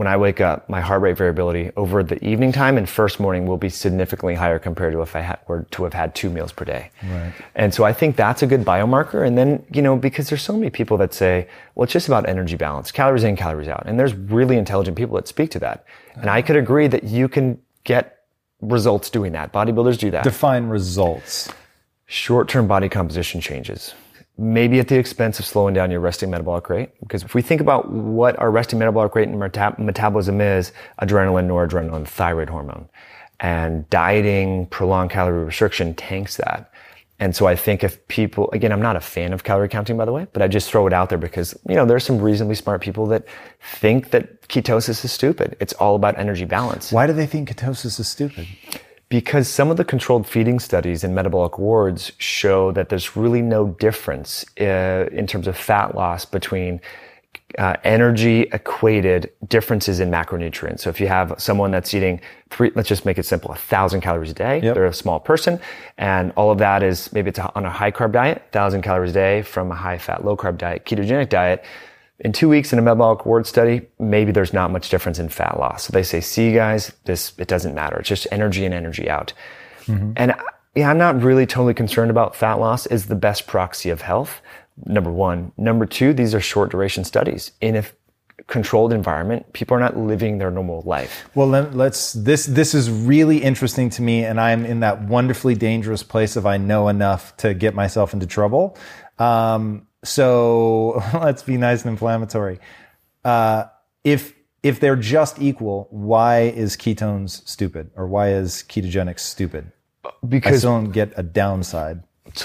when I wake up, my heart rate variability over the evening time and first morning will be significantly higher compared to if I had, were to have had two meals per day. Right. And so I think that's a good biomarker. And then, you know, because there's so many people that say, well, it's just about energy balance, calories in, calories out. And there's really intelligent people that speak to that. And I could agree that you can get results doing that. Bodybuilders do that. Define results. Short-term body composition changes maybe at the expense of slowing down your resting metabolic rate. Because if we think about what our resting metabolic rate and meta- metabolism is, adrenaline, noradrenaline, thyroid hormone, and dieting, prolonged calorie restriction tanks that. And so I think if people, again, I'm not a fan of calorie counting, by the way, but I just throw it out there because, you know, there's some reasonably smart people that think that ketosis is stupid. It's all about energy balance. Why do they think ketosis is stupid? Because some of the controlled feeding studies in metabolic wards show that there's really no difference uh, in terms of fat loss between uh, energy equated differences in macronutrients. So if you have someone that's eating three, let's just make it simple, a thousand calories a day, yep. they're a small person, and all of that is maybe it's on a high carb diet, thousand calories a day from a high fat, low carb diet, ketogenic diet. In two weeks in a metabolic ward study, maybe there's not much difference in fat loss. So they say, see guys, this, it doesn't matter. It's just energy and energy out. Mm-hmm. And yeah, I'm not really totally concerned about fat loss is the best proxy of health number one. Number two, these are short duration studies. In a controlled environment, people are not living their normal life. Well, let's, this, this is really interesting to me. And I'm in that wonderfully dangerous place of I know enough to get myself into trouble. Um, so let's be nice and inflammatory. Uh, if, if they're just equal, why is ketones stupid or why is ketogenics stupid? Because I still don't get a downside.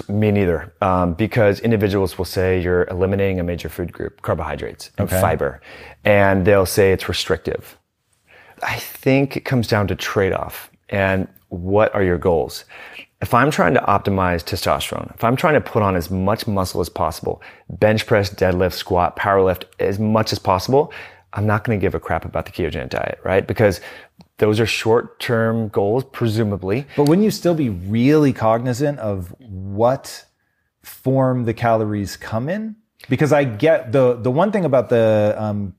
Me neither. Um, because individuals will say you're eliminating a major food group, carbohydrates and okay. fiber, and they'll say it's restrictive. I think it comes down to trade off and what are your goals? If I'm trying to optimize testosterone, if I'm trying to put on as much muscle as possible, bench press, deadlift, squat, power lift as much as possible, I'm not going to give a crap about the ketogenic diet, right? Because those are short term goals, presumably. But wouldn't you still be really cognizant of what form the calories come in? Because I get the the one thing about the um,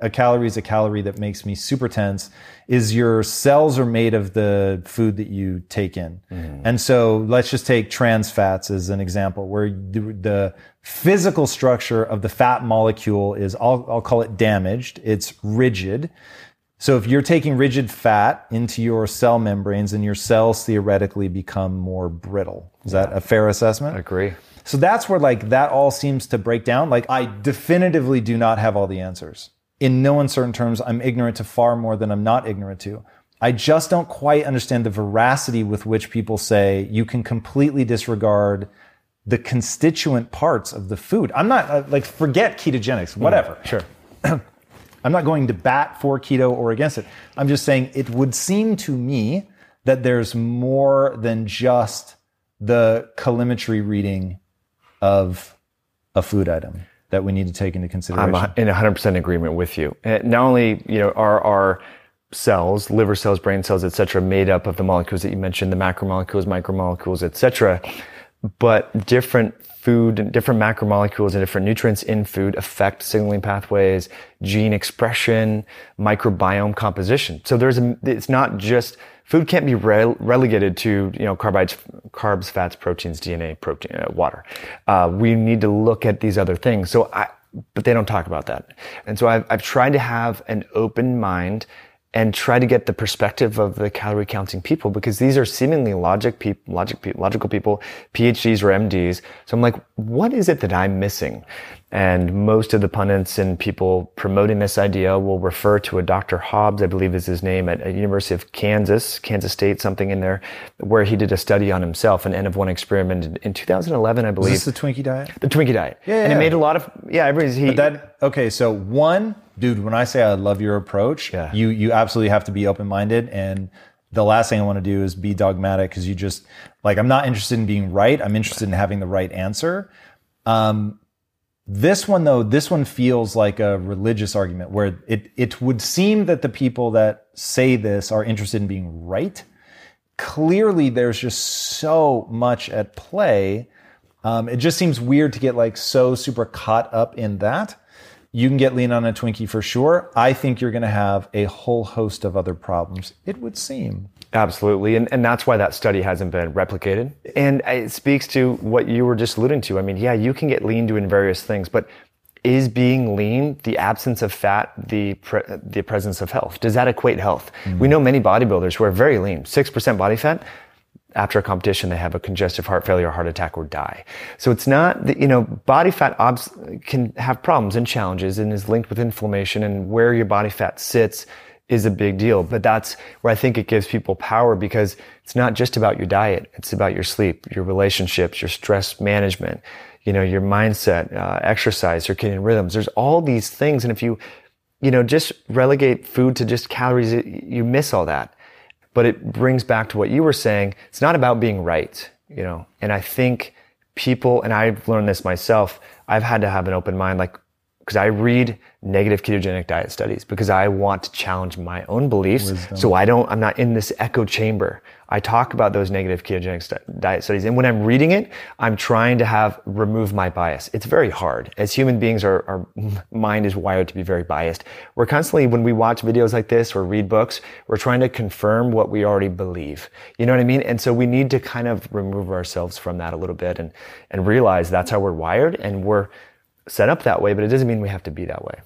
a calorie is a calorie that makes me super tense is your cells are made of the food that you take in. Mm. And so let's just take trans fats as an example where the, the, physical structure of the fat molecule is, I'll, I'll call it damaged. It's rigid. So if you're taking rigid fat into your cell membranes, and your cells theoretically become more brittle. Is yeah. that a fair assessment? I agree. So that's where like that all seems to break down. Like I definitively do not have all the answers. In no uncertain terms, I'm ignorant to far more than I'm not ignorant to. I just don't quite understand the veracity with which people say you can completely disregard the constituent parts of the food. I'm not uh, like forget ketogenics, whatever. Mm, sure. I'm not going to bat for keto or against it. I'm just saying it would seem to me that there's more than just the calorimetry reading of a food item that we need to take into consideration. I'm in 100% agreement with you. Eh, not only, you know, are our cells, liver cells, brain cells, etc., made up of the molecules that you mentioned, the macromolecules, micromolecules, etc., but different food and different macromolecules and different nutrients in food affect signaling pathways, gene expression, microbiome composition. So there's a, it's not just, food can't be re- relegated to, you know, carbohydrates, carbs, fats, proteins, DNA, protein, uh, water. Uh, we need to look at these other things. So I, but they don't talk about that. And so I've, I've tried to have an open mind and try to get the perspective of the calorie counting people because these are seemingly logic people, logic, pe- logical people, PhDs or MDs. So I'm like, what is it that I'm missing? And most of the pundits and people promoting this idea will refer to a Dr. Hobbs, I believe is his name, at, a University of Kansas, Kansas State, something in there, where he did a study on himself, an N of one experiment in 2011, I believe. Is this the Twinkie diet? The Twinkie diet. Yeah. And it made a lot of, yeah, everybody's, he. But that, okay, so one, dude, when I say I love your approach, yeah. you you absolutely have to be open minded. And the last thing I want to do is be dogmatic because you just like I'm not interested in being right. I'm interested in having the right answer. Um, this one though, this one feels like a religious argument where it it would seem that the people that say this are interested in being right. Clearly, there's just so much at play. Um, it just seems weird to get like so super caught up in that you can get lean on a Twinkie for sure. I think you're going to have a whole host of other problems, it would seem. Absolutely. And, and that's why that study hasn't been replicated. And it speaks to what you were just alluding to. I mean, yeah, you can get lean doing various things, but is being lean the absence of fat the pre- the presence of health does that equate health mm. we know many bodybuilders who are very lean 6% body fat after a competition, they have a congestive heart failure, heart attack, or die. So it's not that, you know, body fat obs- can have problems and challenges and is linked with inflammation and where your body fat sits is a big deal. But that's where I think it gives people power because it's not just about your diet. It's about your sleep, your relationships, your stress management, you know, your mindset, uh, exercise, circadian rhythms. There's all these things. And if you, you know, just relegate food to just calories, you miss all that. But it brings back to what you were saying. It's not about being right, you know, and I think people, and I've learned this myself, I've had to have an open mind. Like because I read negative ketogenic diet studies because I want to challenge my own beliefs. Wisdom. So I don't, I'm not in this echo chamber. I talk about those negative ketogenic st- diet studies. And when I'm reading it, I'm trying to have, remove my bias. It's very hard. As human beings, our, our mind is wired to be very biased. We're constantly, when we watch videos like this or read books, we're trying to confirm what we already believe. You know what I mean? And so we need to kind of remove ourselves from that a little bit and, and realize that's how we're wired and we're, set up that way, but it doesn't mean we have to be that way.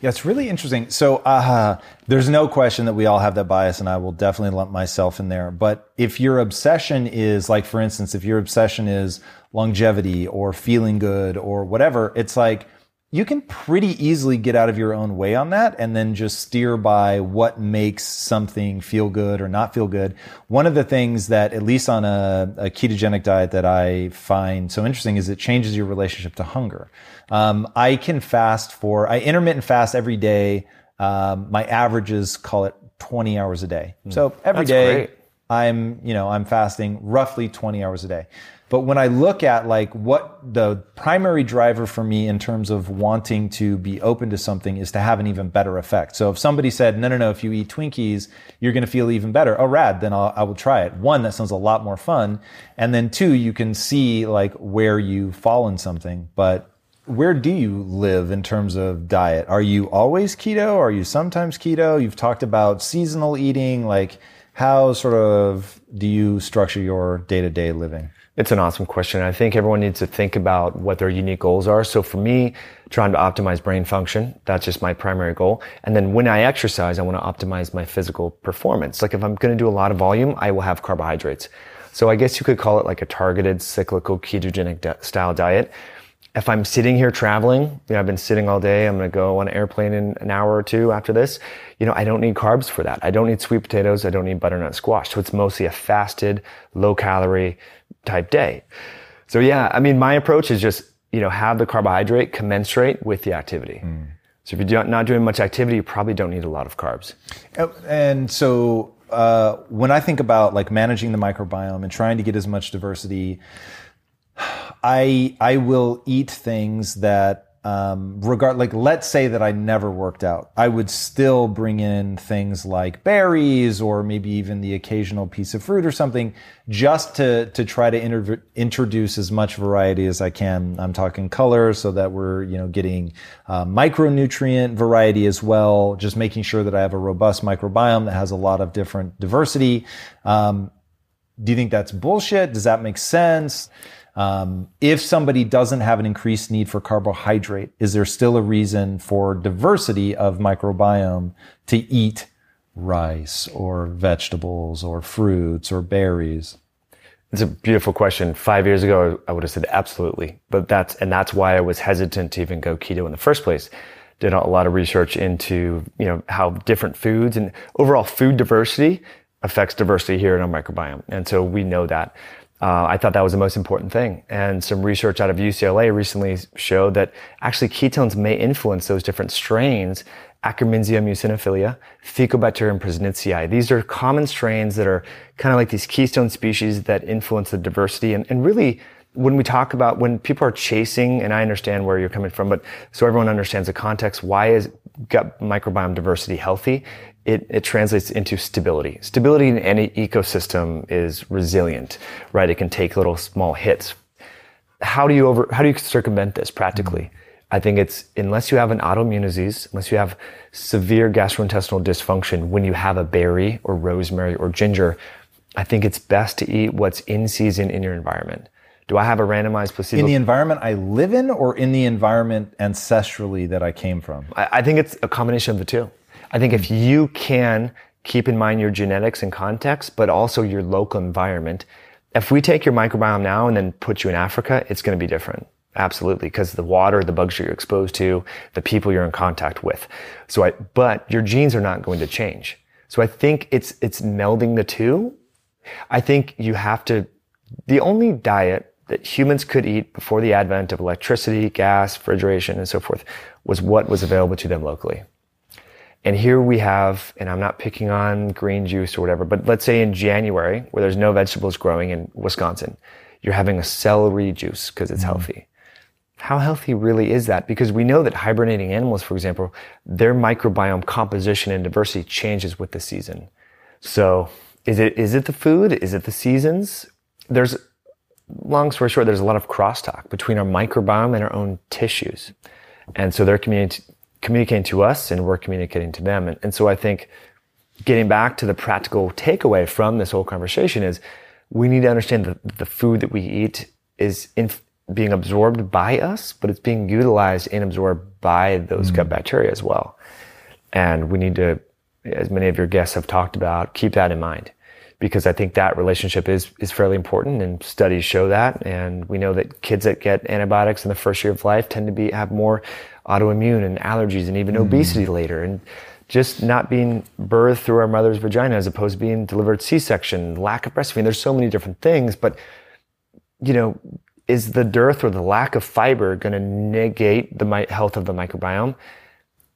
Yeah, it's really interesting. So, uh, there's no question that we all have that bias, and I will definitely lump myself in there. But if your obsession is, like, for instance, if your obsession is longevity or feeling good or whatever, it's like you can pretty easily get out of your own way on that and then just steer by what makes something feel good or not feel good. One of the things that, at least on a, a ketogenic diet, that I find so interesting is it changes your relationship to hunger. Um, I can fast for, I intermittent fast every day. Um, my averages call it 20 hours a day. Hmm. So every That's day, great. I'm, you know, I'm fasting roughly 20 hours a day. But when I look at like what the primary driver for me in terms of wanting to be open to something is to have an even better effect. So if somebody said, no, no, no, if you eat Twinkies, you're going to feel even better. Oh, rad. Then I'll, I will try it. One, that sounds a lot more fun. And then two, you can see like where you fall in something. But where do you live in terms of diet? Are you always keto? Are you sometimes keto? You've talked about seasonal eating. Like how sort of do you structure your day to day living? It's an awesome question. I think everyone needs to think about what their unique goals are. So for me, trying to optimize brain function, that's just my primary goal. And then when I exercise, I want to optimize my physical performance. Like if I'm going to do a lot of volume, I will have carbohydrates. So I guess you could call it like a targeted cyclical ketogenic style diet. If I'm sitting here traveling, you know, I've been sitting all day. I'm going to go on an airplane in an hour or two after this. You know, I don't need carbs for that. I don't need sweet potatoes. I don't need butternut squash. So it's mostly a fasted, low calorie, type day. So yeah, I mean, my approach is just, you know, have the carbohydrate commensurate with the activity. Mm. So if you're not doing much activity, you probably don't need a lot of carbs. Oh, and so uh, when I think about like managing the microbiome and trying to get as much diversity, I I will eat things that um, regard like let's say that I never worked out, I would still bring in things like berries or maybe even the occasional piece of fruit or something, just to to try to inter- introduce as much variety as I can. I'm talking color, so that we're you know getting uh, micronutrient variety as well. Just making sure that I have a robust microbiome that has a lot of different diversity. Um, do you think that's bullshit? Does that make sense? Um, if somebody doesn't have an increased need for carbohydrate, is there still a reason for diversity of microbiome to eat rice or vegetables or fruits or berries? It's a beautiful question. Five years ago, I would have said absolutely, but that's and that's why I was hesitant to even go keto in the first place. Did a lot of research into you know how different foods and overall food diversity affects diversity here in our microbiome, and so we know that. Uh, I thought that was the most important thing. And some research out of UCLA recently showed that actually ketones may influence those different strains, Akkermansia muciniphila, Faecalibacterium prausnitzii. These are common strains that are kind of like these keystone species that influence the diversity. And, and really, when we talk about when people are chasing, and I understand where you're coming from, but so everyone understands the context, why is gut microbiome diversity healthy? It, it translates into stability. Stability in any ecosystem is resilient, right? It can take little small hits. How do you over, how do you circumvent this practically? Mm-hmm. I think it's unless you have an autoimmune disease, unless you have severe gastrointestinal dysfunction when you have a berry or rosemary or ginger, I think it's best to eat what's in season in your environment. Do I have a randomized placebo? In the environment I live in or in the environment ancestrally that I came from? I, I think it's a combination of the two. I think if you can keep in mind your genetics and context, but also your local environment, if we take your microbiome now and then put you in Africa, it's going to be different. Absolutely, because the water, the bugs you're exposed to, the people you're in contact with. So I, but your genes are not going to change. So I think it's, it's melding the two. I think you have to, the only diet that humans could eat before the advent of electricity, gas, refrigeration, and so forth was what was available to them locally. And here we have, and I'm not picking on green juice or whatever, but let's say in January, where there's no vegetables growing in Wisconsin, you're having a celery juice because it's mm. healthy. How healthy really is that? Because we know that hibernating animals, for example, their microbiome composition and diversity changes with the season. So is it, is it the food? Is it the seasons? There's, long story short, there's a lot of crosstalk between our microbiome and our own tissues. And so they're communi- communicating to us and we're communicating to them. And, and so I think getting back to the practical takeaway from this whole conversation is we need to understand that the food that we eat is in, being absorbed by us, but it's being utilized and absorbed by those mm. gut bacteria as well. And we need to, as many of your guests have talked about, keep that in mind because I think that relationship is, is fairly important and studies show that. And we know that kids that get antibiotics in the first year of life tend to be, have more autoimmune and allergies and even mm. obesity later. And just not being birthed through our mother's vagina as opposed to being delivered C-section, lack of breastfeeding. There's so many different things, but you know, is the dearth or the lack of fiber going to negate the health of the microbiome?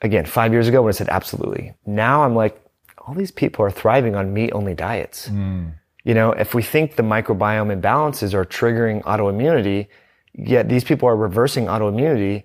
Again, five years ago when I said absolutely. Now I'm like, all these people are thriving on meat only diets. Mm. You know, if we think the microbiome imbalances are triggering autoimmunity, yet these people are reversing autoimmunity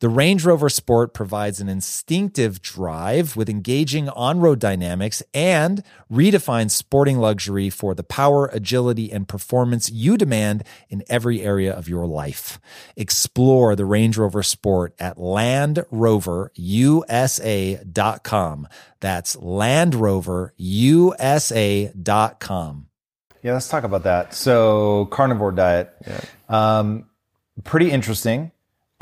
The Range Rover Sport provides an instinctive drive with engaging on road dynamics and redefines sporting luxury for the power, agility, and performance you demand in every area of your life. Explore the Range Rover Sport at LandRoverUSA.com. That's LandRoverUSA.com. Yeah, let's talk about that. So, carnivore diet. Yeah. Um, pretty interesting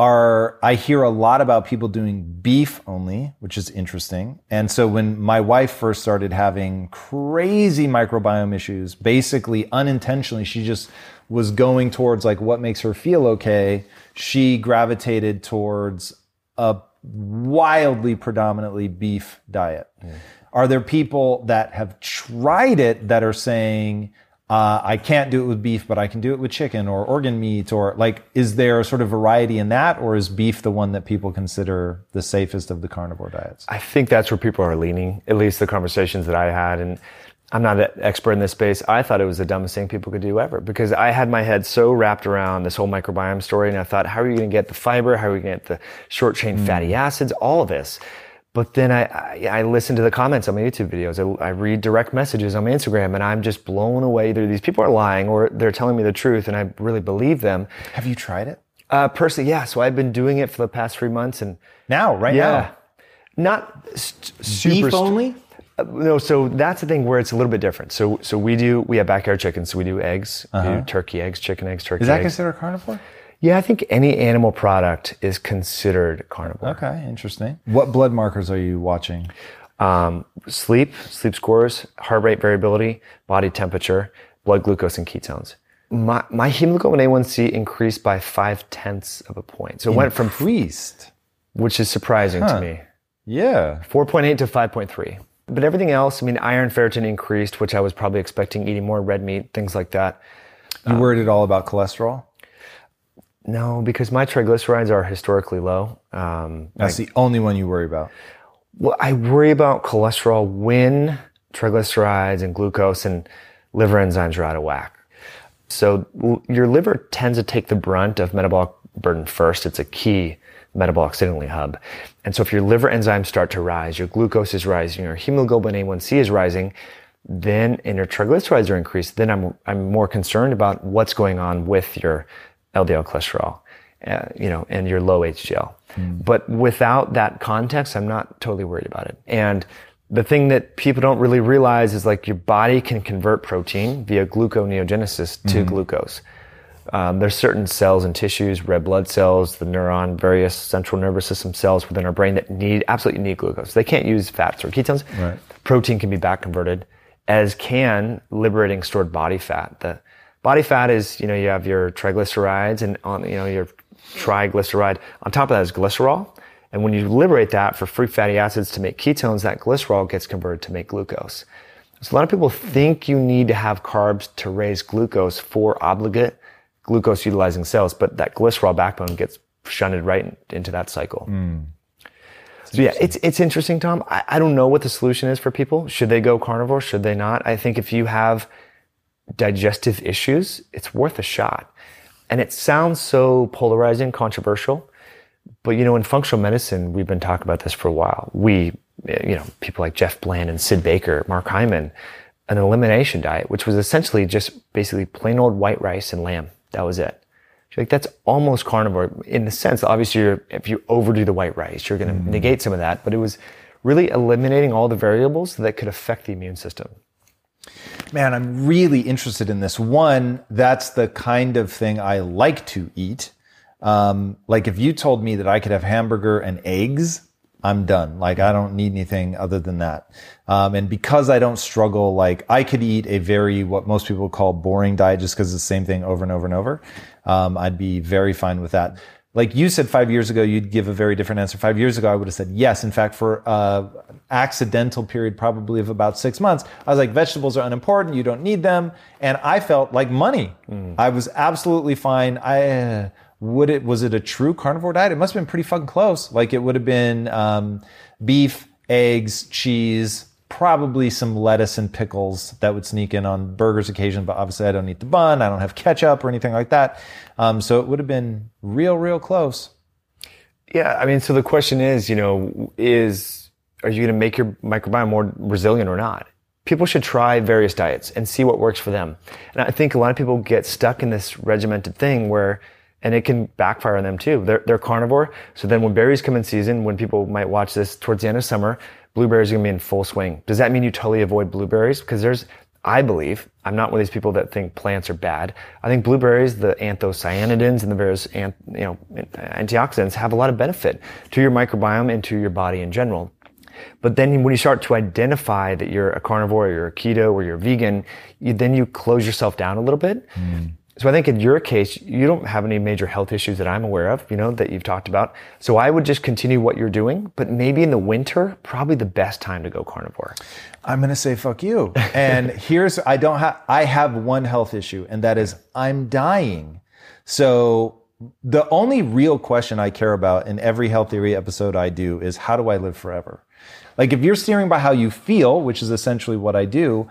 are I hear a lot about people doing beef only, which is interesting. And so when my wife first started having crazy microbiome issues, basically unintentionally, she just was going towards like what makes her feel okay. She gravitated towards a wildly predominantly beef diet. Mm. Are there people that have tried it that are saying, uh, I can't do it with beef, but I can do it with chicken or organ meat or like, is there sort of variety in that or is beef the one that people consider the safest of the carnivore diets? I think that's where people are leaning, at least the conversations that I had. And I'm not an expert in this space. I thought it was the dumbest thing people could do ever because I had my head so wrapped around this whole microbiome story. And I thought, how are you going to get the fiber? How are we going to get the short chain mm. fatty acids? All of this. But then I, I, I, listen to the comments on my YouTube videos. I, I, read direct messages on my Instagram and I'm just blown away. Either these people are lying or they're telling me the truth and I really believe them. Have you tried it? Uh, personally, yeah. So I've been doing it for the past three months, and Now, right now? yeah, not st- super. Beef only? Uh, no, so that's the thing where it's a little bit different. So, so we do we have backyard chickens. So we do eggs, we do turkey eggs, chicken eggs, turkey Is that eggs. considered carnivore? Yeah, I think any animal product is considered carnivore. Okay, interesting. What blood markers are you watching? Um, sleep, sleep scores, heart rate variability, body temperature, blood glucose, and ketones. My, my hemoglobin A1C increased by five tenths of a point. So it went from, priest. which is surprising to me, Yeah. 4.8 to 5.3. But everything else, I mean, iron ferritin increased, which I was probably expecting eating more red meat, things like that. You worried at all about cholesterol? No, because my triglycerides are historically low. Um, That's the only one you worry about. Well, I worry about cholesterol when triglycerides and glucose and liver enzymes are out of whack. So l- your liver tends to take the brunt of metabolic burden first. It's a key metabolic signaling hub. And so if your liver enzymes start to rise, your glucose is rising, your hemoglobin A1C is rising, then and your triglycerides are increased, then I'm I'm more concerned about what's going on with your LDL cholesterol, uh, you know, and your low HDL. But without that context, I'm not totally worried about it. And the thing that people don't really realize is like your body can convert protein via gluconeogenesis to glucose. Um, there's certain cells and tissues, red blood cells, the neuron, various central nervous system cells within our brain that need absolutely need glucose. They can't use fats or ketones. Right. Protein can be back converted, as can liberating stored body fat. The body fat is, you know, you have your triglycerides and on, you know, your triglyceride. On top of that is glycerol. And when you liberate that for free fatty acids to make ketones, that glycerol gets converted to make glucose. So a lot of people think you need to have carbs to raise glucose for obligate glucose utilizing cells, but that glycerol backbone gets shunted right into that cycle. Hmm. So yeah, it's it's interesting, Tom. I, I don't know what the solution is for people. Should they go carnivore? Should they not? I think if you have digestive issues, it's worth a shot. And it sounds so polarizing, controversial, but you know, in functional medicine, we've been talking about this for a while. We, you know, people like Jeff Bland and Sid Baker, Mark Hyman, an elimination diet, which was essentially just basically plain old white rice and lamb. That was it. Like that's almost carnivore in the sense. Obviously, you're, if you overdo the white rice, you're going to mm-hmm. negate some of that. But it was really eliminating all the variables that could affect the immune system. Man, I'm really interested in this. One, that's the kind of thing I like to eat. Um, like if you told me that I could have hamburger and eggs, I'm done. Like I don't need anything other than that. Um, and because I don't struggle, like I could eat a very, what most people call boring diet just because it's the same thing over and over and over. Um, I'd be very fine with that. Like you said five years ago, you'd give a very different answer. Five years ago, I would have said yes. In fact, for uh, accidental period, probably of about six months, I was like, vegetables are unimportant. You don't need them. And I felt like money. I was absolutely fine. I, uh, would it, was it a true carnivore diet? It must have been pretty fucking close. Like it would have been, um, beef, eggs, cheese, probably some lettuce and pickles that would sneak in on burgers occasion, but obviously I don't eat the bun. I don't have ketchup or anything like that. Um, so it would have been real, real close. Yeah, I mean, so the question is, you know, is are you going to make your microbiome more resilient or not? People should try various diets and see what works for them. And I think a lot of people get stuck in this regimented thing where, and it can backfire on them too. They're, they're carnivore. So then when berries come in season, when people might watch this towards the end of summer, blueberries are going to be in full swing. Does that mean you totally avoid blueberries? Because there's, I believe, I'm not one of these people that think plants are bad. I think blueberries, the anthocyanidins and the various, you know, antioxidants have a lot of benefit to your microbiome and to your body in general. But then when you start to identify that you're a carnivore, or you're a keto, or you're vegan, you, then you close yourself down a little bit. Mm. So I think in your case, you don't have any major health issues that I'm aware of, you know, that you've talked about. So I would just continue what you're doing, but maybe in the winter, probably the best time to go carnivore. I'm going to say fuck you. And here's, I don't have, I have one health issue and that is I'm dying. So the only real question I care about in every health theory episode I do is how do I live forever? Like if you're steering by how you feel, which is essentially what I do,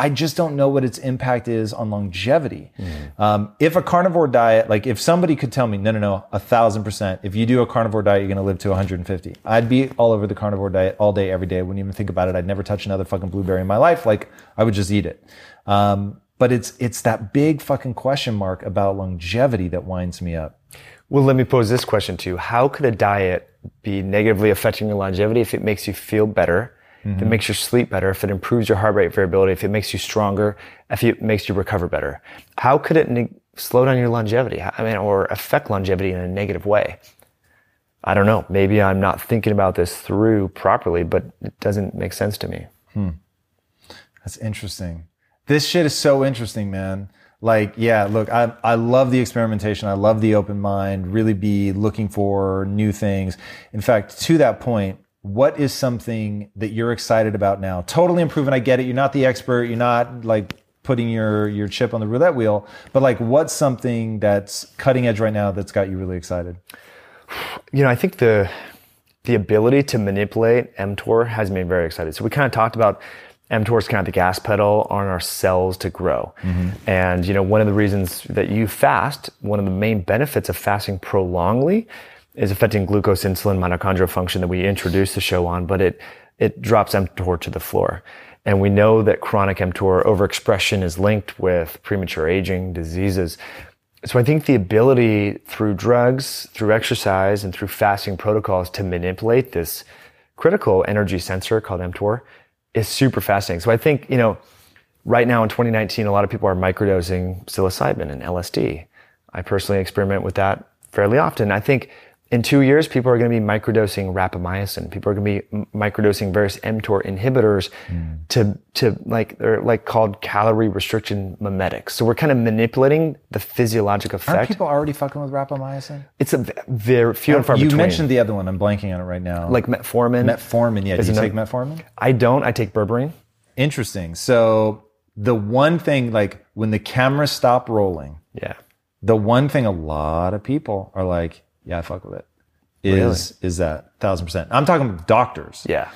I just don't know what its impact is on longevity. Um, if a carnivore diet, like if somebody could tell me, no, no, no, a thousand percent, if you do a carnivore diet, you're going to live to 150. I'd be all over the carnivore diet all day, every day. I wouldn't even think about it. I'd never touch another fucking blueberry in my life. Like I would just eat it. Um, but it's, it's that big fucking question mark about longevity that winds me up. Well, let me pose this question to you. How could a diet be negatively affecting your longevity if it makes you feel better, if it mm-hmm. makes your sleep better, if it improves your heart rate variability, if it makes you stronger, if it makes you recover better? How could it neg- slow down your longevity? I mean, or affect longevity in a negative way? I don't know. Maybe I'm not thinking about this through properly, but it doesn't make sense to me. Hmm. That's interesting. This shit is so interesting, man. Like, yeah, look, I, I love the experimentation. I love the open mind, really be looking for new things. In fact, to that point, what is something that you're excited about now? Totally improving. I get it. You're not the expert. You're not like putting your, your chip on the roulette wheel, but like what's something that's cutting edge right now that's got you really excited? you know, I think the the ability to manipulate mTOR has made me very excited. So we kind of talked about mTOR is kind of the gas pedal on our cells to grow. Mm-hmm. And you know, one of the reasons that you fast, one of the main benefits of fasting prolongly is affecting glucose, insulin, mitochondrial function that we introduced the show on, but it it drops mTOR to the floor. And we know that chronic mTOR overexpression is linked with premature aging, diseases. So I think the ability through drugs, through exercise, and through fasting protocols to manipulate this critical energy sensor called mTOR is super fascinating. So I think, you know, right now in 2019, a lot of people are microdosing psilocybin and LSD. I personally experiment with that fairly often. I think in two years, people are going to be microdosing rapamycin. People are going to be microdosing various mTOR inhibitors hmm. to, to like, they're like called calorie restriction mimetics. So we're kind of manipulating the physiologic Aren't effect. people already fucking with rapamycin? it's a very few and oh, far you between. mentioned the other one. I'm blanking on it right now. like metformin. metformin. Yeah. Do you take metformin? I don't. I take berberine. Interesting. So the one thing, like when the cameras stop rolling, Yeah. the one thing a lot of people are like, yeah, I fuck with it. Is is that thousand percent? I'm talking doctors. Yeah.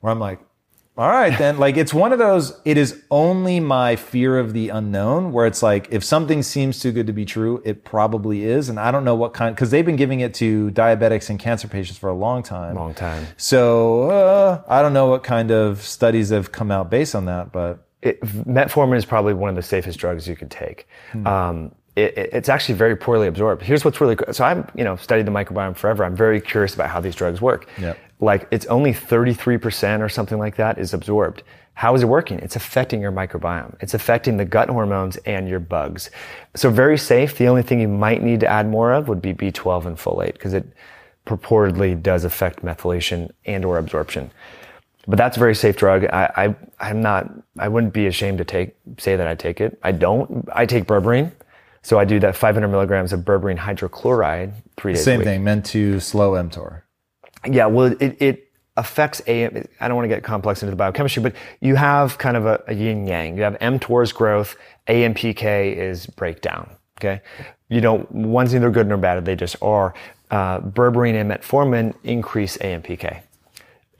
Where I'm like, all right, then. like it's one of those. It is only my fear of the unknown. Where it's like, if something seems too good to be true, it probably is, and I don't know what kind. Because they've been giving it to diabetics and cancer patients for a long time. Long time. So uh, I don't know what kind of studies have come out based on that, but it, metformin is probably one of the safest drugs you could take. Um, it, it- it's actually very poorly absorbed. Here's what's really cool. So I'm, you know, studied the microbiome forever. I'm very curious about how these drugs work. Yep. Like it's only 33% or something like that is absorbed. How is it working? It's affecting your microbiome. It's affecting the gut hormones and your bugs. So very safe. The only thing you might need to add more of would be B12 and folate because it purportedly does affect methylation and or absorption but that's a very safe drug. I, I I'm not I wouldn't be ashamed to take say that I take it. I don't. I take berberine, so I do that 500 milligrams of berberine hydrochloride three days a same thing, meant to slow mTOR. Yeah, well, it, it affects AM. I don't want to get complex into the biochemistry, but you have kind of a, a yin yang. You have mTOR's growth, AMPK is breakdown. Okay, you know one's neither good nor bad; they just are. Uh, berberine and metformin increase AMPK.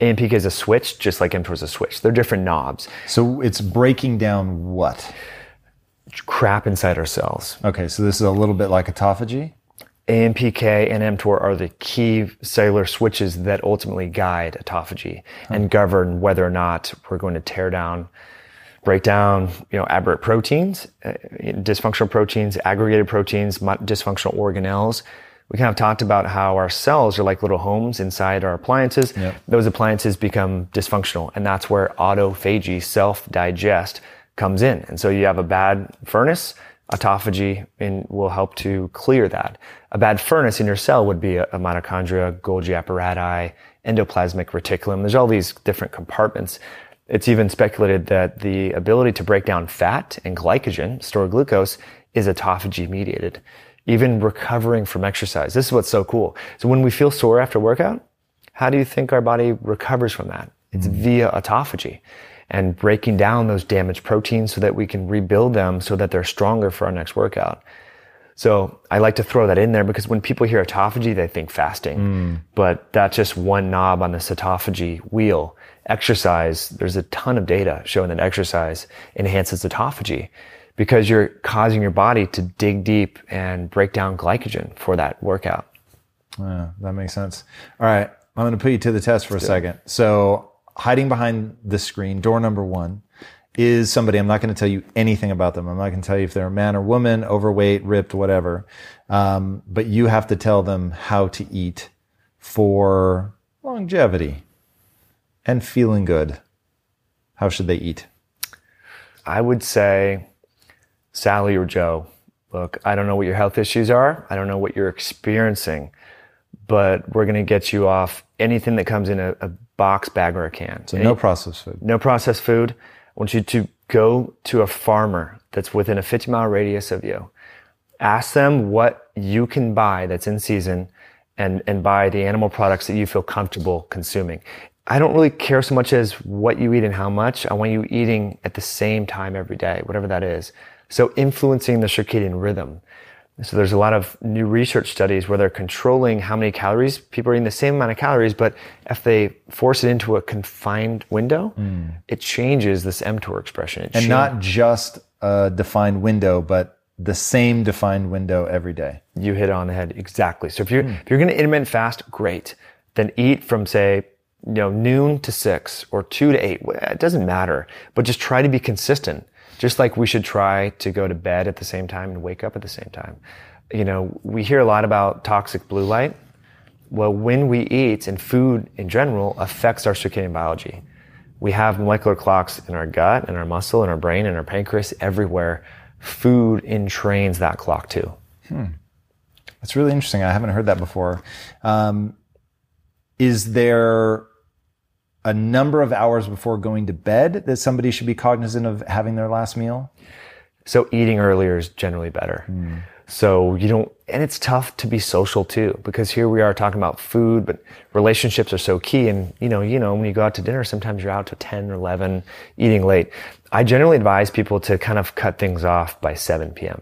AMPK is a switch, just like mTOR is a switch. They're different knobs. So it's breaking down what? Crap inside our cells. Okay, so this is a little bit like autophagy. AMPK and mTOR are the key cellular switches that ultimately guide autophagy and govern whether or not we're going to tear down, break down, you know, aberrant proteins, uh, dysfunctional proteins, aggregated proteins, dysfunctional organelles. We kind of talked about how our cells are like little homes inside our appliances. Those appliances become dysfunctional, and that's where autophagy, self-digest, comes in. And so you have a bad furnace, autophagy in, will help to clear that. A bad furnace in your cell would be a, a mitochondria, Golgi apparatus, endoplasmic reticulum. There's all these different compartments. It's even speculated that the ability to break down fat and glycogen, store glucose, is autophagy mediated. Even recovering from exercise. This is what's so cool. So when we feel sore after workout, how do you think our body recovers from that? It's hmm. via autophagy and breaking down those damaged proteins so that we can rebuild them so that they're stronger for our next workout. So I like to throw that in there because when people hear autophagy, they think fasting, hmm. but that's just one knob on the autophagy wheel. Exercise, there's a ton of data showing that exercise enhances autophagy because you're causing your body to dig deep and break down glycogen for that workout. Yeah, that makes sense. All right, I'm going to put you to the test for a second. So, hiding behind the screen, door number one, is somebody, I'm not going to tell you anything about them. I'm not going to tell you if they're a man or woman, overweight, ripped, whatever. Um, but you have to tell them how to eat for longevity and feeling good. How should they eat? I would say, Sally or Joe, look, I don't know what your health issues are. I don't know what you're experiencing, but we're going to get you off anything that comes in a, a box, bag, or a can. So no eh? processed food. no processed food. I want you to go to a farmer that's within a 50 mile radius of you. Ask them what you can buy that's in season and, and buy the animal products that you feel comfortable consuming. I don't really care so much as what you eat and how much. I want you eating at the same time every day, whatever that is. So influencing the circadian rhythm. So there's a lot of new research studies where they're controlling how many calories people are eating the same amount of calories, but if they force it into a confined window, hmm. it changes this mTOR expression. It And change- not just a defined window, but the same defined window every day. you hit it on the head exactly. So if you're hmm. if you're going to intermittent fast, great. Then eat from say you know noon to six or two to eight. It doesn't matter, but just try to be consistent. Just like we should try to go to bed at the same time and wake up at the same time. You know, we hear a lot about toxic blue light. Well, when we eat and food in general affects our circadian biology. We have molecular clocks in our gut, in our muscle, in our brain, in our pancreas, everywhere. Food entrains that clock too. That's really interesting. I haven't heard that before. Um, is there a number of hours before going to bed that somebody should be cognizant of having their last meal? So eating earlier is generally better. So you don't, and it's tough to be social too, because here we are talking about food, but relationships are so key. And you know, you know, when you go out to dinner, sometimes you're out to 10 or 11, eating late. I generally advise people to kind of cut things off by 7 p.m.,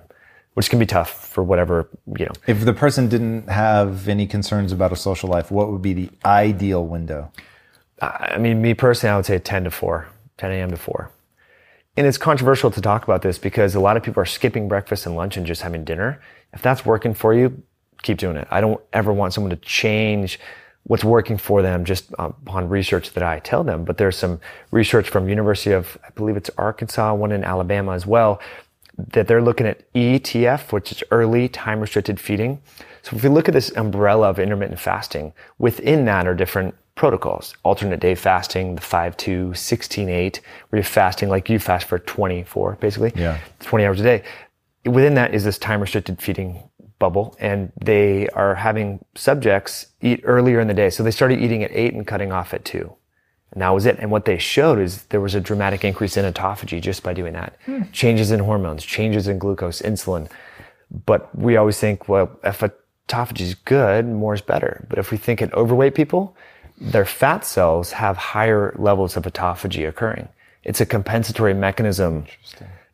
which can be tough for whatever, you know. If the person didn't have any concerns about a social life, what would be the ideal window? I mean, me personally, I would say 10 to 4, 10 a.m. to 4. And it's controversial to talk about this because a lot of people are skipping breakfast and lunch and just having dinner. If that's working for you, keep doing it. I don't ever want someone to change what's working for them just um, upon research that I tell them. But there's some research from University of, I believe it's Arkansas, one in Alabama as well, that they're looking at ETF, which is early time restricted feeding. So if we look at this umbrella of intermittent fasting, within that are different protocols. Alternate day fasting, the 5-2, 16-8, where you're fasting like you fast for 24, basically. Yeah. 20 hours a day. Within that is this time restricted feeding bubble and they are having subjects eat earlier in the day. So they started eating at eight and cutting off at two. And that was it. And what they showed is there was a dramatic increase in autophagy just by doing that. Hmm. Changes in hormones, changes in glucose, insulin. But we always think, well, if autophagy is good, more is better. But if we think in overweight people, their fat cells have higher levels of autophagy occurring. It's a compensatory mechanism.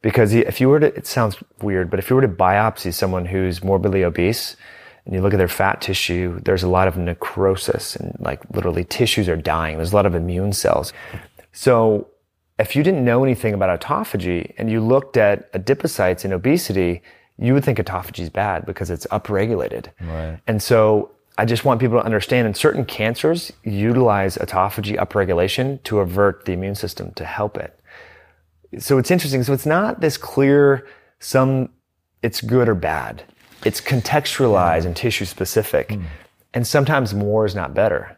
Because if you were to, it sounds weird, but if you were to biopsy someone who's morbidly obese and you look at their fat tissue, there's a lot of necrosis and like literally tissues are dying. There's a lot of immune cells. So if you didn't know anything about autophagy and you looked at adipocytes in obesity, you would think autophagy is bad because it's upregulated. Right. And so I just want people to understand in certain cancers utilize autophagy upregulation to avert the immune system to help it. So it's interesting. So it's not this clear some it's good or bad. It's contextualized and tissue specific. Hmm. And sometimes more is not better.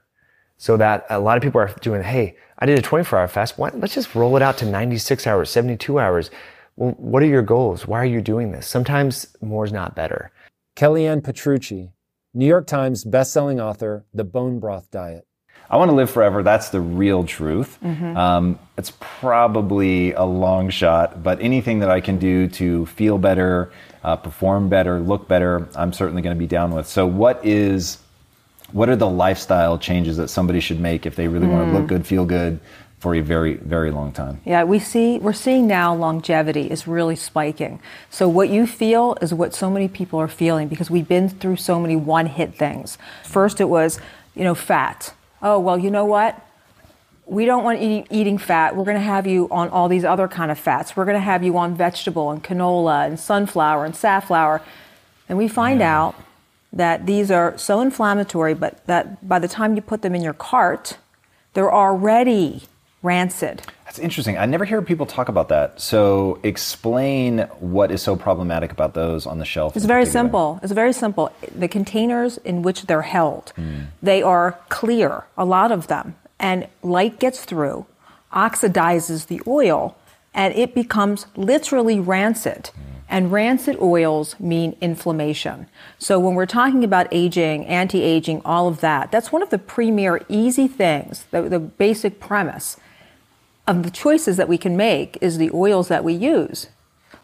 So that a lot of people are doing, hey, I did a 24 hour fast. Why, let's just roll it out to 96 hours, 72 hours. Well, what are your goals? Why are you doing this? Sometimes more is not better. Kellyanne Petrucci, New York Times bestselling author, The Bone Broth Diet. I want to live forever. That's the real truth. Um, it's probably a long shot, but anything that I can do to feel better, uh, perform better, look better, I'm certainly going to be down with. So, what is, what are the lifestyle changes that somebody should make if they really want to look good, feel good for a very, very long time? Yeah, we see we're seeing now longevity is really spiking. So what you feel is what so many people are feeling because we've been through so many one-hit things. First it was, you know, fat. Oh, well, you know what? We don't want eating, eating fat. We're going to have you on all these other kind of fats. We're going to have you on vegetable and canola and sunflower and safflower. And we find out that these are so inflammatory, but that by the time you put them in your cart, they're already rancid. That's interesting. I never hear people talk about that. So explain what is so problematic about those on the shelf. It's very particular. simple. It's very simple. The containers in which they're held, hmm. they are clear, a lot of them, and light gets through, oxidizes the oil, and it becomes literally rancid. Hmm. And rancid oils mean inflammation. So when we're talking about aging, anti-aging, all of that, that's one of the premier easy things, the, the basic premise of the choices that we can make is the oils that we use.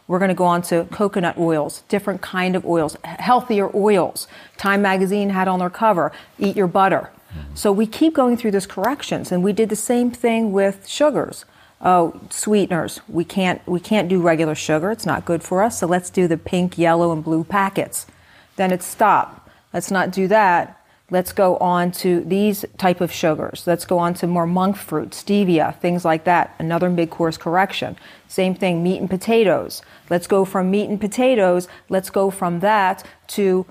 We're going to go on to coconut oils, different kind of oils, healthier oils. Time magazine had on their cover, eat your butter. So we keep going through these corrections and we did the same thing with sugars. Oh, sweeteners. We can't we can't do regular sugar. It's not good for us. So let's do the pink, yellow and blue packets. Then it's stop. Let's not do that. Let's go on to these type of sugars. Let's go on to more monk fruit, stevia, things like that. Another mid course correction. Same thing, meat and potatoes. Let's go from meat and potatoes. Let's go from that to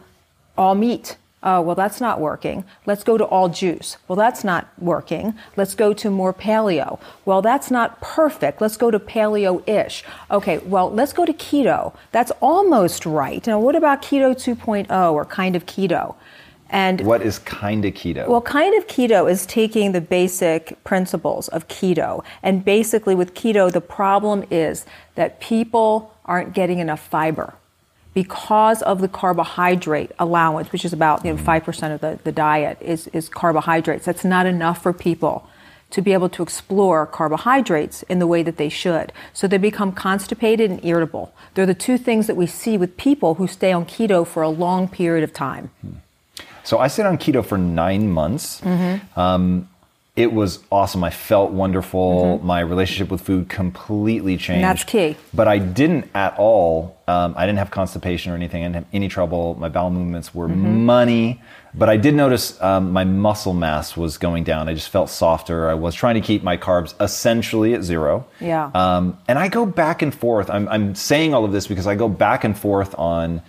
all meat. Oh, well, that's not working. Let's go to all juice. Well, that's not working. Let's go to more paleo. Well, that's not perfect. Let's go to paleo ish. Okay, well, let's go to keto. That's almost right. Now, what about keto 2.0 or kind of keto? And What is kind of keto? well, kind of keto is taking the basic principles of keto. And basically, with keto, the problem is that people aren't getting enough fiber because of the carbohydrate allowance, which is about you know, 5% of the, the diet is, is carbohydrates. That's not enough for people to be able to explore carbohydrates in the way that they should. So they become constipated and irritable. They're the two things that we see with people who stay on keto for a long period of time. Hmm. So I stayed on keto for nine months. Mm-hmm. Um, it was awesome. I felt wonderful. My relationship with food completely changed. Mm-hmm. that's key. But I didn't at all. Um, I didn't have constipation or anything. I didn't have any trouble. My bowel movements were Mm-hmm. money. But I did notice um, my muscle mass was going down. I just felt softer. I was trying to keep my carbs essentially at zero. Yeah. Um, and I go back and forth. I'm, I'm saying all of this because I go back and forth on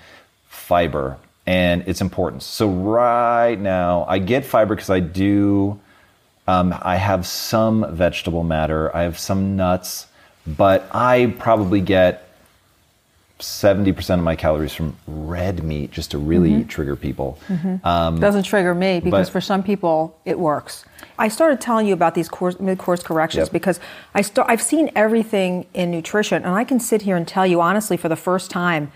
fiber and its importance. So right now, I get fiber because I do. Um, I have some vegetable matter. I have some nuts, but I probably get seventy percent of my calories from red meat, just to really trigger people. Um, Doesn't trigger me because but- for some people it works. I started telling you about these course, mid-course corrections Yep. because I start, I've seen everything in nutrition, and I can sit here and tell you honestly, for the first time,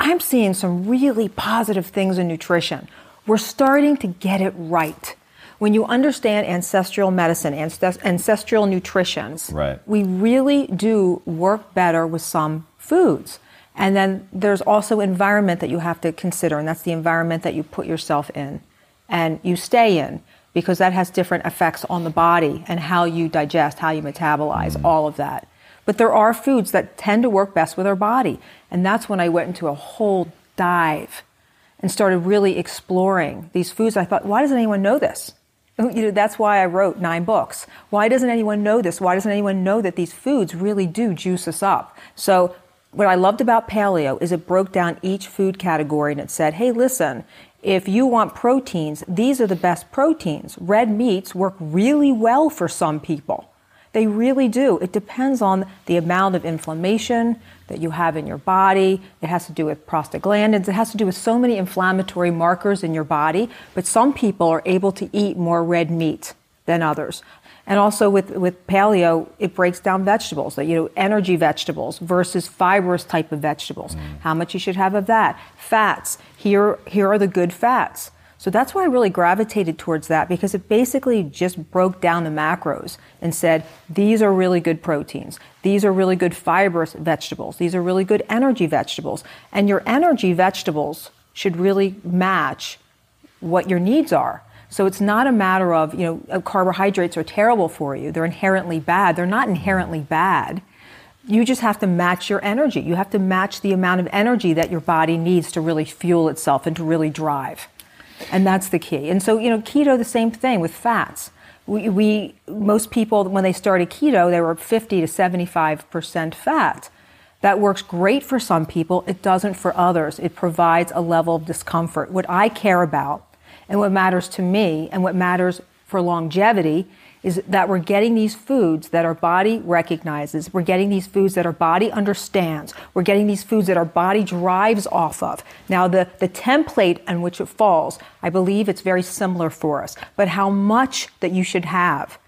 I'm seeing some really positive things in nutrition. We're starting to get it right. When you understand ancestral medicine, ancest- ancestral nutrition, Right. we really do work better with some foods. And then there's also environment that you have to consider, and that's the environment that you put yourself in and you stay in because that has different effects on the body and how you digest, how you metabolize, mm. all of that. But there are foods that tend to work best with our body. And that's when I went into a whole dive and started really exploring these foods. I thought, why doesn't anyone know this? You know, that's why I wrote nine books. Why doesn't anyone know this? Why doesn't anyone know that these foods really do juice us up? So, what I loved about paleo is it broke down each food category and it said, hey, listen, if you want proteins, these are the best proteins. Red meats work really well for some people. They really do. It depends on the amount of inflammation that you have in your body. It has to do with prostaglandins. It has to do with so many inflammatory markers in your body. But some people are able to eat more red meat than others. And also with, with paleo, it breaks down vegetables, you know, energy vegetables versus fibrous type of vegetables. Mm. How much you should have of that. Fats. Here, here are the good fats. So that's why I really gravitated towards that because it basically just broke down the macros and said, these are really good proteins. These are really good fibrous vegetables. These are really good energy vegetables. And your energy vegetables should really match what your needs are. So it's not a matter of, you know, uh, carbohydrates are terrible for you. They're inherently bad. They're not inherently bad. You just have to match your energy. You have to match the amount of energy that your body needs to really fuel itself and to really drive. And that's the key. And so, you know, keto, the same thing with fats. We, we most people, when they started keto, they were 50 to 75% fat. That works great for some people. It doesn't for others. It provides a level of discomfort. What I care about and what matters to me and what matters for longevity is that we're getting these foods that our body recognizes. We're getting these foods that our body understands. We're getting these foods that our body drives off of. Now, the, the template in which it falls, I believe it's very similar for us, but how much that you should have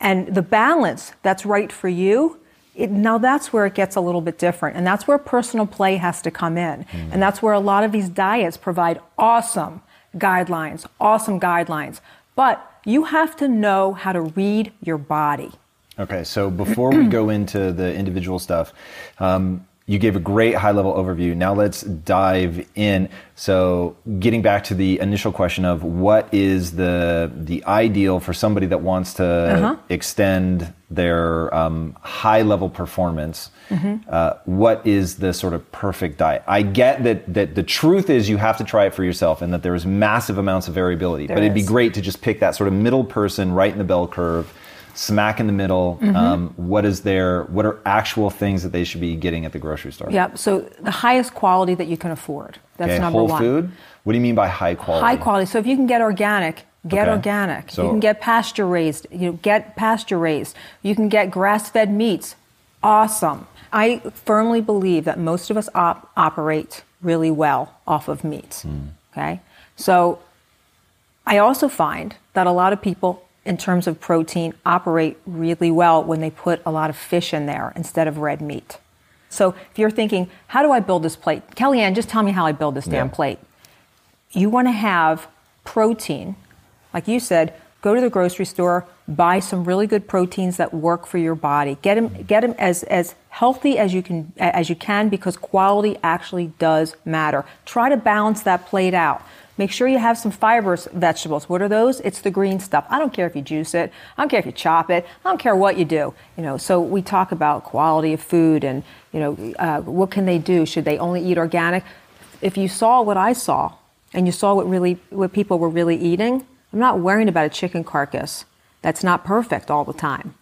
and the balance that's right for you. It, now that's where it gets a little bit different, and that's where personal play has to come in, mm. and that's where a lot of these diets provide awesome guidelines, awesome guidelines. But you have to know how to read your body. Okay, so before we go into the individual stuff, um, you gave a great high level overview. Now let's dive in. So, getting back to the initial question of what is the the ideal for somebody that wants to uh-huh. extend their um, high level performance. Mm-hmm. Uh, what is the sort of perfect diet? I get that that the truth is you have to try it for yourself, and that there's massive amounts of variability. There but it'd be great to just pick that sort of middle person right in the bell curve smack in the middle. Mm-hmm. Um, what is there? What are actual things that they should be getting at the grocery store? Yep. So the highest quality that you can afford. That's okay, number whole one. food. What do you mean by high quality? High quality. So if you can get organic, get okay. organic. So, you can get pasture raised. You know, get pasture raised. You can get grass fed meats. Awesome. I firmly believe that most of us op- operate really well off of meats. Mm. Okay. So I also find that a lot of people in terms of protein operate really well when they put a lot of fish in there instead of red meat. So if you're thinking, how do I build this plate? Kellyanne, just tell me how I build this damn plate. You want to have protein, like you said, go to the grocery store, buy some really good proteins that work for your body. Get them, get them as, as healthy as you can as you can because quality actually does matter. Try to balance that plate out. Make sure you have some fibrous vegetables. What are those? It's the green stuff. I don't care if you juice it. I don't care if you chop it. I don't care what you do. You know, so we talk about quality of food and, you know, uh, what can they do? Should they only eat organic? If you saw what I saw and you saw what really, what people were really eating, I'm not worrying about a chicken carcass that's not perfect all the time.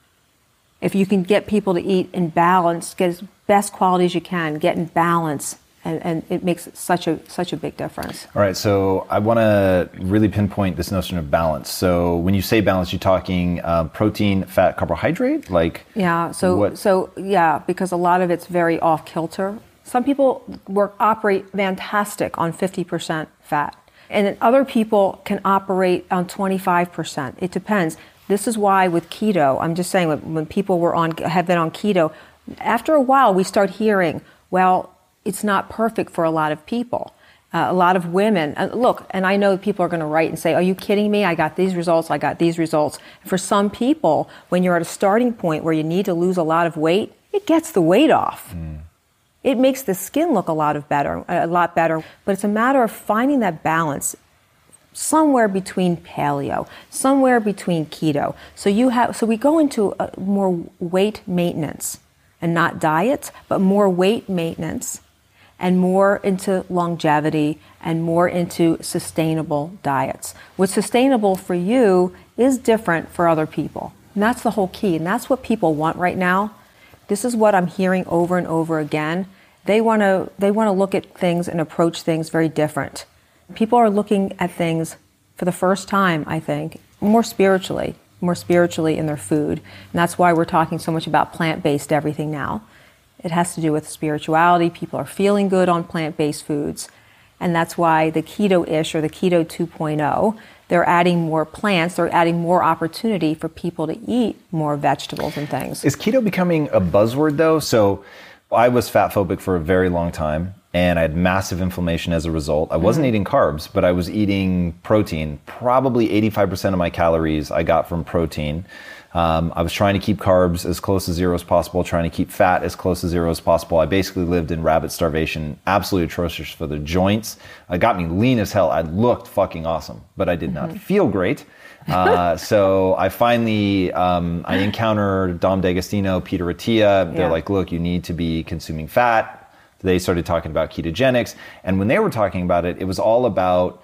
If you can get people to eat in balance, get as best quality as you can, get in balance, and, and it makes such a such a big difference. All right, so I want to really pinpoint this notion of balance. So when you say balance, you're talking uh, protein, fat, carbohydrate, like yeah. So what? so yeah, because a lot of it's very off kilter. Some people work operate fantastic on 50% fat, and then other people can operate on 25%. It depends. This is why with keto, I'm just saying when, when people were on have been on keto, after a while we start hearing, well, it's not perfect for a lot of people. Uh, a lot of women uh, look, and I know people are going to write and say, "Are you kidding me? I got these results. I got these results." For some people, when you're at a starting point where you need to lose a lot of weight, it gets the weight off. Mm. It makes the skin look a lot of better, a lot better. But it's a matter of finding that balance somewhere between paleo, somewhere between keto. So you have, so we go into more weight maintenance and not diet, but more weight maintenance and more into longevity and more into sustainable diets. What's sustainable for you is different for other people. And that's the whole key. And that's what people want right now. This is what I'm hearing over and over again. They want to they want to look at things and approach things very different. People are looking at things for the first time, I think, more spiritually, more spiritually in their food. And that's why we're talking so much about plant-based everything now it has to do with spirituality. People are feeling good on plant based foods. And that's why the keto ish or the keto 2.0, they're adding more plants, they're adding more opportunity for people to eat more vegetables and things. Is keto becoming a buzzword though? So I was fat phobic for a very long time and I had massive inflammation as a result. I wasn't mm-hmm. eating carbs, but I was eating protein. Probably 85% of my calories I got from protein. Um, I was trying to keep carbs as close to zero as possible, trying to keep fat as close to zero as possible. I basically lived in rabbit starvation, absolutely atrocious for the joints. It got me lean as hell. I looked fucking awesome, but I did not mm-hmm. feel great. Uh, so I finally um, I encountered Dom D'Agostino, Peter Attia. They're yeah. like, look, you need to be consuming fat. They started talking about ketogenics, and when they were talking about it, it was all about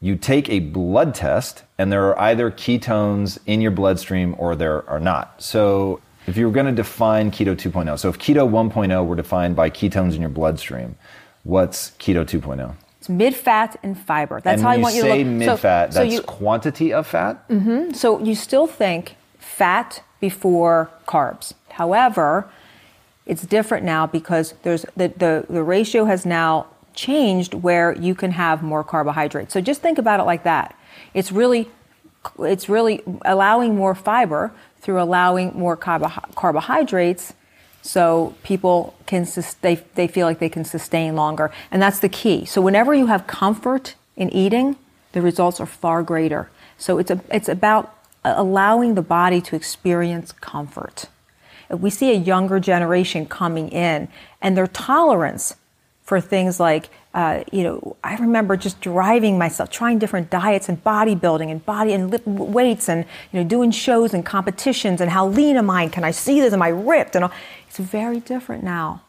you take a blood test and there are either ketones in your bloodstream or there are not. So if you were going to define keto 2.0, so if keto 1.0 were defined by ketones in your bloodstream, what's keto 2.0? It's mid fat and fiber. That's and how I want you to say look. mid fat, so that's you, quantity of fat. Mm-hmm. so you still think fat before carbs. However, it's different now because there's the, the, the ratio has now changed where you can have more carbohydrates. So just think about it like that. It's really it's really allowing more fiber through allowing more carbo- carbohydrates so people can they, they feel like they can sustain longer and that's the key so whenever you have comfort in eating the results are far greater so it's, a, it's about allowing the body to experience comfort we see a younger generation coming in and their tolerance for things like, uh, you know, I remember just driving myself, trying different diets and bodybuilding and body and lip weights and, you know, doing shows and competitions and how lean am I? Can I see this? Am I ripped? And all. it's very different now.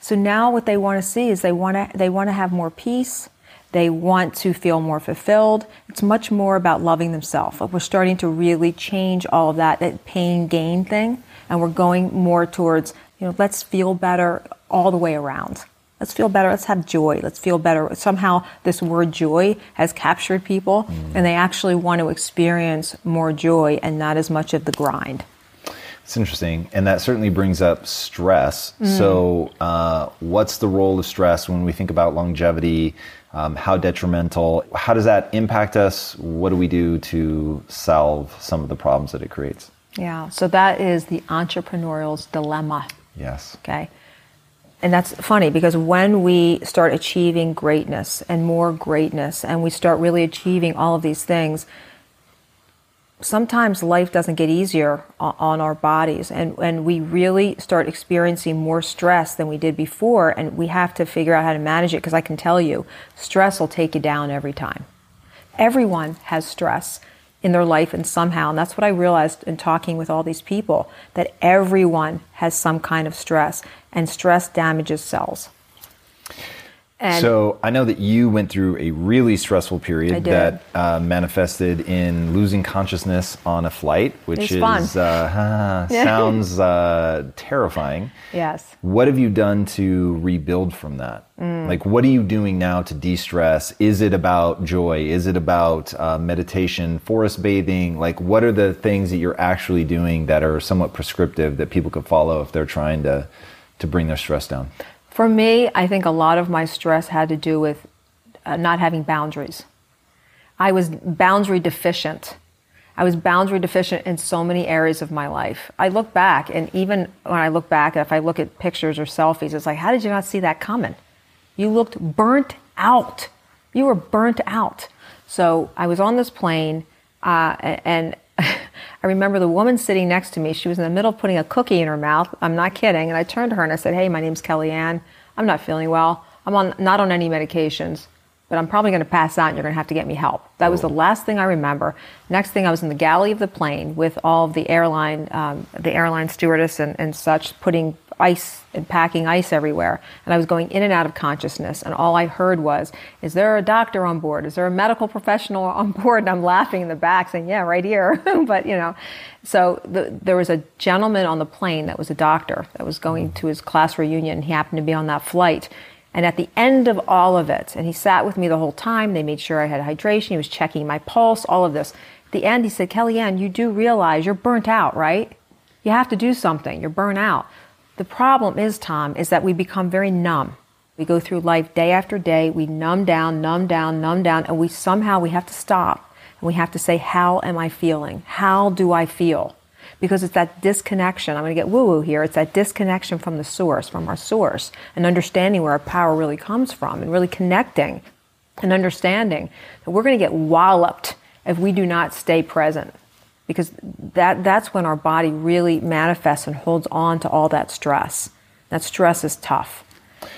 So now what they want to see is they want to, they want to have more peace. They want to feel more fulfilled. It's much more about loving themselves. We're starting to really change all of that, that pain gain thing. And we're going more towards, you know, let's feel better all the way around. Let's feel better. Let's have joy. Let's feel better. Somehow, this word joy has captured people, mm. and they actually want to experience more joy and not as much of the grind. It's interesting, and that certainly brings up stress. Mm. So, uh, what's the role of stress when we think about longevity? Um, how detrimental? How does that impact us? What do we do to solve some of the problems that it creates? Yeah, so that is the entrepreneurial's dilemma. Yes. Okay. And that's funny because when we start achieving greatness and more greatness and we start really achieving all of these things, sometimes life doesn't get easier on our bodies and, and we really start experiencing more stress than we did before and we have to figure out how to manage it because I can tell you, stress will take you down every time. Everyone has stress in their life and somehow and that's what i realized in talking with all these people that everyone has some kind of stress and stress damages cells and so I know that you went through a really stressful period that uh, manifested in losing consciousness on a flight, which is uh, sounds uh, terrifying. Yes. What have you done to rebuild from that? Mm. Like, what are you doing now to de-stress? Is it about joy? Is it about uh, meditation, forest bathing? Like, what are the things that you're actually doing that are somewhat prescriptive that people could follow if they're trying to to bring their stress down? For me, I think a lot of my stress had to do with uh, not having boundaries. I was boundary deficient. I was boundary deficient in so many areas of my life. I look back, and even when I look back, if I look at pictures or selfies, it's like, how did you not see that coming? You looked burnt out. You were burnt out. So I was on this plane, uh, and I remember the woman sitting next to me. She was in the middle of putting a cookie in her mouth. I'm not kidding. And I turned to her and I said, Hey, my name's Kellyann. I'm not feeling well. I'm on not on any medications, but I'm probably going to pass out and you're going to have to get me help. That was the last thing I remember. Next thing, I was in the galley of the plane with all of the airline, um, the airline stewardess and, and such, putting ice and packing ice everywhere. And I was going in and out of consciousness. And all I heard was, Is there a doctor on board? Is there a medical professional on board? And I'm laughing in the back saying, Yeah, right here. but, you know, so the, there was a gentleman on the plane that was a doctor that was going to his class reunion. He happened to be on that flight. And at the end of all of it, and he sat with me the whole time, they made sure I had hydration. He was checking my pulse, all of this. At the end, he said, Kellyann, you do realize you're burnt out, right? You have to do something. You're burnt out. The problem is, Tom, is that we become very numb. We go through life day after day, we numb down, numb down, numb down, and we somehow we have to stop and we have to say, How am I feeling? How do I feel? Because it's that disconnection. I'm going to get woo woo here. It's that disconnection from the source, from our source, and understanding where our power really comes from, and really connecting and understanding that we're going to get walloped if we do not stay present because that, that's when our body really manifests and holds on to all that stress. That stress is tough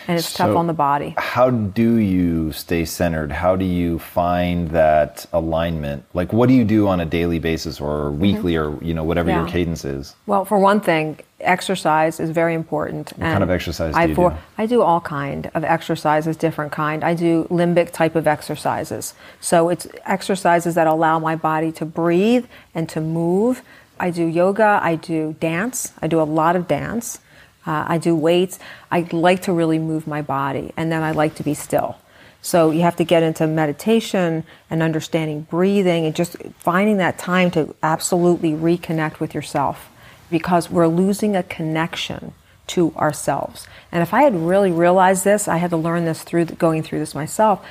and it's so tough on the body. How do you stay centered? How do you find that alignment? Like, what do you do on a daily basis or weekly mm-hmm. or you know whatever yeah. your cadence is? Well, for one thing, exercise is very important. What kind of exercise do I you for, do? I do all kind of exercises, different kind. I do limbic type of exercises. So it's exercises that allow my body to breathe and to move. I do yoga. I do dance. I do a lot of dance. Uh, I do weights. I like to really move my body, and then I like to be still. So you have to get into meditation and understanding breathing and just finding that time to absolutely reconnect with yourself because we're losing a connection to ourselves. And if I had really realized this, I had to learn this through going through this myself.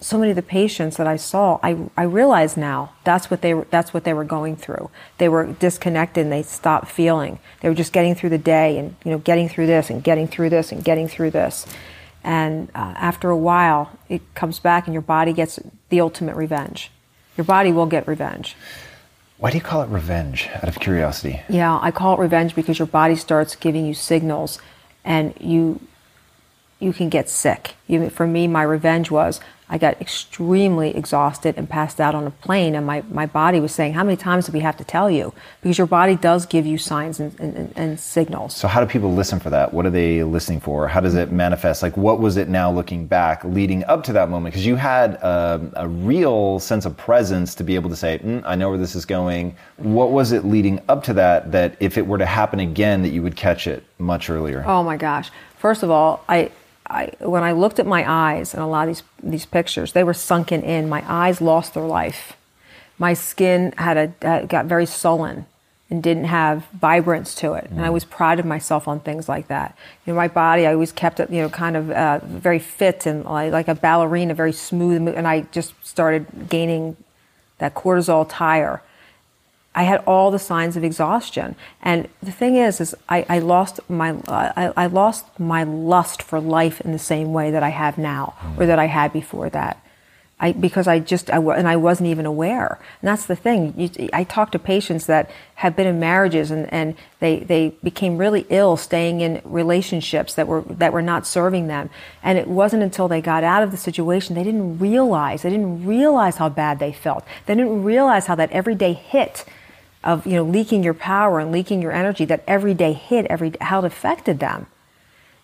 So many of the patients that I saw, I, I realize now that's what they were, that's what they were going through. They were disconnected and they stopped feeling. They were just getting through the day and you know getting through this and getting through this and getting through this. And uh, after a while, it comes back and your body gets the ultimate revenge. Your body will get revenge. Why do you call it revenge out of curiosity? Yeah, I call it revenge because your body starts giving you signals and you you can get sick. You, for me, my revenge was I got extremely exhausted and passed out on a plane, and my, my body was saying, How many times do we have to tell you? Because your body does give you signs and, and, and signals. So, how do people listen for that? What are they listening for? How does it manifest? Like, what was it now looking back leading up to that moment? Because you had a, a, real sense of presence to be able to say, mm, I know where this is going. What was it leading up to that that if it were to happen again, that you would catch it much earlier? Oh my gosh. First of all, I I, when I looked at my eyes in a lot of these, these pictures, they were sunken in. My eyes lost their life. My skin had a, got very sullen and didn't have vibrance to it. And I was proud of myself on things like that. You know, my body, I always kept it, you know, kind of uh, very fit and like, like a ballerina, very smooth. And I just started gaining that cortisol tire. I had all the signs of exhaustion. And the thing is, is I, I lost my I, I, lost my lust for life in the same way that I have now, or that I had before that. I, because I just I, and I wasn't even aware. And that's the thing. You, I talk to patients that have been in marriages and, and they, they became really ill staying in relationships that were that were not serving them. And it wasn't until they got out of the situation they didn't realize they didn't realize how bad they felt. They didn't realize how that everyday hit of you know leaking your power and leaking your energy that every day hit every how it affected them.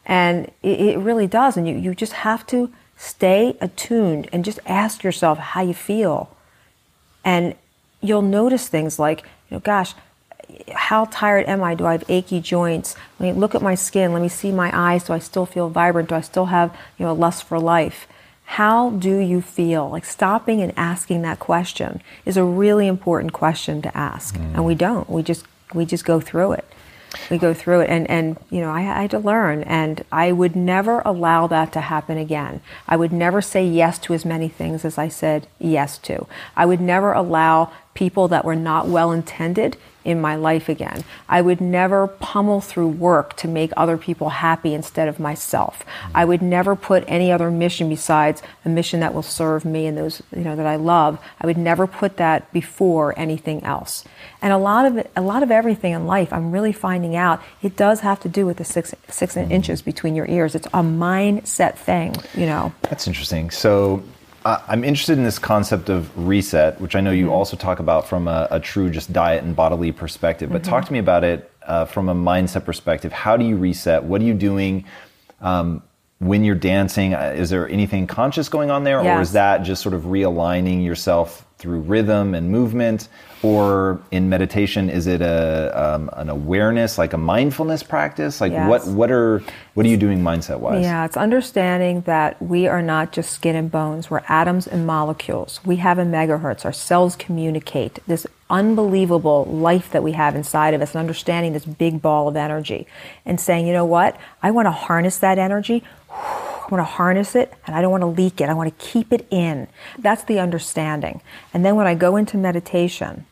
And it, it, really does. And you, you just have to stay attuned and just ask yourself how you feel. And you'll notice things like you know gosh how tired am i? Do i have achy joints? Let me look at my skin. Let me see my eyes. Do i still feel vibrant? Do i still have you know a lust for life how do you feel? Like stopping and asking that question is a really important question to ask. Mm. And we don't. We just we just go through it. We go through it and, and you know, I, I had to learn and I would never allow that to happen again. I would never say yes to as many things as I said yes to. I would never allow people that were not well intended in my life again. I would never pummel through work to make other people happy instead of myself. I would never put any other mission besides a mission that will serve me and those you know that I love. I would never put that before anything else. And a lot of it, a lot of everything in life, I'm really finding out it does have to do with the six six inches between your ears. It's a mindset thing, you know. That's interesting. So uh, I'm interested in this concept of reset, which I know you mm-hmm. also talk about from a, a, true just diet and bodily perspective. But mm-hmm. talk to me about it uh, from a mindset perspective. How do you reset? What are you doing um, when you're dancing? Uh, is there anything conscious going on there, yes. or is that just sort of realigning yourself through rhythm and movement? Or in meditation is it a um, an awareness like a mindfulness practice like yes. what what are what are you doing mindset wise yeah it's understanding that we are not just skin and bones we're atoms and molecules we have a megahertz our cells communicate this unbelievable life that we have inside of us and understanding this big ball of energy and saying you know what i want to harness that energy I want to harness it and I don't want to leak it. I want to keep it in. That's the understanding. And then when I go into meditation,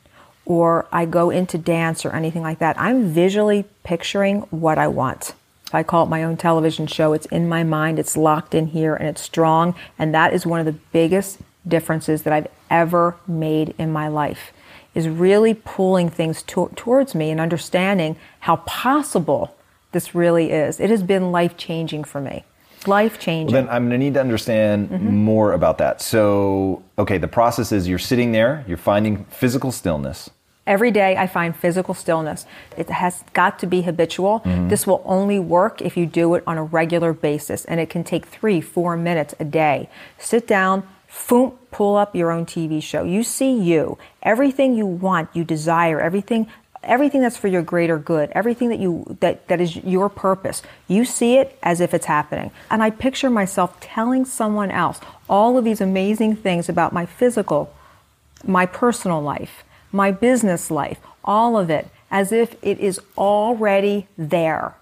or I go into dance or anything like that, I'm visually picturing what I want. I call it my own television show. It's in my mind, it's locked in here, and it's strong. And that is one of the biggest differences that I've ever made in my life is really pulling things to- towards me and understanding how possible this really is. It has been life changing for me. Life changing. Well, then I'm going to need to understand mm-hmm. more about that. So, okay, the process is you're sitting there, you're finding physical stillness. Every day I find physical stillness. It has got to be habitual. Mm-hmm. This will only work if you do it on a regular basis, and it can take three, four minutes a day. Sit down, boom, pull up your own TV show. You see you. Everything you want, you desire, everything everything that's for your greater good, everything that you that that is your purpose. You see it as if it's happening. And I picture myself telling someone else all of these amazing things about my physical, my personal life, my business life, all of it as if it is already there.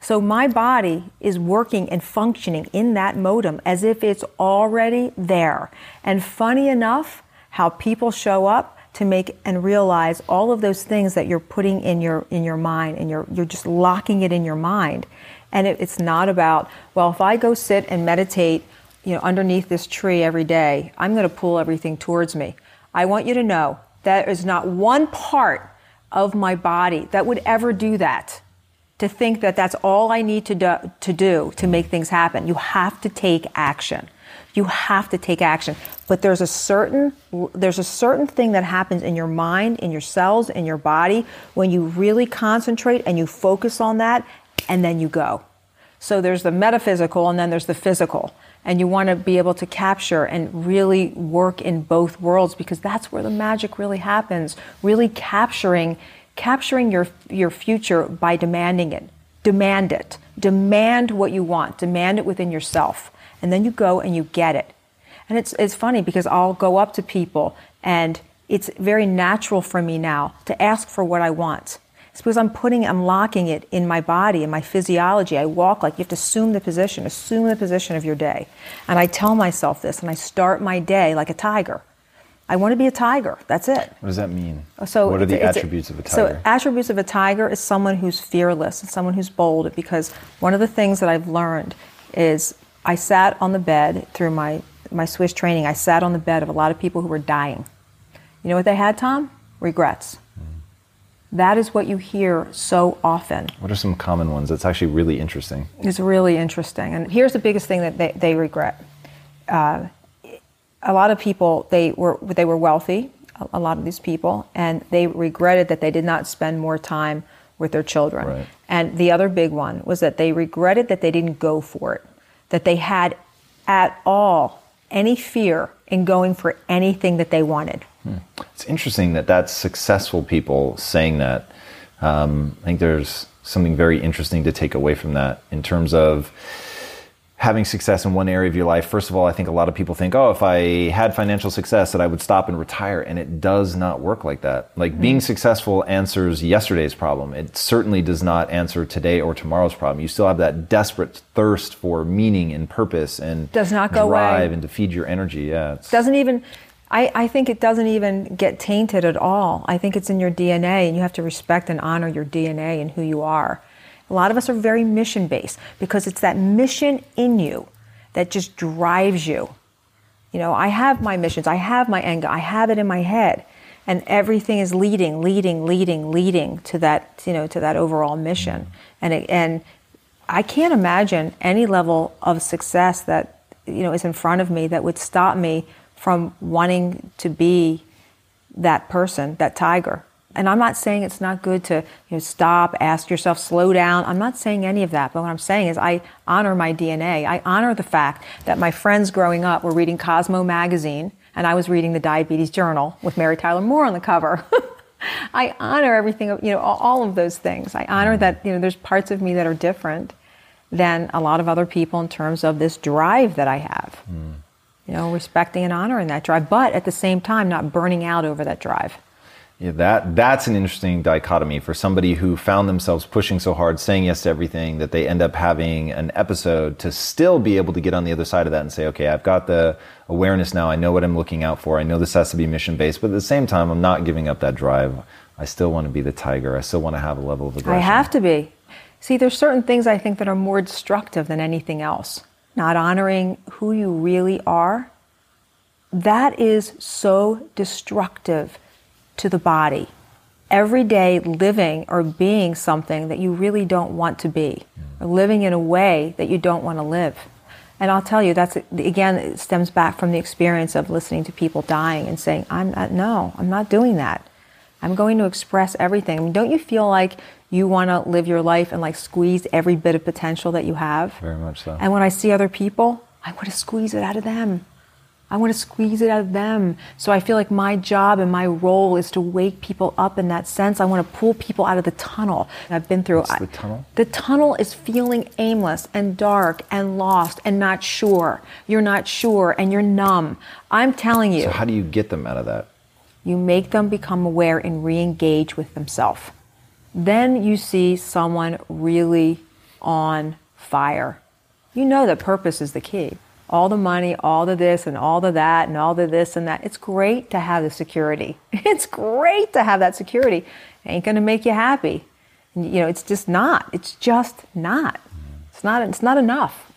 So my body is working and functioning in that modem as if it's already there. And funny enough, how people show up to make and realize all of those things that you're putting in your in your mind and you're you're just locking it in your mind. And it, it's not about well, if I go sit and meditate, you know, underneath this tree every day, I'm going to pull everything towards me. I want you to know that is not one part of my body that would ever do that. To think that that's all I need to do, to do to make things happen. You have to take action. You have to take action. But there's a certain there's a certain thing that happens in your mind, in your cells, in your body when you really concentrate and you focus on that and then you go. So there's the metaphysical and then there's the physical. And you want to be able to capture and really work in both worlds because that's where the magic really happens. Really capturing capturing your your future by demanding it. Demand it. Demand what you want. Demand it within yourself and then you go and you get it. And it's, it's funny because I'll go up to people and it's very natural for me now to ask for what I want. It's because I'm putting, I'm locking it in my body, in my physiology. I walk like you have to assume the position, assume the position of your day. And I tell myself this and I start my day like a tiger. I want to be a tiger. That's it. What does that mean? So what are the attributes of a tiger? So attributes of a tiger is someone who's fearless and someone who's bold because one of the things that I've learned is I sat on the bed through my, my Swiss training. I sat on the bed of a lot of people who were dying. You know what they had, Tom? Regrets. That is what you hear so often. What are some common ones? That's actually really interesting. It's really interesting. And here's the biggest thing that they, they regret. Uh, a lot of people, they were, they were wealthy, a, a lot of these people, and they regretted that they did not spend more time with their children. Right. And the other big one was that they regretted that they didn't go for it that they had at all any fear in going for anything that they wanted. Hmm. It's interesting that that's successful people saying that. Um, I think there's something very interesting to take away from that in terms of having success in one area of your life, first of all, I think a lot of people think, oh, if I had financial success, that I would stop and retire. And it does not work like that. Like mm-hmm. being successful answers yesterday's problem. It certainly does not answer today or tomorrow's problem. You still have that desperate thirst for meaning and purpose and does not go drive away. and to feed your energy. Yeah. Doesn't even. I, I think it doesn't even get tainted at all. I think it's in your DNA, and you have to respect and honor your DNA and who you are. A lot of us are very mission based because it's that mission in you that just drives you. You know, I have my missions, I have my anger, I have it in my head, and everything is leading, leading, leading, leading to that, you know, to that overall mission. And it, and I can't imagine any level of success that you know is in front of me that would stop me from wanting to be that person, that tiger. And I'm not saying it's not good to you know, stop, ask yourself, slow down. I'm not saying any of that. But what I'm saying is I honor my DNA. I honor the fact that my friends growing up were reading Cosmo magazine and I was reading the Diabetes Journal with Mary Tyler Moore on the cover. I honor everything, you know, all of those things. I honor that, you know, there's parts of me that are different than a lot of other people in terms of this drive that I have. Mm. You know, respecting and honoring that drive, but at the same time, not burning out over that drive. Yeah, that that's an interesting dichotomy for somebody who found themselves pushing so hard, saying yes to everything, that they end up having an episode to still be able to get on the other side of that and say, okay, I've got the awareness now. I know what I'm looking out for. I know this has to be mission based, but at the same time, I'm not giving up that drive. I still want to be the tiger. I still want to have a level of aggression. I have to be. See, there's certain things I think that are more destructive than anything else. Not honoring who you really are. That is so destructive to the body. Every day living or being something that you really don't want to be, or living in a way that you don't want to live. And I'll tell you, that's again, it stems back from the experience of listening to people dying and saying, I'm not, no, I'm not doing that. I'm going to express everything. I mean, don't you feel like you want to live your life and like squeeze every bit of potential that you have? Very much so. And when I see other people, I want to squeeze it out of them. I want to squeeze it out of them. So I feel like my job and my role is to wake people up in that sense. I want to pull people out of the tunnel I've been through. What's the tunnel? The tunnel is feeling aimless and dark and lost and not sure. You're not sure and you're numb. I'm telling you. So how do you get them out of that? You make them become aware and re engage with themselves. Then you see someone really on fire. You know that purpose is the key. All the money, all the this, and all the that, and all the this and that. It's great to have the security. It's great to have that security. It ain't going to make you happy. You know, it's just not. It's just not. It's not. It's not enough.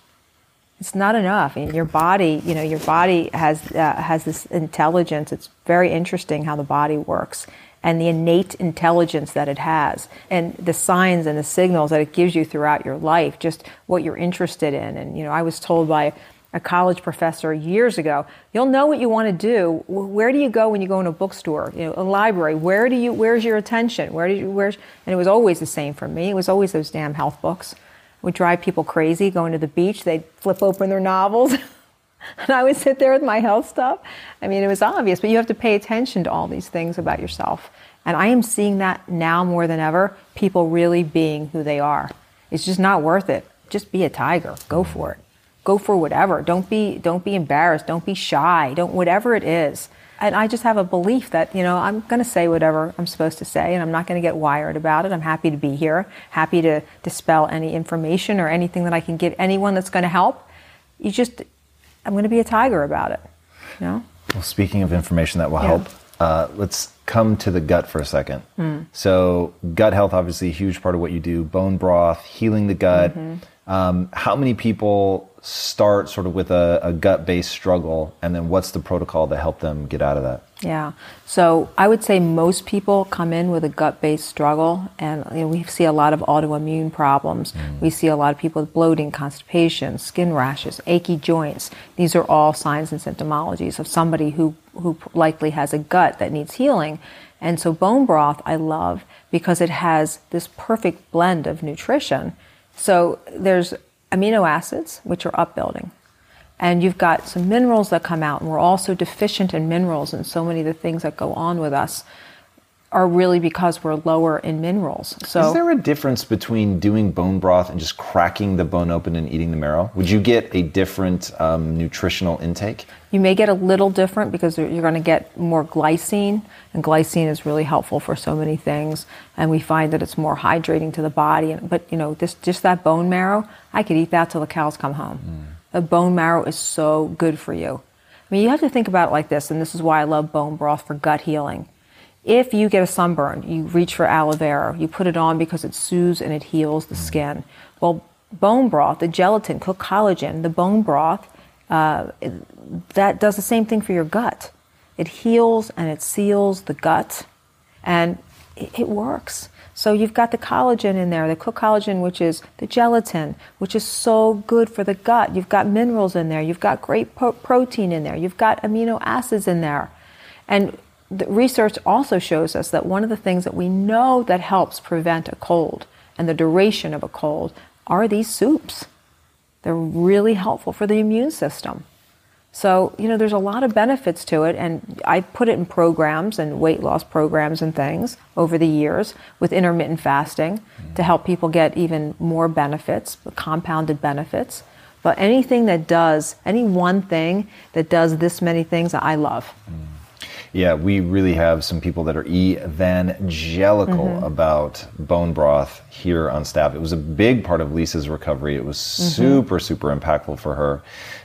It's not enough. And your body, you know, your body has uh, has this intelligence. It's very interesting how the body works and the innate intelligence that it has and the signs and the signals that it gives you throughout your life, just what you're interested in. And, you know, I was told by a college professor years ago, you'll know what you want to do. Where do you go when you go in a bookstore, you know, a library? Where do you, where's your attention? Where do you, where's, and it was always the same for me. It was always those damn health books. It would drive people crazy going to the beach. They'd flip open their novels. and I would sit there with my health stuff. I mean, it was obvious, but you have to pay attention to all these things about yourself. And I am seeing that now more than ever, people really being who they are. It's just not worth it. Just be a tiger. Go for it. Go for whatever. Don't be don't be embarrassed. Don't be shy. Don't whatever it is. And I just have a belief that, you know, I'm going to say whatever I'm supposed to say and I'm not going to get wired about it. I'm happy to be here, happy to dispel any information or anything that I can give anyone that's going to help. You just I'm going to be a tiger about it. You know? Well, speaking of information that will Yeah. help, uh, let's come to the gut for a second. Mm. So, gut health, obviously, a huge part of what you do. Bone broth, healing the gut. Mm-hmm. Um, how many people start sort of with a, a gut-based struggle, and then what's the protocol to help them get out of that? Yeah. So I would say most people come in with a gut-based struggle, and you know, we see a lot of autoimmune problems. Mm. We see a lot of people with bloating, constipation, skin rashes, achy joints. These are all signs and symptomologies of somebody who who likely has a gut that needs healing. And so bone broth I love because it has this perfect blend of nutrition. So there's amino acids which are upbuilding and you've got some minerals that come out and we're also deficient in minerals and so many of the things that go on with us are really because we're lower in minerals so Is there a difference between doing bone broth and just cracking the bone open and eating the marrow? Would you get a different um, nutritional intake? You may get a little different because you're going to get more glycine and glycine is really helpful for so many things and we find that it's more hydrating to the body and, but you know this just that bone marrow i could eat that till the cows come home. Mm. The bone marrow is so good for you. I mean you have to think about it like this and this is why i love bone broth for gut healing. If you get a sunburn, you reach for aloe vera, you put it on because it soothes and it heals the mm. skin. Well, bone broth, the gelatin, cooked collagen, the bone broth, uh, it- that does the same thing for your gut. It heals and it seals the gut, and it, it works. So you've got the collagen in there, the collagen, which is the gelatin, which is so good for the gut. You've got minerals in there. You've got great pro- protein in there. You've got amino acids in there, and the research also shows us that one of the things that we know that helps prevent a cold and the duration of a cold are these soups. They're really helpful for the immune system. So, you know, there's a lot of benefits to it, and I put it in programs and weight loss programs and things over the years with intermittent fasting to help people get even more benefits, compounded benefits. But anything that does, any one thing that does this many things, I love. Yeah, we really have some people that are evangelical Mhm. about bone broth here on staff. It was a big part of Lisa's recovery. It was Mm-hmm. super, super impactful for her.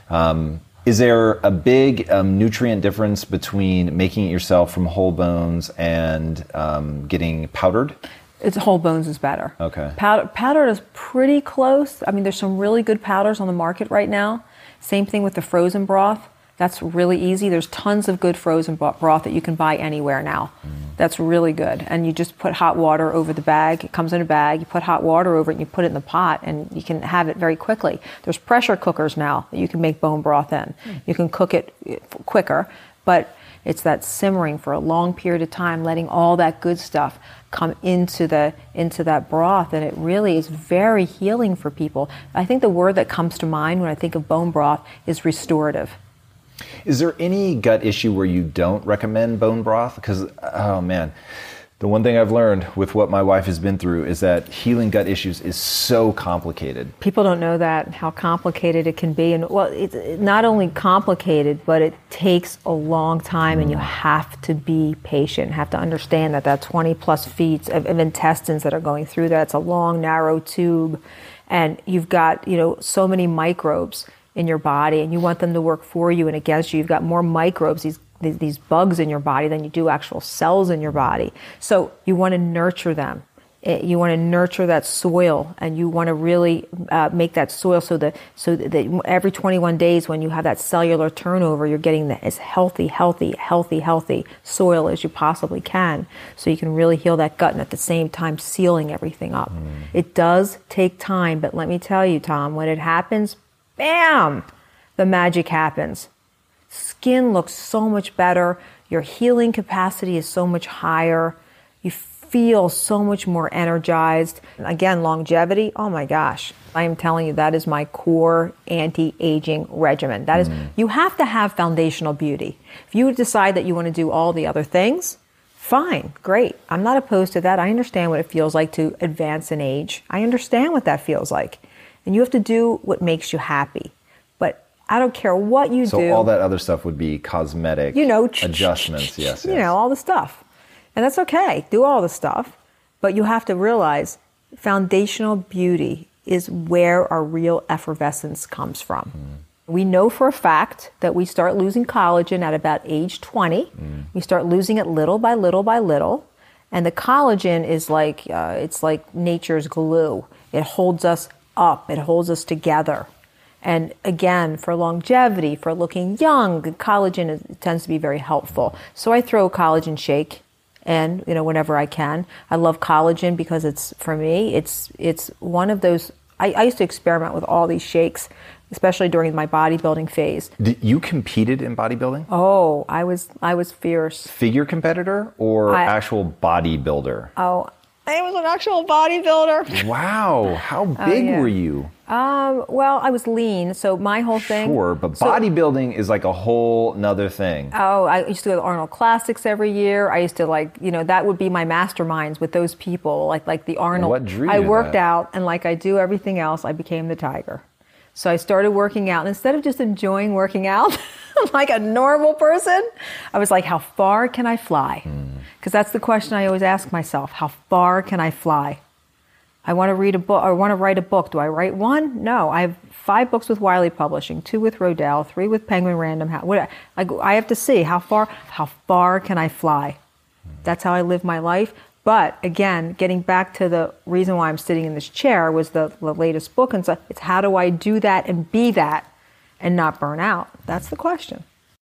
Um, is there a big um, nutrient difference between making it yourself from whole bones and um, getting powdered? It's whole bones is better. Okay. Powder, powder is pretty close. I mean, there's some really good powders on the market right now. Same thing with the frozen broth. That's really easy. There's tons of good frozen broth that you can buy anywhere now. That's really good. And you just put hot water over the bag. It comes in a bag. You put hot water over it and you put it in the pot and you can have it very quickly. There's pressure cookers now that you can make bone broth in. You can cook it eh, quicker, but it's that simmering for a long period of time, letting all that good stuff come into the into that broth, and it really is very healing for people. I think the word that comes to mind when I think of bone broth is restorative. Is there any gut issue where you don't recommend bone broth? Because, oh man, the one thing I've learned with what my wife has been through is that healing gut issues is so complicated. People don't know that, how complicated it can be. And well, it's not only complicated, but it takes a long time, and you mm. have to be patient, have to understand that that 20 plus feet of, of intestines that are going through that, it's a long, narrow tube, and you've got, you know, so many microbes in your body, and you want them to work for you and against you. You've got more microbes, these these, these bugs in your body than you do actual cells in your body. So you want to nurture them. Eh, You want to nurture that soil, and you want to really uh, make that soil so that so that every 21 days, when you have that cellular turnover, you're getting the, as healthy, healthy, healthy, healthy soil as you possibly can, so you can really heal that gut, and at the same time sealing everything up. It does take time, but let me tell you, Tom, when it happens, bam, the magic happens skin looks so much better. Your healing capacity is so much higher. You feel so much more energized. Again, longevity, oh my gosh. I am telling you, that is my core anti aging regimen. That is, mm. you have to have foundational beauty. If you decide that you want to do all the other things, fine, great. I'm not opposed to that. I understand what it feels like to advance in age. I understand what that feels like. And you have to do what makes you happy. But I don't care what you So do So all that other stuff would be cosmetic you know, adjustments. Yes, you know, all the stuff. And that's okay. Do all the stuff. But you have to realize foundational beauty is where our real effervescence comes from. We know for a fact that we start losing collagen at about age 20. We start losing it little by little by little. And the collagen is like, uh, it's like nature's glue. It holds us up, it holds us together. And again, for longevity, for looking young, collagen is, tends to be very helpful. So I throw a collagen shake and you know whenever I can. I love collagen because it's for me it's it's one of those I, I used to experiment with all these shakes, especially during my bodybuilding phase. Did you competed in bodybuilding? Oh, I was I was fierce. Figure competitor or I- actual bodybuilder? Oh, I was an actual bodybuilder. Wow, how big Oh, yeah. were you? Um, well, I was lean, so my whole thing. Sure, but so- bodybuilding is like a whole nother thing. Oh, I used to go to Arnold Classics every year. I used to like, you know, that would be my masterminds with those people, like like the Arnold. What drew I worked that? out, and like I do everything else, I became the tiger. So I started working out, and instead of just enjoying working out like a normal person, I was like, how far can I fly? Hmm. Because that's the question I always ask myself: How far can I fly? I want to read a book. I want to write a book. Do I write one? No. I have five books with Wiley Publishing, two with Rodale, three with Penguin Random House. What, I, I have to see how far. How far can I fly? That's how I live my life. But again, getting back to the reason why I'm sitting in this chair was the, the latest book, and so it's how do I do that and be that, and not burn out? That's the question.